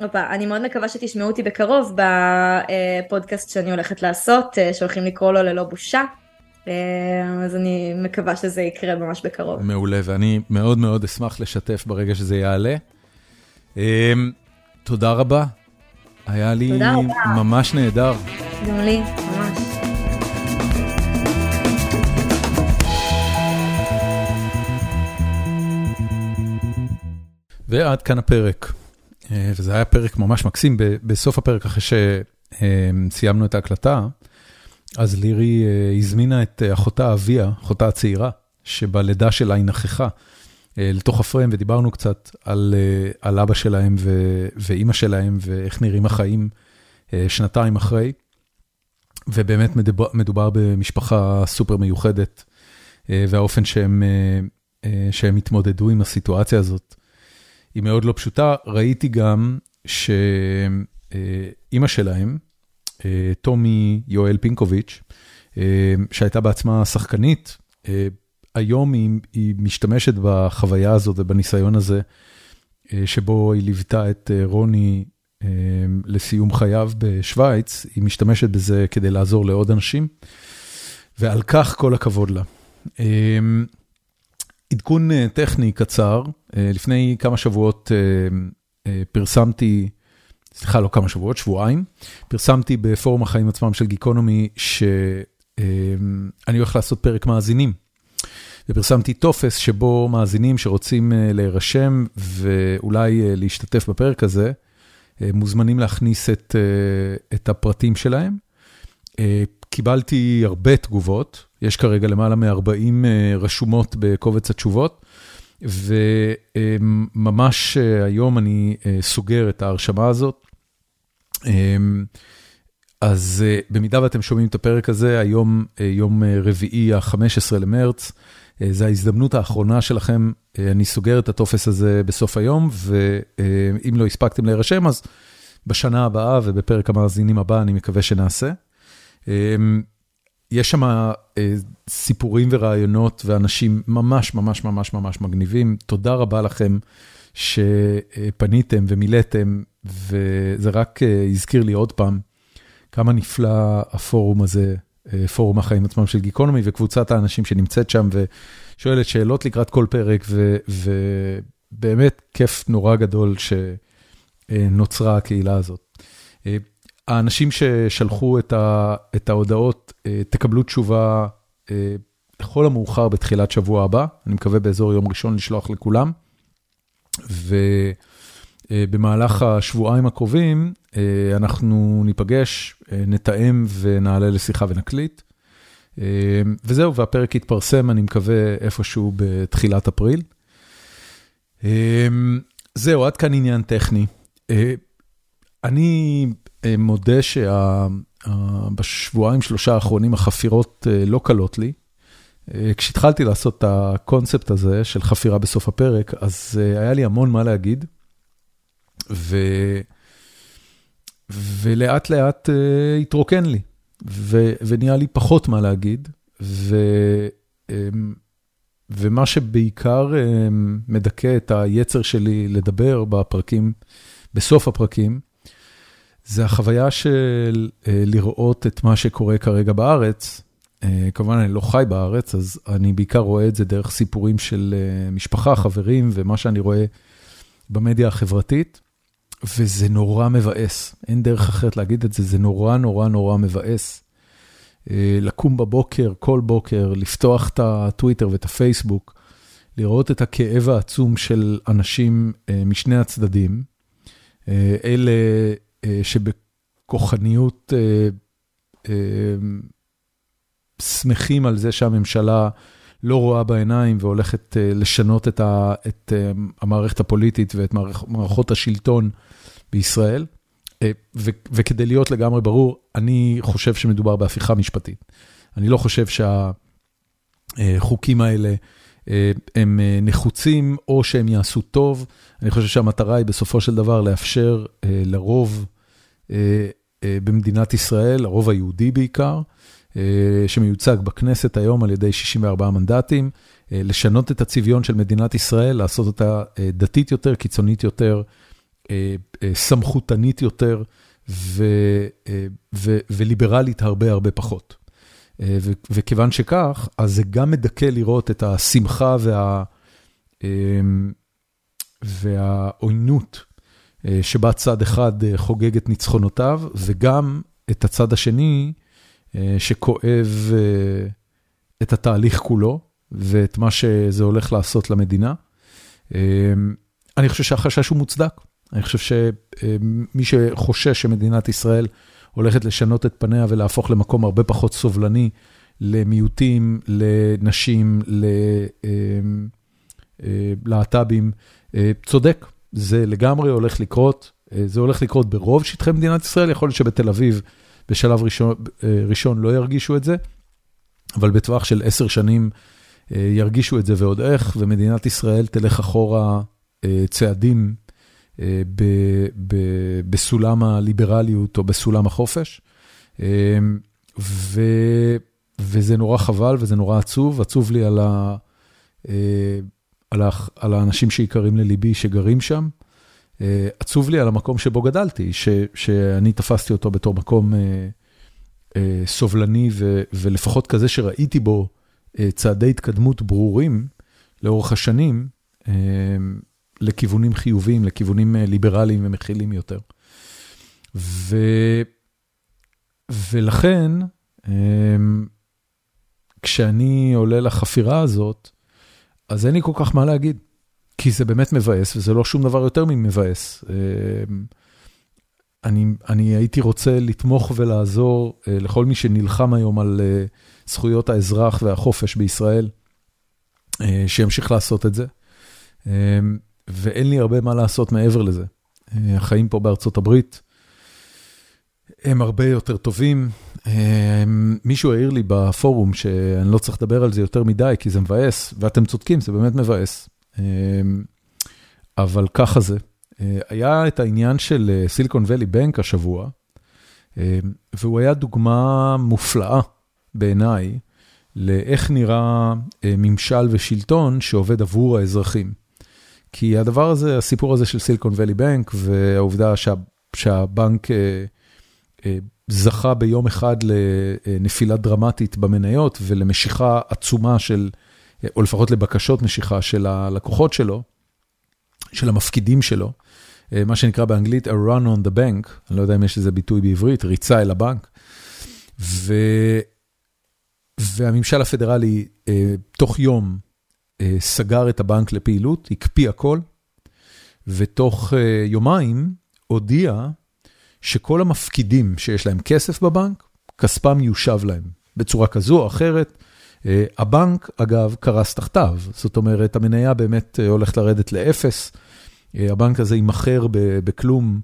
[SPEAKER 2] אופה, אני מאוד מקווה שתשמעו אותי בקרוב בפודקאסט שאני הולכת לעשות, שהולכים לקרוא לו ללא בושה. אז אני מקווה שזה יקרה ממש בקרוב.
[SPEAKER 1] מעולה, ואני מאוד מאוד אשמח לשתף ברגע שזה יעלה. אמ, תודה רבה. היה לי ממש נהדר.
[SPEAKER 2] גם לי, ממש.
[SPEAKER 1] ועד כאן הפרק. אה, וזה היה פרק ממש מקסים. בסוף הפרק, אחרי שסיימנו את ההקלטה, אז לירי אה, הזמינה את אחותה אביה, אחותה הצעירה, שבלידה שלה היא נכחה. אה, לתוך הפריים ודיברנו קצת על אה, על אבא שלהם ואימא שלהם ואיך נראים החיים אה, שנתיים אחרי. ובאמת מדובר מדובר במשפחה סופר מיוחדת, והאופן שהם שהם התמודדו עם הסיטואציה הזאת היא מאוד לא פשוטה. ראיתי גם שאימא שלהם, טומי יואל פינקוביץ', שהייתה בעצמה שחקנית, היום היא היא משתמשת בחוויה הזאת ובניסיון הזה, אה, שבו היא ליוותה את אה, רוני אה, לסיום חייו בשוויץ, היא משתמשת בזה כדי לעזור לעוד אנשים, ועל כך כל הכבוד לה. עדכון טכני קצר, לפני כמה שבועות פרסמתי, סליחה, לא כמה שבועות, שבועיים, פרסמתי בפורום החיים עצמם של גיקונומי, שאני הולך לעשות פרק מאזינים. ופרסמתי טופס שבו מאזינים שרוצים אה, להירשם ואולי אה, להשתתף בפרק הזה, אה, מוזמנים להכניס את את הפרטים שלהם. קיבלתי הרבה תגובות, יש כרגע למעלה מ-40 רשומות בקובץ התשובות, וממש היום אני סוגר את ההרשמה הזאת. אז במידה ואתם שומעים את הפרק הזה, היום יום רביעי ה-15 למרץ, אה, זו ההזדמנות האחרונה שלכם, אה, אני סוגר את הטופס הזה בסוף היום, ואם לא הספקתם להירשם, אז בשנה הבאה ובפרק המאזינים הבא אני מקווה שנעשה. אה, יש שם סיפורים ורעיונות ואנשים ממש ממש ממש ממש מגניבים. תודה רבה לכם שפניתם ומילאתם, וזה רק הזכיר לי עוד פעם כמה נפלא הפורום הזה, פורום החיים עצמם של גיקונומי, וקבוצת האנשים שנמצאת שם ושואלת שאלות לקראת כל פרק, ובאמת כיף נורא גדול שנוצרה הקהילה הזאת. האנשים ששלחו את ההודעות, תקבלו תשובה לכל המאוחר בתחילת שבוע הבא, אני מקווה באזור יום ראשון לשלוח לכולם. ובמהלך השבועיים הקרובים אנחנו ניפגש, נתאם ונעלה לשיחה ונקליט. וזהו, והפרק יתפרסם, אני מקווה, איפשהו בתחילת אפריל. זהו, עד כאן עניין טכני. אני מודה שבשבועיים, שלושה האחרונים החפירות לא קלות לי. כשהתחלתי לעשות את הקונספט הזה של חפירה בסוף הפרק, אז היה לי המון מה להגיד, ו... ולאט לאט התרוקן לי, ו... ונהיה לי פחות מה להגיד, ו... ומה שבעיקר מדכא את היצר שלי לדבר בפרקים, בסוף הפרקים, זה החוויה של לראות את מה שקורה כרגע בארץ, כמובן אני לא חי בארץ, אז אני בעיקר רואה את זה דרך סיפורים של משפחה, חברים, ומה שאני רואה במדיה החברתית, וזה נורא מבאס, אין דרך אחרת להגיד את זה, זה נורא נורא נורא מבאס. לקום בבוקר, כל בוקר, לפתוח את הטוויטר ואת הפייסבוק, לראות את הכאב העצום של אנשים משני הצדדים, אלה שבכוחניות שמחים על זה שהממשלה לא רואה בעיניים והולכת לשנות את המערכת הפוליטית ואת מערכות השלטון בישראל. וכדי להיות לגמרי ברור, אני חושב שמדובר בהפיכה משפטית. אני לא חושב שהחוקים האלה הם נחוצים או שהם יעשו טוב. אני חושב שהמטרה היא בסופו של דבר לאפשר לרוב במדינת ישראל, הרוב היהודי בעיקר, שמיוצג בכנסת היום על ידי 64 מנדטים, לשנות את הצביון של מדינת ישראל, לעשות אותה דתית יותר, קיצונית יותר, סמכותנית יותר וליברלית הרבה הרבה פחות. וכיוון שכך, אז זה גם מדכא לראות את השמחה והעוינות שבה צד אחד חוגג את ניצחונותיו, וגם את הצד השני, שכואב את התהליך כולו ואת מה שזה הולך לעשות למדינה. אני חושב שהחשש הוא מוצדק. אני חושב שמי שחושש שמדינת ישראל הולכת לשנות את פניה ולהפוך למקום הרבה פחות סובלני למיעוטים, לנשים, ללהט"בים, צודק. זה לגמרי הולך לקרות, זה הולך לקרות ברוב שטחי מדינת ישראל, יכול להיות שבתל אביב בשלב ראשון, ראשון לא ירגישו את זה, אבל בטווח של עשר שנים ירגישו את זה ועוד איך, ומדינת ישראל תלך אחורה צעדים בסולם הליברליות או בסולם החופש. ו, וזה נורא חבל וזה נורא עצוב, עצוב לי על, ה, על, ה, על האנשים שיקרים לליבי שגרים שם. עצוב לי על המקום שבו גדלתי, ש, שאני תפסתי אותו בתור מקום סובלני ו, ולפחות כזה שראיתי בו צעדי התקדמות ברורים לאורך השנים. לכיוונים חיוביים, לכיוונים ליברליים ומכילים יותר. ו... ולכן, כשאני עולה לחפירה הזאת, אז אין לי כל כך מה להגיד, כי זה באמת מבאס, וזה לא שום דבר יותר ממבאס. אני, אני הייתי רוצה לתמוך ולעזור לכל מי שנלחם היום על זכויות האזרח והחופש בישראל, שימשיך לעשות את זה. ואין לי הרבה מה לעשות מעבר לזה. החיים פה בארצות הברית הם הרבה יותר טובים. מישהו העיר לי בפורום שאני לא צריך לדבר על זה יותר מדי, כי זה מבאס, ואתם צודקים, זה באמת מבאס. אבל ככה זה. היה את העניין של סיליקון ואלי בנק השבוע, והוא היה דוגמה מופלאה בעיניי לאיך נראה ממשל ושלטון שעובד עבור האזרחים. כי הדבר הזה, הסיפור הזה של סיליקון ואלי בנק, והעובדה שה, שהבנק זכה ביום אחד לנפילה דרמטית במניות ולמשיכה עצומה של, או לפחות לבקשות משיכה של הלקוחות שלו, של המפקידים שלו, מה שנקרא באנגלית a run on the bank, אני לא יודע אם יש איזה ביטוי בעברית, ריצה אל הבנק. ו... והממשל הפדרלי תוך יום סגר את הבנק לפעילות, הקפיא הכל, ותוך יומיים הודיע שכל המפקידים שיש להם כסף בבנק, כספם יושב להם בצורה כזו או אחרת. הבנק, אגב, קרס תחתיו, זאת אומרת, המניה באמת הולכת לרדת לאפס. הבנק הזה יימכר בכלום.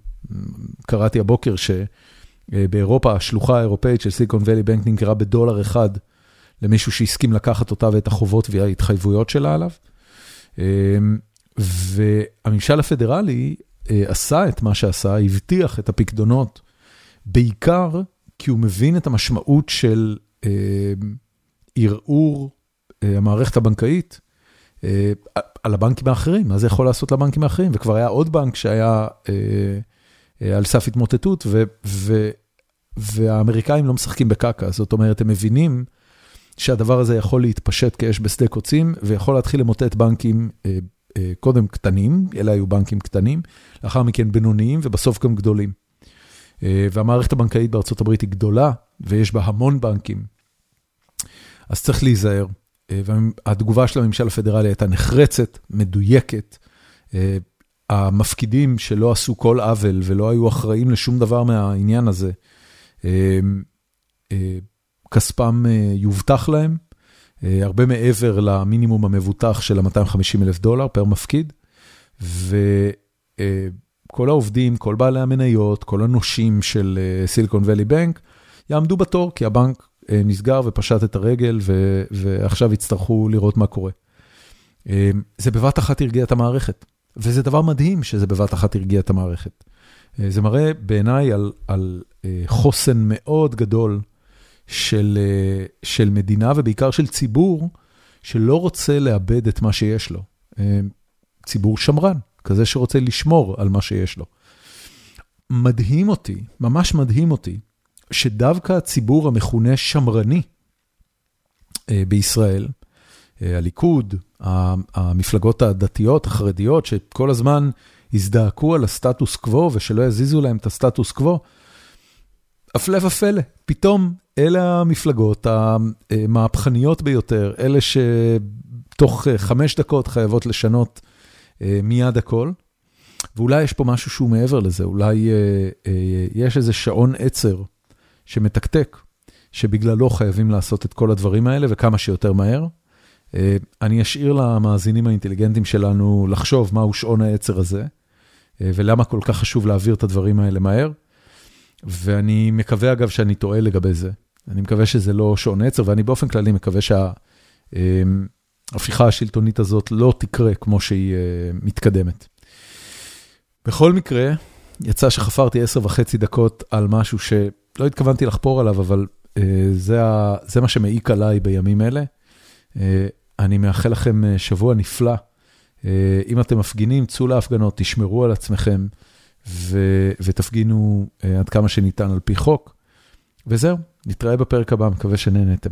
[SPEAKER 1] קראתי הבוקר שבאירופה, השלוחה האירופאית של סיליקון ואלי בנק נמכרה בדולר אחד למישהו שהסכים לקחת אותה ואת החובות וההתחייבויות שלה עליו. והממשל הפדרלי עשה את מה שעשה, הבטיח את הפקדונות, בעיקר כי הוא מבין את המשמעות של ערעור המערכת הבנקאית על הבנקים האחרים, מה זה יכול לעשות לבנקים האחרים, וכבר היה עוד בנק שהיה על סף התמוטטות, והאמריקאים לא משחקים בקקה, זאת אומרת, הם מבינים שהדבר הזה יכול להתפשט כאש בשדה קוצים, ויכול להתחיל למוטט בנקים קודם קטנים, אלה היו בנקים קטנים, לאחר מכן בינוניים ובסוף גם גדולים. והמערכת הבנקאית בארצות הברית היא גדולה, ויש בה המון בנקים, אז צריך להיזהר. והתגובה של הממשל הפדרלי הייתה נחרצת, מדויקת. המפקידים שלא עשו כל עוול ולא היו אחראים לשום דבר מהעניין הזה, כספם יובטח להם, הרבה מעבר למינימום המבוטח של ה-250 אלף דולר פר מפקיד, וכל העובדים, כל בעלי המניות, כל הנושים של סיליקון ואלי בנק, יעמדו בתור, כי הבנק נסגר ופשט את הרגל, ועכשיו יצטרכו לראות מה קורה. זה בבת אחת הרגיע את המערכת, וזה דבר מדהים שזה בבת אחת הרגיע את המערכת. זה מראה בעיניי על, על חוסן מאוד גדול של, של מדינה ובעיקר של ציבור שלא רוצה לאבד את מה שיש לו. ציבור שמרן, כזה שרוצה לשמור על מה שיש לו. מדהים אותי, ממש מדהים אותי, שדווקא הציבור המכונה שמרני בישראל, הליכוד, המפלגות הדתיות, החרדיות, שכל הזמן הזדעקו על הסטטוס קוו ושלא יזיזו להם את הסטטוס קוו, הפלא ופלא, פתאום אלה המפלגות המהפכניות ביותר, אלה שתוך חמש דקות חייבות לשנות מיד הכל. ואולי יש פה משהו שהוא מעבר לזה, אולי יש איזה שעון עצר שמתקתק, שבגללו חייבים לעשות את כל הדברים האלה וכמה שיותר מהר. אני אשאיר למאזינים האינטליגנטים שלנו לחשוב מהו שעון העצר הזה, ולמה כל כך חשוב להעביר את הדברים האלה מהר. ואני מקווה אגב שאני טועה לגבי זה, אני מקווה שזה לא שעון עצר, ואני באופן כללי מקווה שההפיכה השלטונית הזאת לא תקרה כמו שהיא מתקדמת. בכל מקרה, יצא שחפרתי עשר וחצי דקות על משהו שלא התכוונתי לחפור עליו, אבל זה, זה מה שמעיק עליי בימים אלה. אני מאחל לכם שבוע נפלא. אם אתם מפגינים, צאו להפגנות, תשמרו על עצמכם ותפגינו עד כמה שניתן על פי חוק. וזהו, נתראה בפרק הבא, מקווה שנהנתם.